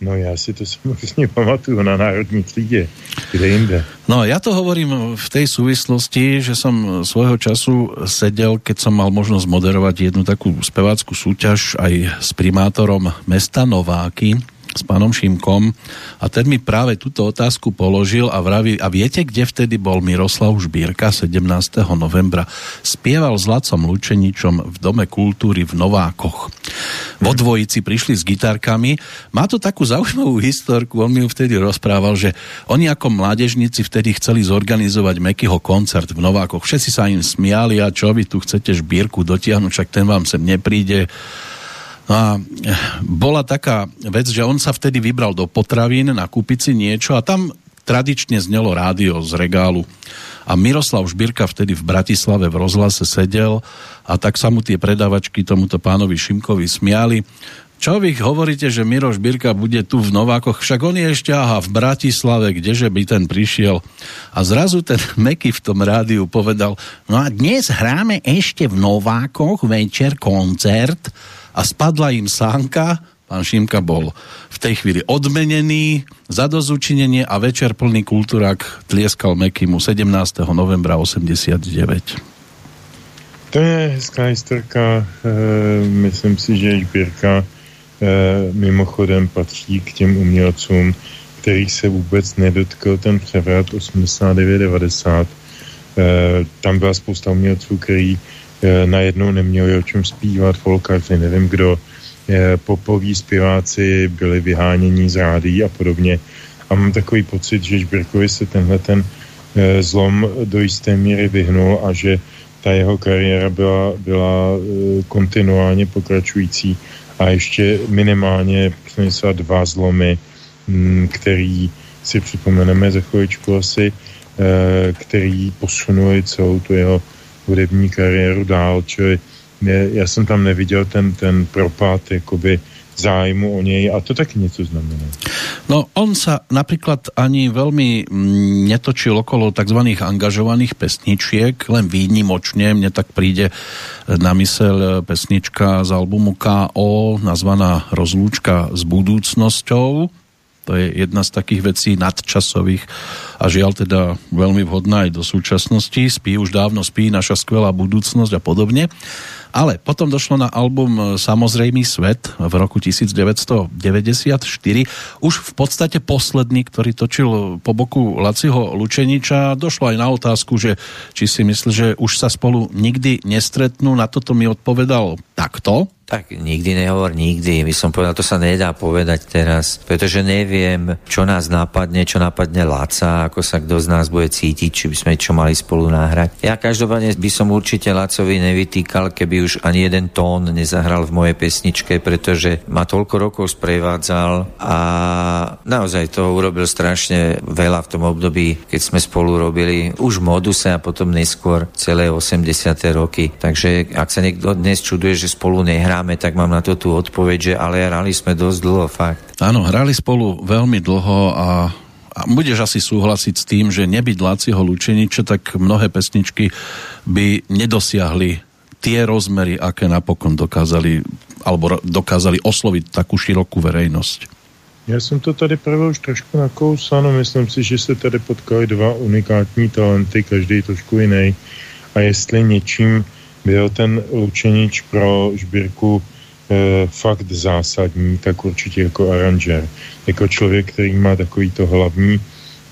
No já si to samozřejmě pamatuju na Národní třídě, kde jinde. No ja to hovorím v tej súvislosti, že som svojho času sedel, keď som mal možnosť moderovať jednu takú spevácku súťaž aj s primátorom mesta Nováky, s pánom Šimkom a ten mi práve túto otázku položil a vraví, a viete, kde vtedy bol Miroslav Žbírka 17. novembra? Spieval s Lacom Lučeničom v Dome kultúry v Novákoch. Vo dvojici prišli s gitarkami. Má to takú zaujímavú historku, on mi ju vtedy rozprával, že oni ako mládežníci vtedy chceli zorganizovať Mekyho koncert v Novákoch. Všetci sa im smiali a čo vy tu chcete Žbírku dotiahnuť, však ten vám sem nepríde a bola taká vec, že on sa vtedy vybral do potravín nakúpiť si niečo a tam tradične znelo rádio z regálu. A Miroslav Žbírka vtedy v Bratislave v rozhlase sedel a tak sa mu tie predavačky tomuto pánovi Šimkovi smiali. Čo vy hovoríte, že Miro Žbírka bude tu v Novákoch? Však on je ešte aha v Bratislave, kdeže by ten prišiel. A zrazu ten Meky v tom rádiu povedal, no a dnes hráme ešte v Novákoch večer koncert a spadla im sánka, pán Šimka bol v tej chvíli odmenený za dozučinenie a večer plný kultúrak tlieskal Mekimu 17. novembra 89. To je hezká historka. E, myslím si, že Žbírka e, mimochodem patří k těm umělcům, kterých se vůbec nedotkl ten převrat 89-90. E, tam byla spousta umělců, který E, najednou neměli o čem zpívat, folkaři, nevím kdo, e, popoví zpěváci byli vyháněni z rádí a podobně. A mám takový pocit, že Žbirkovi se tenhle ten e, zlom do jisté míry vyhnul a že ta jeho kariéra byla, byla kontinuálně pokračující a ještě minimálně přinesla dva zlomy, který si připomeneme za chvíličku asi, který posunuli celou tu jeho hudební kariéru dál, čili já jsem tam neviděl ten, ten propad jakoby zájmu o něj a to taky něco znamená. No on sa napríklad ani veľmi mm, netočil okolo tzv. angažovaných pesničiek, len výnimočne, mne tak príde na mysel pesnička z albumu K.O. nazvaná Rozlúčka s budúcnosťou, to je jedna z takých vecí nadčasových a žiaľ teda veľmi vhodná aj do súčasnosti. Spí už dávno spí naša skvelá budúcnosť a podobne. Ale potom došlo na album Samozrejmý svet v roku 1994. Už v podstate posledný, ktorý točil po boku Laciho Lučeniča. Došlo aj na otázku, že či si myslí, že už sa spolu nikdy nestretnú. Na toto mi odpovedal takto. Tak nikdy nehovor nikdy. My som povedal, to sa nedá povedať teraz, pretože neviem, čo nás napadne, čo napadne Laca, ako sa kto z nás bude cítiť, či by sme čo mali spolu náhrať. Ja každopádne by som určite Lacovi nevytýkal, keby už ani jeden tón nezahral v mojej pesničke, pretože ma toľko rokov sprevádzal a naozaj to urobil strašne veľa v tom období, keď sme spolu robili už moduse a potom neskôr celé 80. roky. Takže ak sa niekto dnes čuduje, že spolu nehrá, hráme, tak mám na to tú odpoveď, že ale hrali sme dosť dlho, fakt. Áno, hrali spolu veľmi dlho a a budeš asi súhlasiť s tým, že nebyť Láciho Lučeniča, tak mnohé pesničky by nedosiahli tie rozmery, aké napokon dokázali alebo dokázali osloviť takú širokú verejnosť. Já jsem to tady prvé už trošku nakousal, no myslím si, že se tady potkali dva unikátní talenty, každý trošku jiný. A jestli něčím byl ten Lučenič pro sbírku e, fakt zásadní, tak určitě jako aranžer. Jako člověk, který má takový to hlavní,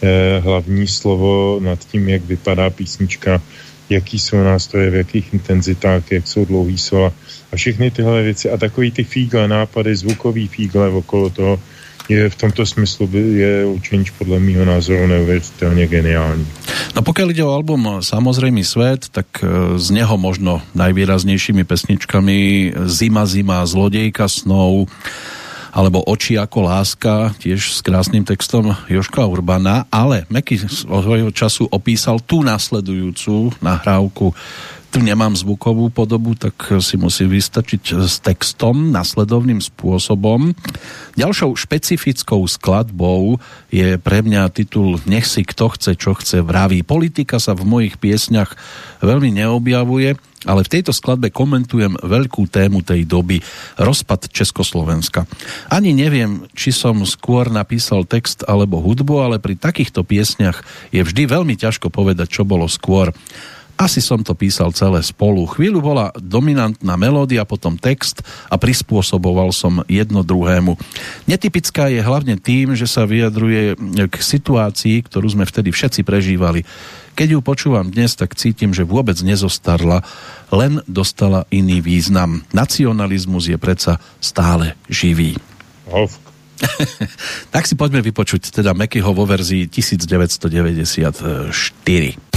e, hlavní slovo nad tím, jak vypadá písnička, jaký jsou nástroje, v jakých intenzitách, jak jsou dlouhý slova a všechny tyhle věci a takový ty fígle, nápady, zvukový fígle okolo toho, je v tomto smyslu je učenič podle mýho názoru neuvěřitelně geniální. No pokiaľ ide o album Samozrejmý svet, tak e, z neho možno najvýraznejšími pesničkami Zima, zima, Zlodejka snov, alebo Oči ako láska, tiež s krásnym textom Joška Urbana, ale Meky svojho času opísal tú nasledujúcu nahrávku tu nemám zvukovú podobu, tak si musí vystačiť s textom nasledovným spôsobom. Ďalšou špecifickou skladbou je pre mňa titul Nech si kto chce, čo chce vraví. Politika sa v mojich piesňach veľmi neobjavuje, ale v tejto skladbe komentujem veľkú tému tej doby, rozpad Československa. Ani neviem, či som skôr napísal text alebo hudbu, ale pri takýchto piesňach je vždy veľmi ťažko povedať, čo bolo skôr. Asi som to písal celé spolu. Chvíľu bola dominantná melódia, potom text a prispôsoboval som jedno druhému. Netypická je hlavne tým, že sa vyjadruje k situácii, ktorú sme vtedy všetci prežívali. Keď ju počúvam dnes, tak cítim, že vôbec nezostarla, len dostala iný význam. Nacionalizmus je predsa stále živý. tak si poďme vypočuť teda Mekyho vo verzii 1994.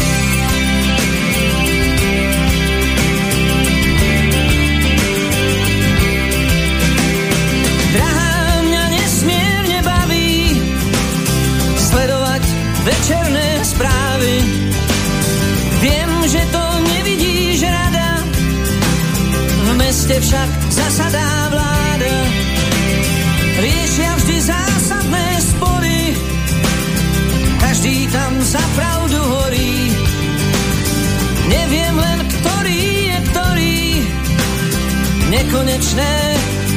nekonečné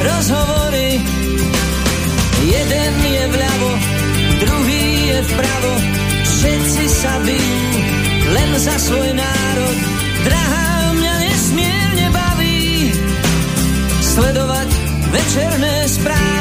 rozhovory. Jeden je vľavo, druhý je vpravo, všetci sa bijú len za svoj národ. Drahá sledovať večerné správy.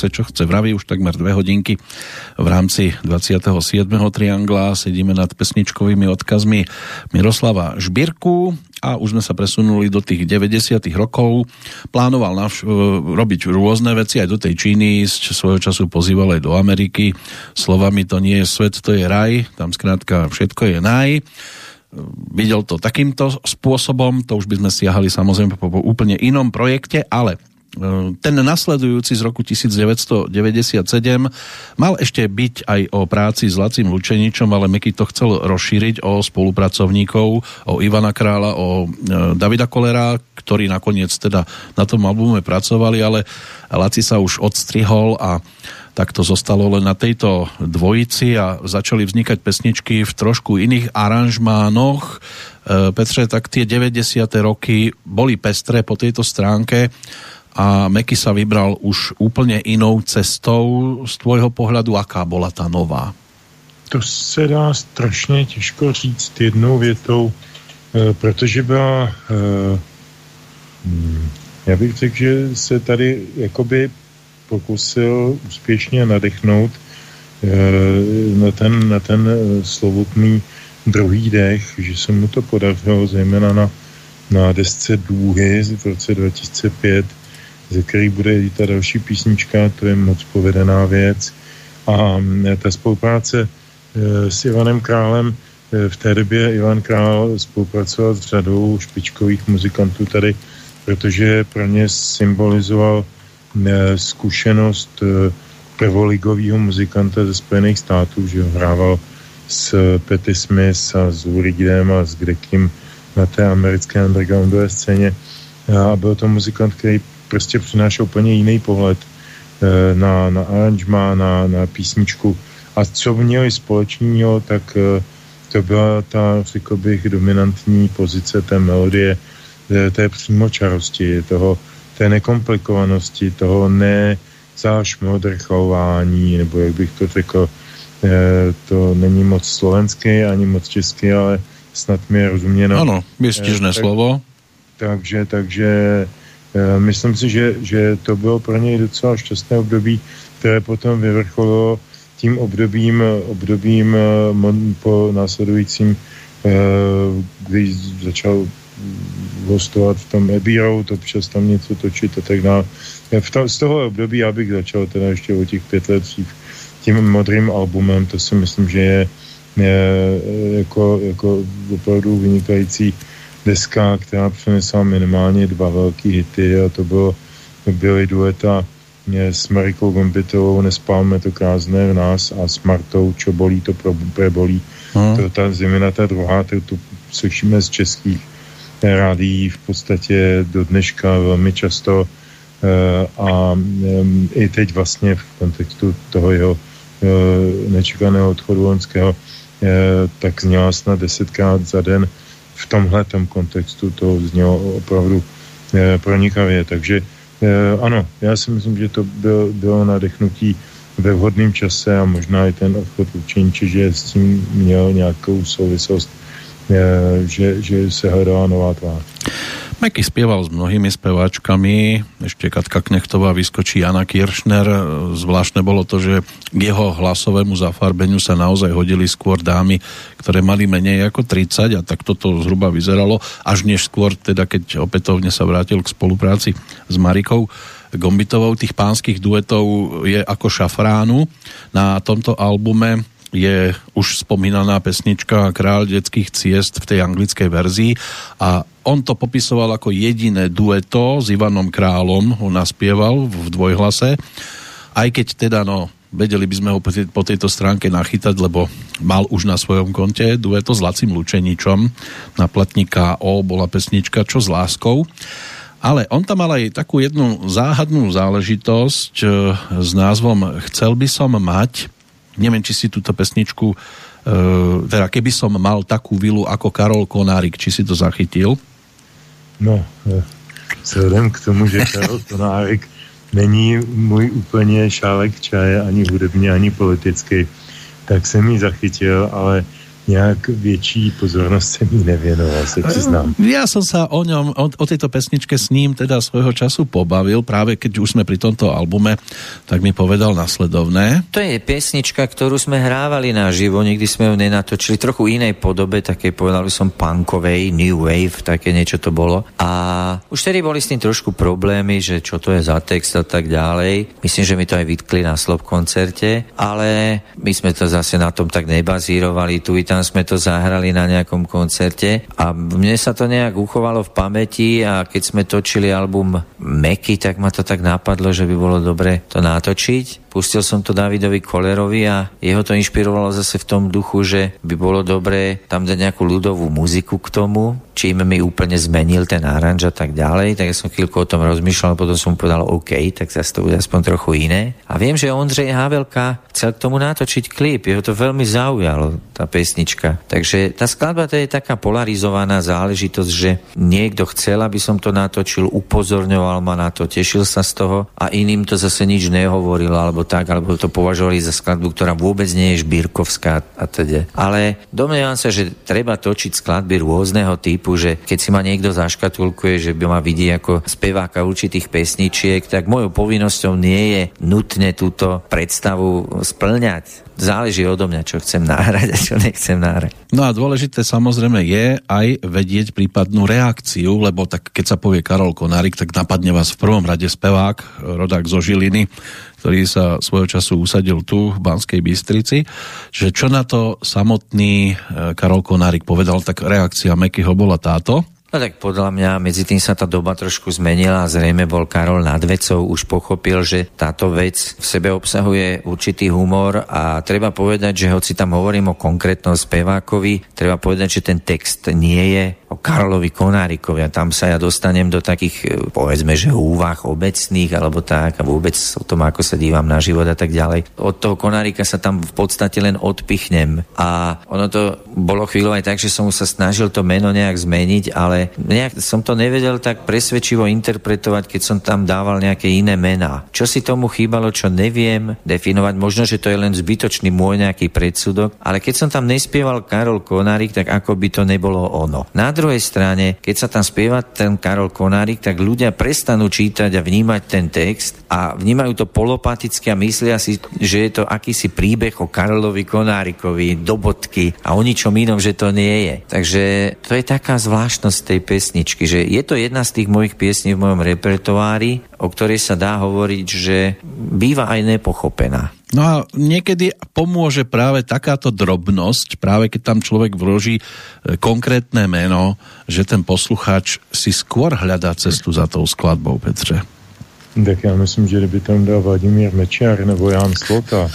Chce, čo chce. Vraví už takmer dve hodinky v rámci 27. triangla. Sedíme nad pesničkovými odkazmi Miroslava Žbírku a už sme sa presunuli do tých 90. rokov. Plánoval navš- e, robiť rôzne veci aj do tej Číny, ísť svojho času pozýval aj do Ameriky. Slovami to nie je svet, to je raj. Tam skrátka všetko je naj videl to takýmto spôsobom, to už by sme siahali samozrejme po, úplne inom projekte, ale ten nasledujúci z roku 1997 mal ešte byť aj o práci s Lacím Lučeničom, ale Meky to chcel rozšíriť o spolupracovníkov, o Ivana Krála, o e, Davida Kolera, ktorí nakoniec teda na tom albume pracovali, ale Laci sa už odstrihol a tak to zostalo len na tejto dvojici a začali vznikať pesničky v trošku iných aranžmánoch. E, Petře, tak tie 90. roky boli pestré po tejto stránke a Meky sa vybral už úplne inou cestou. Z tvojho pohľadu, aká bola tá nová? To se dá strašně těžko říct jednou větou, e, protože byla, e, hm, já bych řekl, že se tady jakoby pokusil úspěšně nadechnout eh, na ten, na ten eh, slovutný druhý dech, že se mu to podařilo zejména na, na desce Důhy v roce 2005, ze který bude i ta další písnička, to je moc povedená věc. A mm, ta spolupráce eh, s Ivanem Králem, v té době Ivan Král spolupracoval s řadou špičkových muzikantů tady, protože pro ně symbolizoval zkušenost prvoligového muzikanta ze Spojených států, že hrával s Petty Smith a s Uridem a s Grekim na té americké undergroundové scéně. A byl to muzikant, který prostě přinášel úplně jiný pohled eh, na, na aranžma, na, na písničku. A co měli společného, tak eh, to byla ta, řekl bych, dominantní pozice té melodie, té přímočarosti, toho, té nekomplikovanosti, toho ne zášmodrchování, nebo jak bych to řekl, to není moc slovenské ani moc české, ale snad mi je rozuměno. Ano, vystižné tak, slovo. Takže, takže myslím si, že, že to bylo pro něj docela šťastné období, které potom vyvrcholilo tím obdobím, obdobím eh, po následujícím, kdy začal hostovat v tom Abbey Road, občas tam něco točit a tak dále. V to, z toho období já bych začal teda ještě o těch pět let dřív tím modrým albumem, to si myslím, že je, je jako, jako opravdu vynikající deska, která přinesla minimálně dva velký hity a to bylo, to byly dueta s Marikou Gombitovou Nespálme to krásné v nás a s Martou Čo bolí to pro, prebolí. Hmm. To, ta zejména ta druhá, to, to slyšíme z českých rádií v podstatě do dneška velmi často eh, a i teď vlastně v kontextu toho jeho eh, nečekaného odchodu loňského eh, tak zněla snad desetkrát za den v tomhle kontextu to znělo opravdu pronikavě. Takže ano, já si myslím, že to bylo, bylo nadechnutí ve vhodném čase a možná i ten odchod učení, že s tím měl nějakou souvislost že, že sa hľadala nová tvár. Meky spieval s mnohými speváčkami, ešte Katka Knechtová vyskočí Jana Kiršner. Zvláštne bolo to, že k jeho hlasovému zafarbeniu sa naozaj hodili skôr dámy, ktoré mali menej ako 30 a tak toto zhruba vyzeralo, až než skôr, teda keď opätovne sa vrátil k spolupráci s Marikou Gombitovou. Tých pánskych duetov je ako šafránu. Na tomto albume je už spomínaná pesnička Král detských ciest v tej anglickej verzii a on to popisoval ako jediné dueto s Ivanom Králom, ho naspieval v dvojhlase, aj keď teda no, vedeli by sme ho po tejto stránke nachytať, lebo mal už na svojom konte dueto s Lacim Lučeničom, na platníka O bola pesnička Čo s láskou. Ale on tam mal aj takú jednu záhadnú záležitosť e, s názvom Chcel by som mať, neviem, či si túto pesničku, e, teda keby som mal takú vilu ako Karol Konárik, či si to zachytil? No, e, vzhledem k tomu, že Karol Konárik není můj úplně šálek čaje, ani hudebně, ani politický, tak jsem ji zachytil, ale nejak větší pozornost jsem jí nevěnoval, se přiznám. Ja som sa o ňom, o, o tejto pesničke s ním teda svojho času pobavil, práve keď už sme pri tomto albume, tak mi povedal nasledovné. To je pesnička, ktorú sme hrávali naživo, nikdy sme ju nenatočili, trochu inej podobe, také povedal by som punkovej, new wave, také niečo to bolo. A už tedy boli s tým trošku problémy, že čo to je za text a tak ďalej. Myslím, že mi to aj vytkli na slob koncerte, ale my sme to zase na tom tak nebazírovali, tu i tam sme to zahrali na nejakom koncerte a mne sa to nejak uchovalo v pamäti a keď sme točili album Meky, tak ma to tak napadlo, že by bolo dobre to natočiť pustil som to Davidovi Kolerovi a jeho to inšpirovalo zase v tom duchu, že by bolo dobré tam dať nejakú ľudovú muziku k tomu, čím mi úplne zmenil ten aranž a tak ďalej, tak ja som chvíľku o tom rozmýšľal, potom som povedal OK, tak zase to bude aspoň trochu iné. A viem, že Ondřej Havelka chcel k tomu natočiť klip, jeho to veľmi zaujalo, tá pesnička. Takže tá skladba to je taká polarizovaná záležitosť, že niekto chcel, aby som to natočil, upozorňoval ma na to, tešil sa z toho a iným to zase nič nehovoril alebo tak, alebo to považovali za skladbu, ktorá vôbec nie je šbírkovská a teda. Ale domnievam sa, že treba točiť skladby rôzneho typu, že keď si ma niekto zaškatulkuje, že by ma vidí ako speváka určitých pesničiek, tak mojou povinnosťou nie je nutne túto predstavu splňať záleží odo mňa, čo chcem náhrať a čo nechcem náhrať. No a dôležité samozrejme je aj vedieť prípadnú reakciu, lebo tak keď sa povie Karol Konárik, tak napadne vás v prvom rade spevák, rodák zo Žiliny, ktorý sa svojho času usadil tu v Banskej Bystrici. Že čo na to samotný eh, Karol Konárik povedal, tak reakcia Mekyho bola táto. No tak podľa mňa medzi tým sa tá doba trošku zmenila a zrejme bol Karol nad vecou, už pochopil, že táto vec v sebe obsahuje určitý humor a treba povedať, že hoci tam hovorím o konkrétnom spevákovi, treba povedať, že ten text nie je o Karlovi Konárikovi a tam sa ja dostanem do takých, e, povedzme, že úvah obecných alebo tak a vôbec o tom, ako sa dívam na život a tak ďalej. Od toho Konárika sa tam v podstate len odpichnem a ono to bolo chvíľu aj tak, že som sa snažil to meno nejak zmeniť, ale nejak som to nevedel tak presvedčivo interpretovať, keď som tam dával nejaké iné mená. Čo si tomu chýbalo, čo neviem definovať, možno, že to je len zbytočný môj nejaký predsudok, ale keď som tam nespieval Karol Konárik, tak ako by to nebolo ono. Na druhej strane, keď sa tam spieva ten Karol Konárik, tak ľudia prestanú čítať a vnímať ten text a vnímajú to polopaticky a myslia si, že je to akýsi príbeh o Karolovi Konárikovi, do bodky a o ničom inom, že to nie je. Takže to je taká zvláštnosť tej pesničky, že je to jedna z tých mojich piesní v mojom repertoári, o ktorej sa dá hovoriť, že býva aj nepochopená. No a niekedy pomôže práve takáto drobnosť, práve keď tam človek vloží e, konkrétne meno, že ten poslucháč si skôr hľadá cestu za tou skladbou, Petře. Tak já myslím, že kdyby tam dal Vladimír Mečiar nebo Jan Slota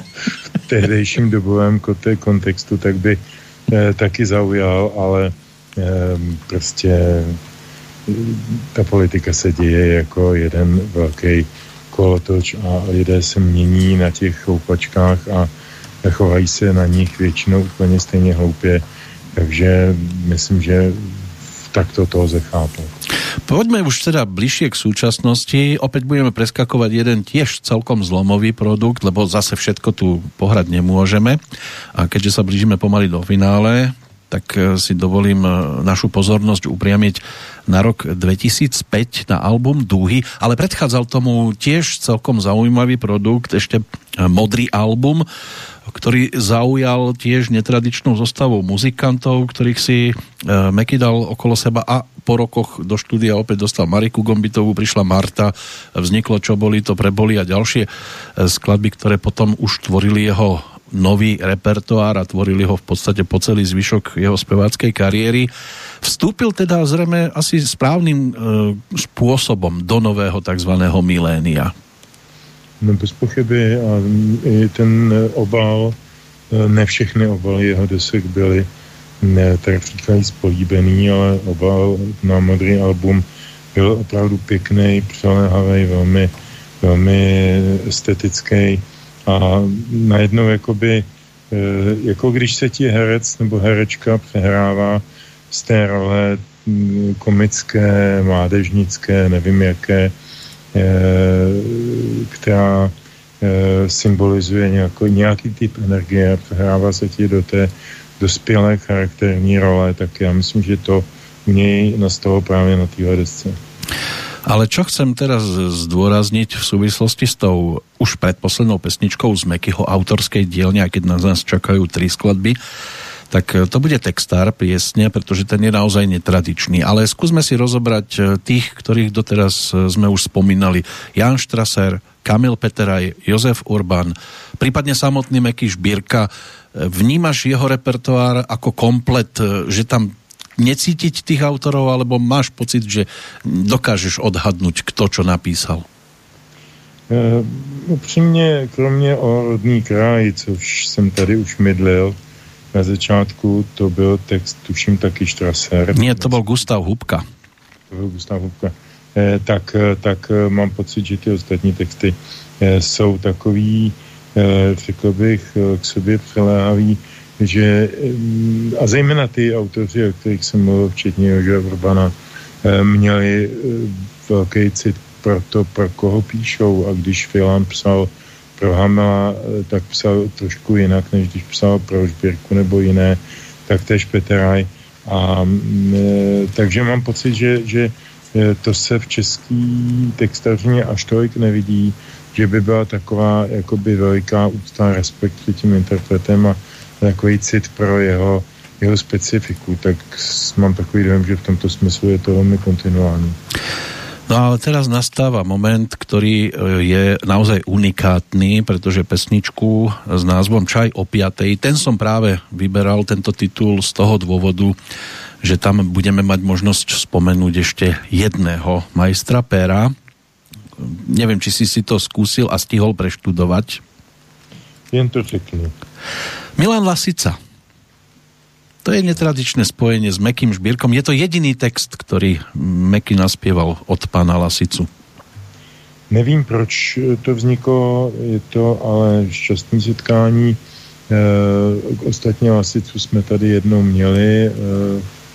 v tehdejším dobovém kontextu, tak by eh, taky zaujal, ale eh, prostě ta politika se děje jako jeden velký kolotoč a lidé se mění na těch choupačkách a chovají se na nich většinou úplně stejně hloupě. Takže myslím, že takto to lze chápať. Poďme už teda bližšie k súčasnosti. Opäť budeme preskakovať jeden tiež celkom zlomový produkt, lebo zase všetko tu pohrať nemôžeme. A keďže sa blížime pomaly do finále, tak e, si dovolím e, našu pozornosť upriamiť na rok 2005 na album Dúhy, ale predchádzal tomu tiež celkom zaujímavý produkt, ešte e, modrý album, ktorý zaujal tiež netradičnou zostavou muzikantov, ktorých si e, Meky dal okolo seba a po rokoch do štúdia opäť dostal Mariku Gombitovú, prišla Marta, vzniklo Čo boli, to preboli a ďalšie e, skladby, ktoré potom už tvorili jeho nový repertoár a tvorili ho v podstate po celý zvyšok jeho speváckej kariéry. Vstúpil teda zrejme asi správnym e, spôsobom do nového tzv. milénia. No bez pochyby a i ten obal, e, ne všechny obaly jeho desek byly ne, tak říkají spolíbený, ale obal na modrý album byl opravdu pěkný, přelehavý, velmi, velmi estetický. A najednou jakoby, e, jako když se ti herec nebo herečka přehrává z té role komické, mládežnické, nevím jaké, která eh, symbolizuje nějaký, typ energie a přehrává se ti do té dospělé charakterní role, tak já myslím, že to u něj nastalo právě na téhle desce. Ale čo chcem teraz zdôrazniť v súvislosti s tou už predposlednou pesničkou z Mekyho autorskej dielne, a keď na nás čakajú tri skladby, tak e, to bude textár piesne, pretože ten je naozaj netradičný. Ale skúsme si rozobrať e, tých, ktorých doteraz e, sme už spomínali. Jan Štraser, Kamil Peteraj, Jozef Urban, prípadne samotný Meky Šbírka. Vnímaš jeho repertoár ako komplet, že tam necítiť tých autorov, alebo máš pocit, že dokážeš odhadnúť, kto čo napísal? upřímně, kromě o rodný kraj, což jsem tady už mydlil, na začátku to byl text, tuším taky Strasser. Nie, to byl Gustav Hubka. To byl Gustav Hubka. Eh, tak, eh, tak eh, mám pocit, že ty ostatní texty eh, jsou takový, eh, řekl bych, eh, k sobě přiléhavý, že eh, a zejména ty autoři, o kterých jsem mluvil, včetně Joža Urbana, měli velký cit pro to, pro koho píšou a když Filan psal pro Hamela, eh, tak psal trošku jinak, než když psal pro Žbírku nebo jiné, tak tež Peteraj. A eh, takže mám pocit, že, že eh, to se v český textařině až tolik nevidí, že by byla taková jakoby veliká úcta respekt před tím interpretem a takový cit pro jeho, jeho specifiku, tak mám takový dojem, že v tomto smyslu je to velmi kontinuální. No ale teraz nastáva moment, ktorý e, je naozaj unikátny, pretože pesničku s názvom Čaj o piatej, ten som práve vyberal tento titul z toho dôvodu, že tam budeme mať možnosť spomenúť ešte jedného majstra péra. Neviem, či si si to skúsil a stihol preštudovať. Jen to řeknu. Milan Lasica. To je netradičné spojenie s Mekým Žbírkom. Je to jediný text, ktorý Meky naspieval od pána Lasicu. Nevím, proč to vzniklo, je to ale šťastný setkání. E, ostatně Lasicu jsme tady jednou měli e,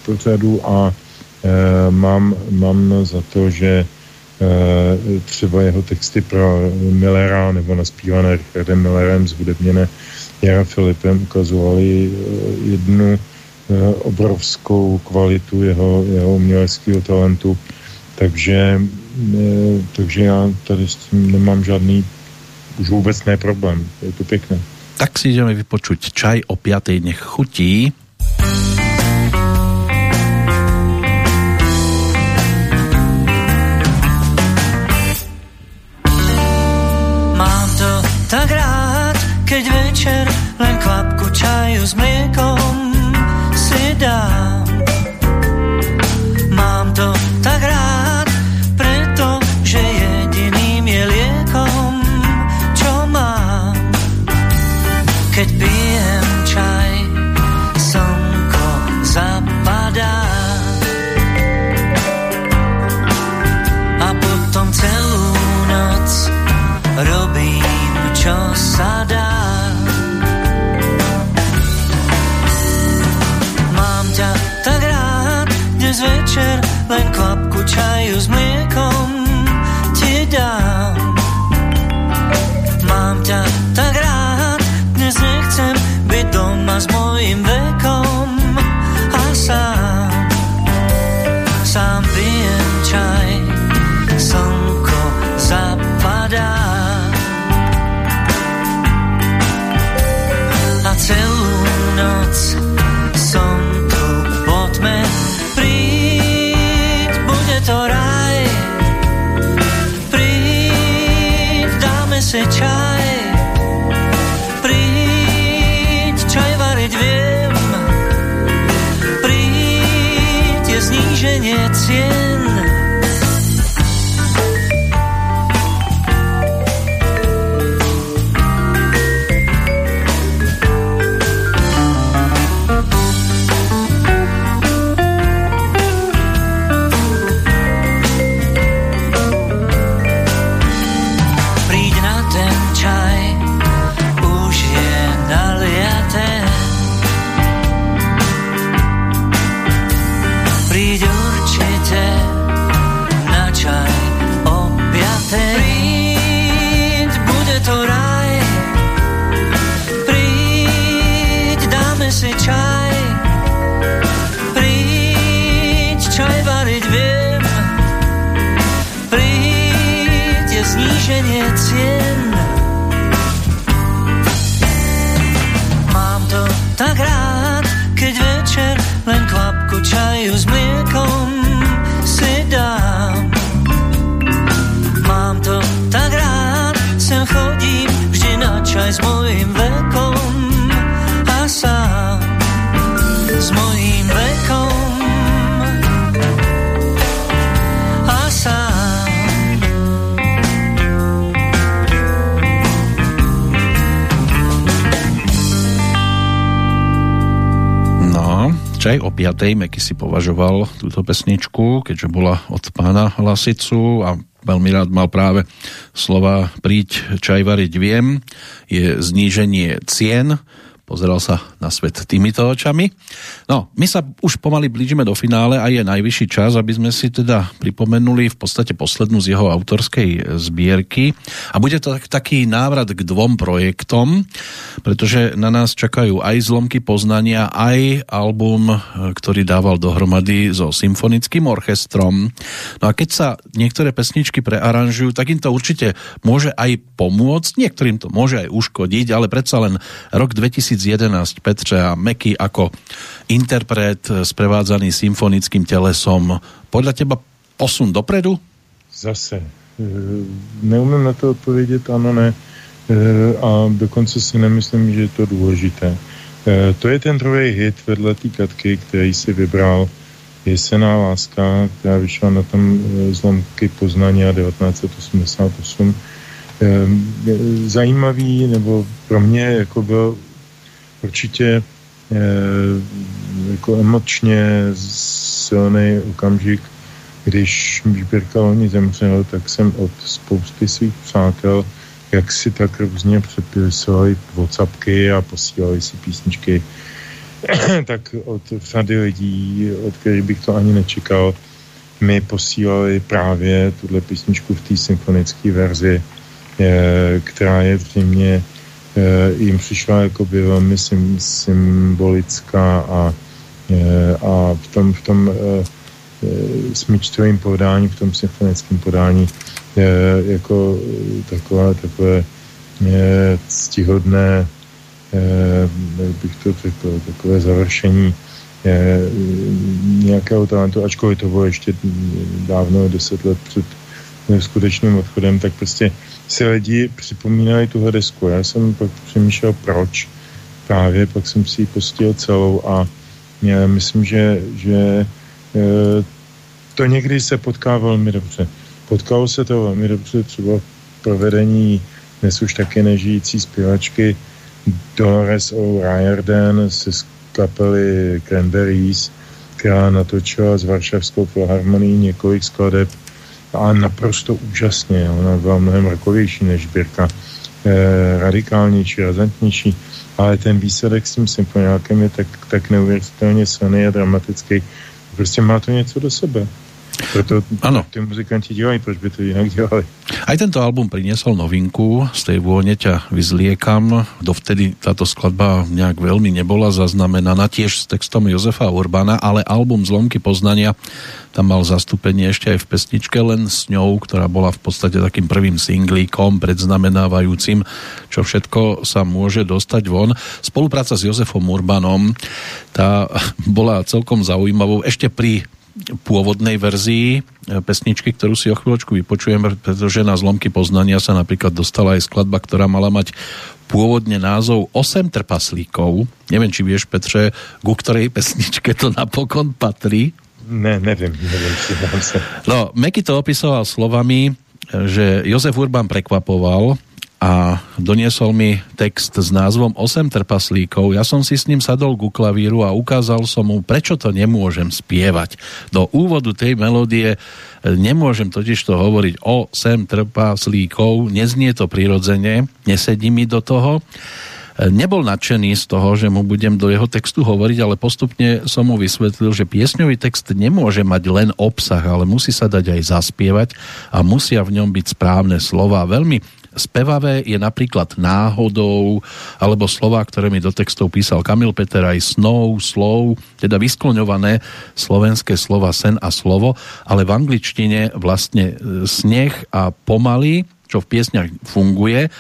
pořadu a e, mám, mám za to, že e, třeba jeho texty pro Millera nebo naspívané Richardem Millerem zhudebněné Jara Filipem ukazovaly e, jednu obrovskou kvalitu jeho, jeho uměleckého talentu. Takže, eh, takže já tady s tím nemám žádný už vůbec ne problém. Je to pěkné. Tak si ideme vypočuť čaj o 5. nech chutí. Mám to tak rád, keď večer len kvapku čaju s mliekom kvapku kvapku čaj o 5. Meky si považoval túto pesničku, keďže bola od pána Lasicu a veľmi rád mal práve slova príď čaj variť viem, je zníženie cien, pozeral sa na svet týmito očami. No, my sa už pomaly blížime do finále a je najvyšší čas, aby sme si teda pripomenuli v podstate poslednú z jeho autorskej zbierky. A bude to taký návrat k dvom projektom, pretože na nás čakajú aj zlomky poznania, aj album, ktorý dával dohromady so symfonickým orchestrom. No a keď sa niektoré pesničky prearanžujú, tak im to určite môže aj pomôcť, niektorým to môže aj uškodiť, ale predsa len rok 2000 2011 Petře a Meky ako interpret sprevádzaný symfonickým telesom. Podľa teba posun dopredu? Zase. E, neumím na to odpovědět, ano, ne. E, a dokonce si nemyslím, že je to důležité. To je ten druhý hit vedle té Katky, který si vybral Jesená láska, která vyšla na tom zlomky Poznání 1988. Zajímavý, nebo pro mě jako byl určitě eh, jako emočně silný okamžik, když Bírka loni zemřel, tak jsem od spousty svých přátel, jak si tak různě přepisovali Whatsappky a posílali si písničky, tak od řady lidí, od kterých bych to ani nečekal, mi posílali právě tuhle písničku v té symfonické verzi, eh, která je mě Eh, jim přišla jako by velmi symbolická a, eh, a v tom, v tom eh, smyčcovém podání, v tom symfonickém podání jako takové, takové ctihodné jak bych to řekl, takové završení nějakého talentu, ačkoliv to bylo ještě dávno, deset let před skutečným odchodem, tak prostě si lidi připomínali tuhle desku. Já jsem pak přemýšlel, proč právě, pak jsem si ji pustil celou a já myslím, že, že e, to někdy se potká velmi dobře. Potkalo se to velmi dobře třeba v provedení dnes už taky nežijící zpěvačky Dolores O'Riordan z kapely Cranberries, která natočila s Varšavskou filharmonií několik skladeb a naprosto úžasně. Ona byla mnohem rokovější než Birka, eh, radikálnější, razantnější, ale ten výsledek s tím symfoniákem je tak, tak neuvěřitelně silný a dramatický. Prostě má to něco do sebe. Preto ano. tí muzikanti dělají, proč by to jinak dělali. Aj tento album priniesol novinku, z tej vône ťa vyzliekam. Dovtedy táto skladba nejak veľmi nebola zaznamenaná, tiež s textom Jozefa Urbana, ale album Zlomky poznania tam mal zastúpenie ešte aj v pesničke Len s ňou, ktorá bola v podstate takým prvým singlíkom predznamenávajúcim, čo všetko sa môže dostať von. Spolupráca s Jozefom Urbanom, tá bola celkom zaujímavou ešte pri pôvodnej verzii e, pesničky, ktorú si o chvíľočku vypočujem, pretože na zlomky poznania sa napríklad dostala aj skladba, ktorá mala mať pôvodne názov 8 trpaslíkov. Neviem, či vieš, Petre, ku ktorej pesničke to napokon patrí. Ne, neviem, neviem si sa. No, Meky to opisoval slovami, že Jozef Urban prekvapoval, a doniesol mi text s názvom 8 trpaslíkov. Ja som si s ním sadol ku klavíru a ukázal som mu, prečo to nemôžem spievať. Do úvodu tej melódie e, nemôžem totiž to hovoriť o 8 trpaslíkov, neznie to prirodzene, nesedí mi do toho. E, nebol nadšený z toho, že mu budem do jeho textu hovoriť, ale postupne som mu vysvetlil, že piesňový text nemôže mať len obsah, ale musí sa dať aj zaspievať a musia v ňom byť správne slova. Veľmi Spevavé je napríklad náhodou, alebo slova, ktoré mi do textov písal Kamil Peter aj snou, slov, teda vyskloňované slovenské slova sen a slovo, ale v angličtine vlastne e, sneh a pomaly, čo v piesňach funguje,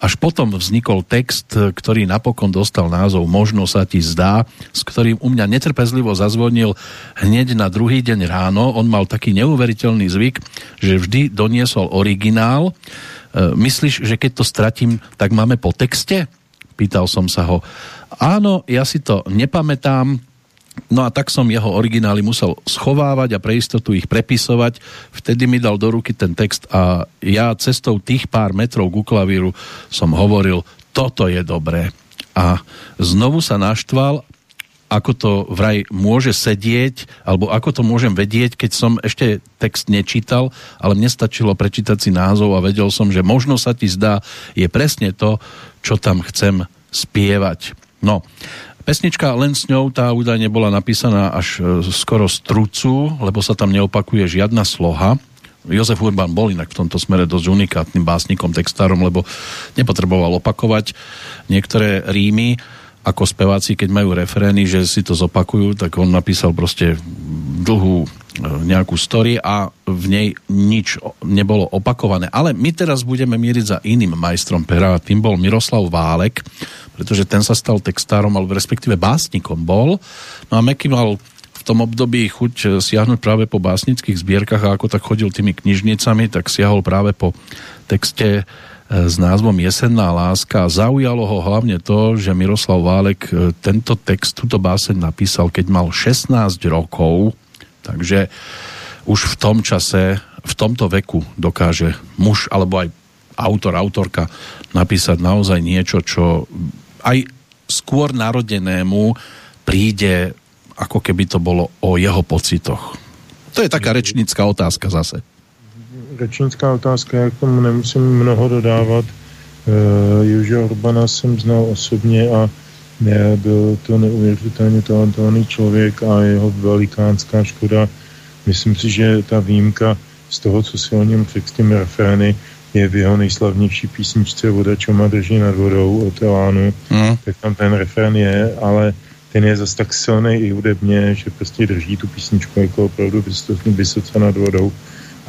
až potom vznikol text, ktorý napokon dostal názov Možno sa ti zdá, s ktorým u mňa netrpezlivo zazvonil hneď na druhý deň ráno. On mal taký neuveriteľný zvyk, že vždy doniesol originál, E, myslíš, že keď to stratím, tak máme po texte? Pýtal som sa ho. Áno, ja si to nepamätám, No a tak som jeho originály musel schovávať a pre istotu ich prepisovať. Vtedy mi dal do ruky ten text a ja cestou tých pár metrov ku klavíru som hovoril, toto je dobré. A znovu sa naštval ako to vraj môže sedieť, alebo ako to môžem vedieť, keď som ešte text nečítal, ale mne stačilo prečítať si názov a vedel som, že možno sa ti zdá, je presne to, čo tam chcem spievať. No, pesnička len s ňou, tá údajne bola napísaná až e, skoro z trucu, lebo sa tam neopakuje žiadna sloha. Jozef Urban bol inak v tomto smere dosť unikátnym básnikom, textárom, lebo nepotreboval opakovať niektoré rímy ako speváci, keď majú refrény, že si to zopakujú, tak on napísal proste dlhú e, nejakú story a v nej nič nebolo opakované. Ale my teraz budeme mieriť za iným majstrom pera a tým bol Miroslav Válek, pretože ten sa stal textárom, alebo respektíve básnikom bol. No a Meky mal v tom období chuť e, siahnuť práve po básnických zbierkach a ako tak chodil tými knižnicami, tak siahol práve po texte s názvom Jesenná láska. Zaujalo ho hlavne to, že Miroslav Válek e, tento text, túto báseň napísal, keď mal 16 rokov, takže už v tom čase, v tomto veku dokáže muž alebo aj autor, autorka napísať naozaj niečo, čo aj skôr narodenému príde, ako keby to bolo o jeho pocitoch. To je taká rečnická otázka zase řečnická otázka, já k tomu nemusím mnoho dodávat. Uh, Jože Orbana jsem znal osobně a ne, byl to neuvěřitelně talentovaný člověk a jeho velikánská škoda. Myslím si, že ta výjimka z toho, co si o něm řekl s těmi refrény, je v jeho nejslavnější písničce Voda, čo má drží nad vodou od Elánu, mm. tak tam ten refrén je, ale ten je zase tak silný i hudebně, že prostě drží tu písničku jako opravdu vysoce nad vodou.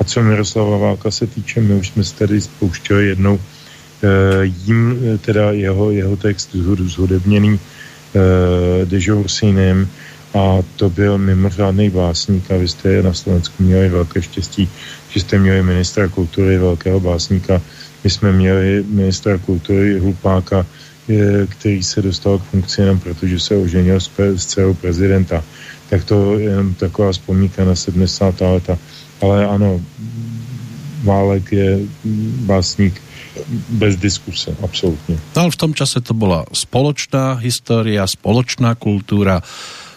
A co Miroslava Válka se týče, my už jsme se tady spouštěli jednou e, jím, eh, teda jeho, jeho text zhudebněný e, Dežour synem a to byl mimořádný básník a vy jste na Slovensku měli velké štěstí, že jste měli ministra kultury, velkého básníka. My jsme měli ministra kultury Hlupáka, který se dostal k funkci jenom protože se oženil s, s dcerou prezidenta. Tak to je jenom taková vzpomínka na 70. leta ale ano, Válek je básnik bez diskuse, absolútne. No, ale v tom čase to bola spoločná história, spoločná kultúra.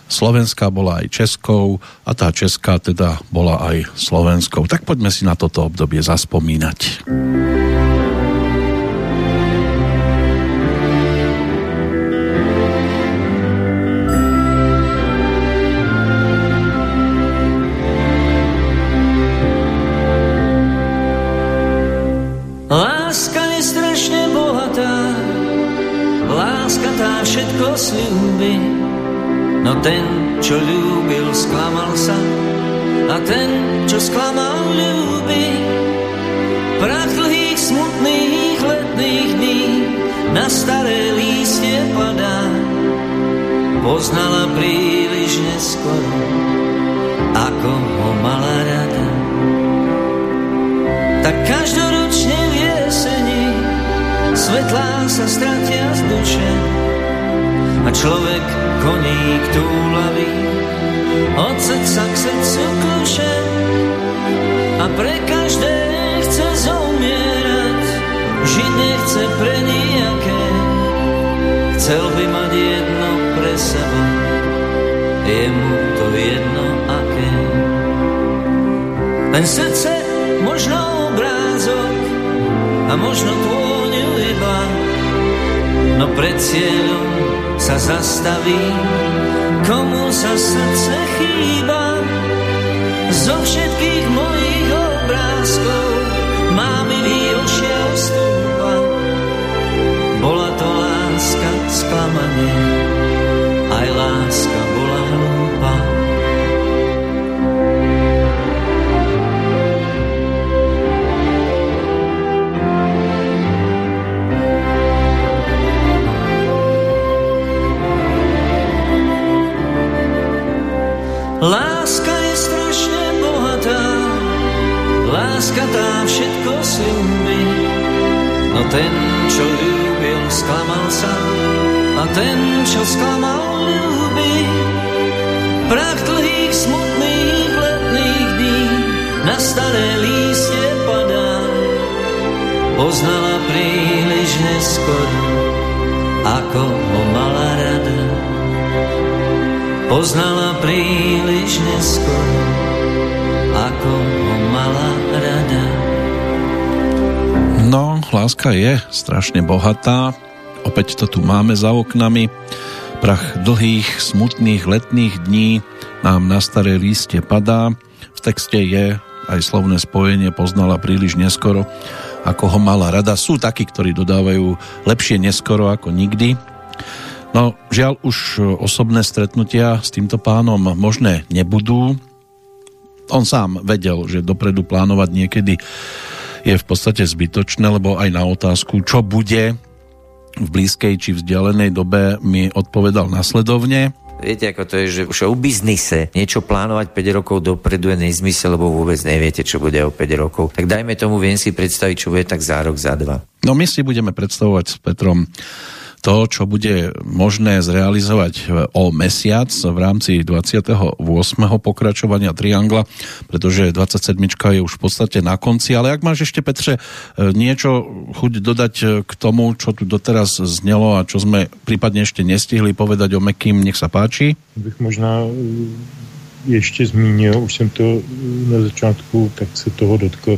Slovenská bola aj Českou a tá Česká teda bola aj Slovenskou. Tak poďme si na toto obdobie zaspomínať. Sa stratia z duše. A človek koník túlavý od srdca k srdcu kľúče. A pre každé chce zomierať žiť nechce pre nijaké chcel by mať jedno pre seba je mu to jedno aké. Len srdce možno obrázok a možno iba no pred cieľom sa zastaví, komu sa srdce chýba. Zo všetkých mojich obrázkov má milý ošiel stúpa. Bola to láska sklamanie, aj láska Láska je strašne bohatá, láska tá všetko slúbi. No ten, čo ľúbil, sklamal sa a ten, čo sklamal, ľúbi. Prach dlhých, smutných letných dní na staré lístie padá. Poznala príliš neskoro, ako ho mala rada. Poznala príliš neskoro, ako ho mala rada. No, láska je strašne bohatá, opäť to tu máme za oknami. Prach dlhých, smutných letných dní nám na staré líste padá. V texte je aj slovné spojenie poznala príliš neskoro, ako ho mala rada. Sú takí, ktorí dodávajú lepšie neskoro ako nikdy. No, žiaľ, už osobné stretnutia s týmto pánom možné nebudú. On sám vedel, že dopredu plánovať niekedy je v podstate zbytočné, lebo aj na otázku, čo bude v blízkej či vzdialenej dobe mi odpovedal nasledovne. Viete, ako to je, že už o biznise niečo plánovať 5 rokov dopredu je nezmysel, lebo vôbec neviete, čo bude o 5 rokov. Tak dajme tomu, viem si predstaviť, čo bude tak za rok, za dva. No my si budeme predstavovať s Petrom to, čo bude možné zrealizovať o mesiac v rámci 28. pokračovania Triangla, pretože 27. je už v podstate na konci, ale ak máš ešte, Petře, niečo chuť dodať k tomu, čo tu doteraz znelo a čo sme prípadne ešte nestihli povedať o Mekým, nech sa páči. Bych možná ještě zmínil, už jsem to na začátku, tak se toho dotkl,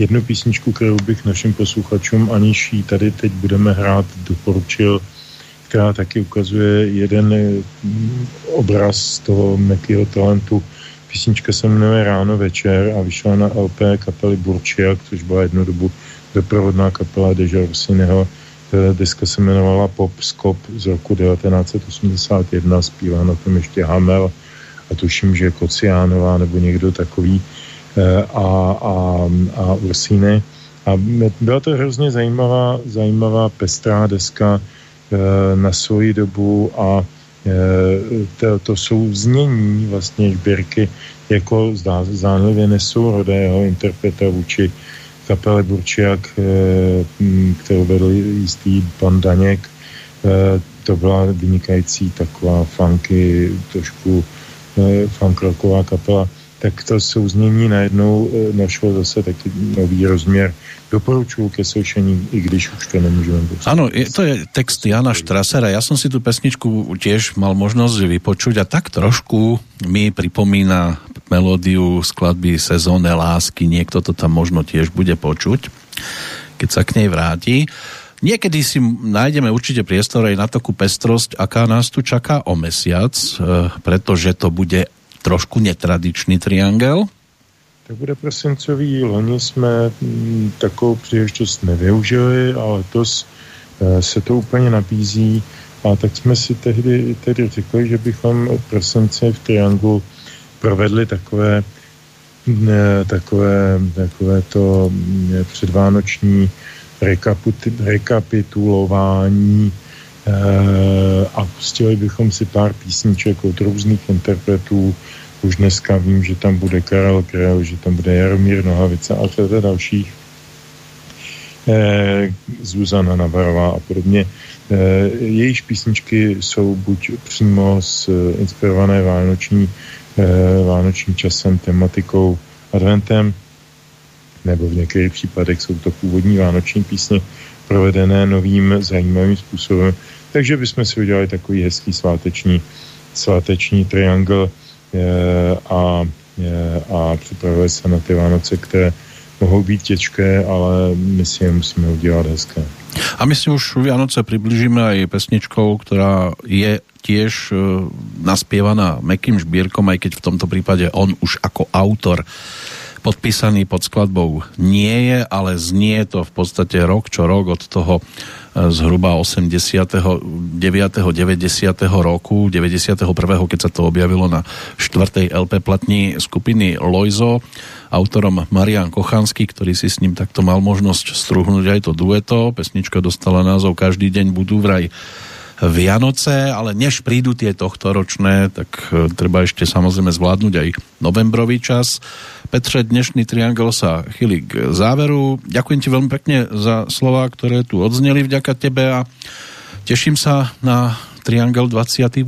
jednu písničku, kterou bych našim posluchačům, aniž ji tady teď budeme hrát, doporučil, která taky ukazuje jeden mm, obraz toho Mekyho talentu. Písnička se jmenuje Ráno večer a vyšla na LP kapely Burčiak, což byla jednu dobu doprovodná kapela Deja Rossineho. Deska se jmenovala Pop Skop z roku 1981, zpívá na tom ještě Hamel a tuším, že Kociánová nebo někdo takový a, a, a Ursíny. A byla to hrozně zajímavá, zajímavá pestrá deska eh, na svoji dobu a eh, to, to znění vlastně Šběrky jako zdá, zdánlivě nesourodého interpreta vůči kapele Burčiak, kterou vedl jistý pan Daněk. To byla vynikající taková funky, trošku funkroková kapela tak to souznění najednou e, našlo zase taky nový rozměr. Doporučuju ke slyšení, i když už to nemůžeme dostať. Áno, to je text Jana Štrasera. Ja som si tú pesničku tiež mal možnosť vypočuť a tak trošku mi pripomína melódiu skladby Sezóne lásky. Niekto to tam možno tiež bude počuť, keď sa k nej vráti. Niekedy si nájdeme určite priestor aj na takú pestrosť, aká nás tu čaká o mesiac, e, pretože to bude trošku netradičný triangel? Tak bude prosincový. Loni jsme mm, takovou příležitost nevyužili a letos e, se to úplně nabízí. A tak jsme si tehdy, tehdy řekli, že bychom v prosinci v Trianglu provedli takové, ne, takové, takové to ne, předvánoční rekapitulování e, a pustili bychom si pár písniček od různých interpretů, už dneska vím, že tam bude Karel Krel, že tam bude Jaromír Nohavica a řada dalších. Eh, Zuzana Navarová a podobně. Eh, jejíž písničky jsou buď přímo z eh, inspirované vánoční, eh, vánočním časem, tematikou, adventem, nebo v některých případech jsou to původní vánoční písně provedené novým zajímavým způsobem. Takže bychom si udělali takový hezký sváteční, sváteční triangl a, a připravili se na ty Vánoce, které mohou být těžké, ale my si je musíme udělat hezké. A my si už Vianoce približíme aj pesničkou, ktorá je tiež e, naspievaná Mekým Žbírkom, aj keď v tomto prípade on už ako autor podpísaný pod skladbou nie je, ale znie to v podstate rok čo rok od toho zhruba 89. 90. roku, 91. keď sa to objavilo na 4. LP platni skupiny Loizo, autorom Marian Kochanský, ktorý si s ním takto mal možnosť struhnúť aj to dueto. Pesnička dostala názov Každý deň budú vraj Vianoce, ale než prídu tie tohtoročné, tak e, treba ešte samozrejme zvládnuť aj novembrový čas. Petře, dnešný triangel sa chýli k záveru. Ďakujem ti veľmi pekne za slova, ktoré tu odzneli vďaka tebe a teším sa na triangel 28.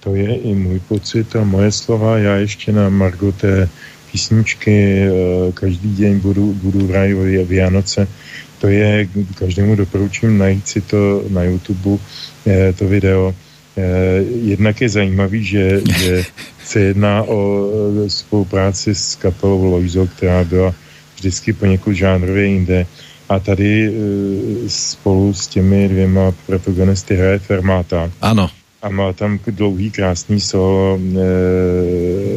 To je i můj pocit a moje slova. Já ještě na Margo té písničky e, Každý deň budu, budu v Vianoce to je, každému doporučím najít si to na YouTube, to video. jednak je zajímavý, že, že se jedná o spolupráci s kapelou Loizo, která byla vždycky poněkud žánrově jinde. A tady spolu s těmi dvěma protagonisty hraje Fermata. Ano. A má tam dlouhý, krásný solo.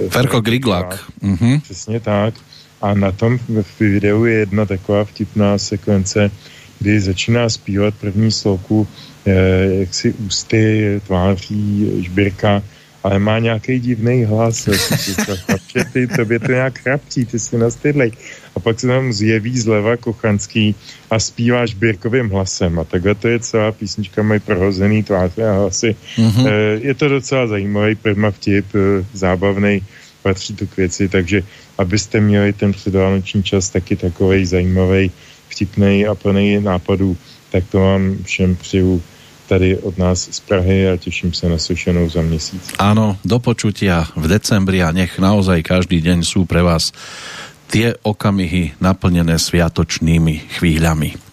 E, Ferko Griglak. Mhm. Přesně tak. A na tom v videu je jedna taková vtipná sekvence, kdy začíná zpívat první sloku, eh, jak si ústy, tváří, žbírka, ale má nějaký divný hlas. Chlapče, ty, tobě to nějak chraptí, ty si nastydlej. A pak se tam zjeví zleva Kochanský a zpívá žbírkovým hlasem. A takhle to je celá písnička, mají prohozený tváře a hlasy. Mm-hmm. Je to docela zajímavý prvma vtip, eh, zábavný, patří to k věci, takže abyste měli ten předvánoční čas taky takový zajímavý, vtipný a plný nápadů, tak to vám všem přeju tady od nás z Prahy a teším sa na Sošenou za měsíc. Áno, do počutia v decembri a nech naozaj každý deň sú pre vás tie okamihy naplnené sviatočnými chvíľami.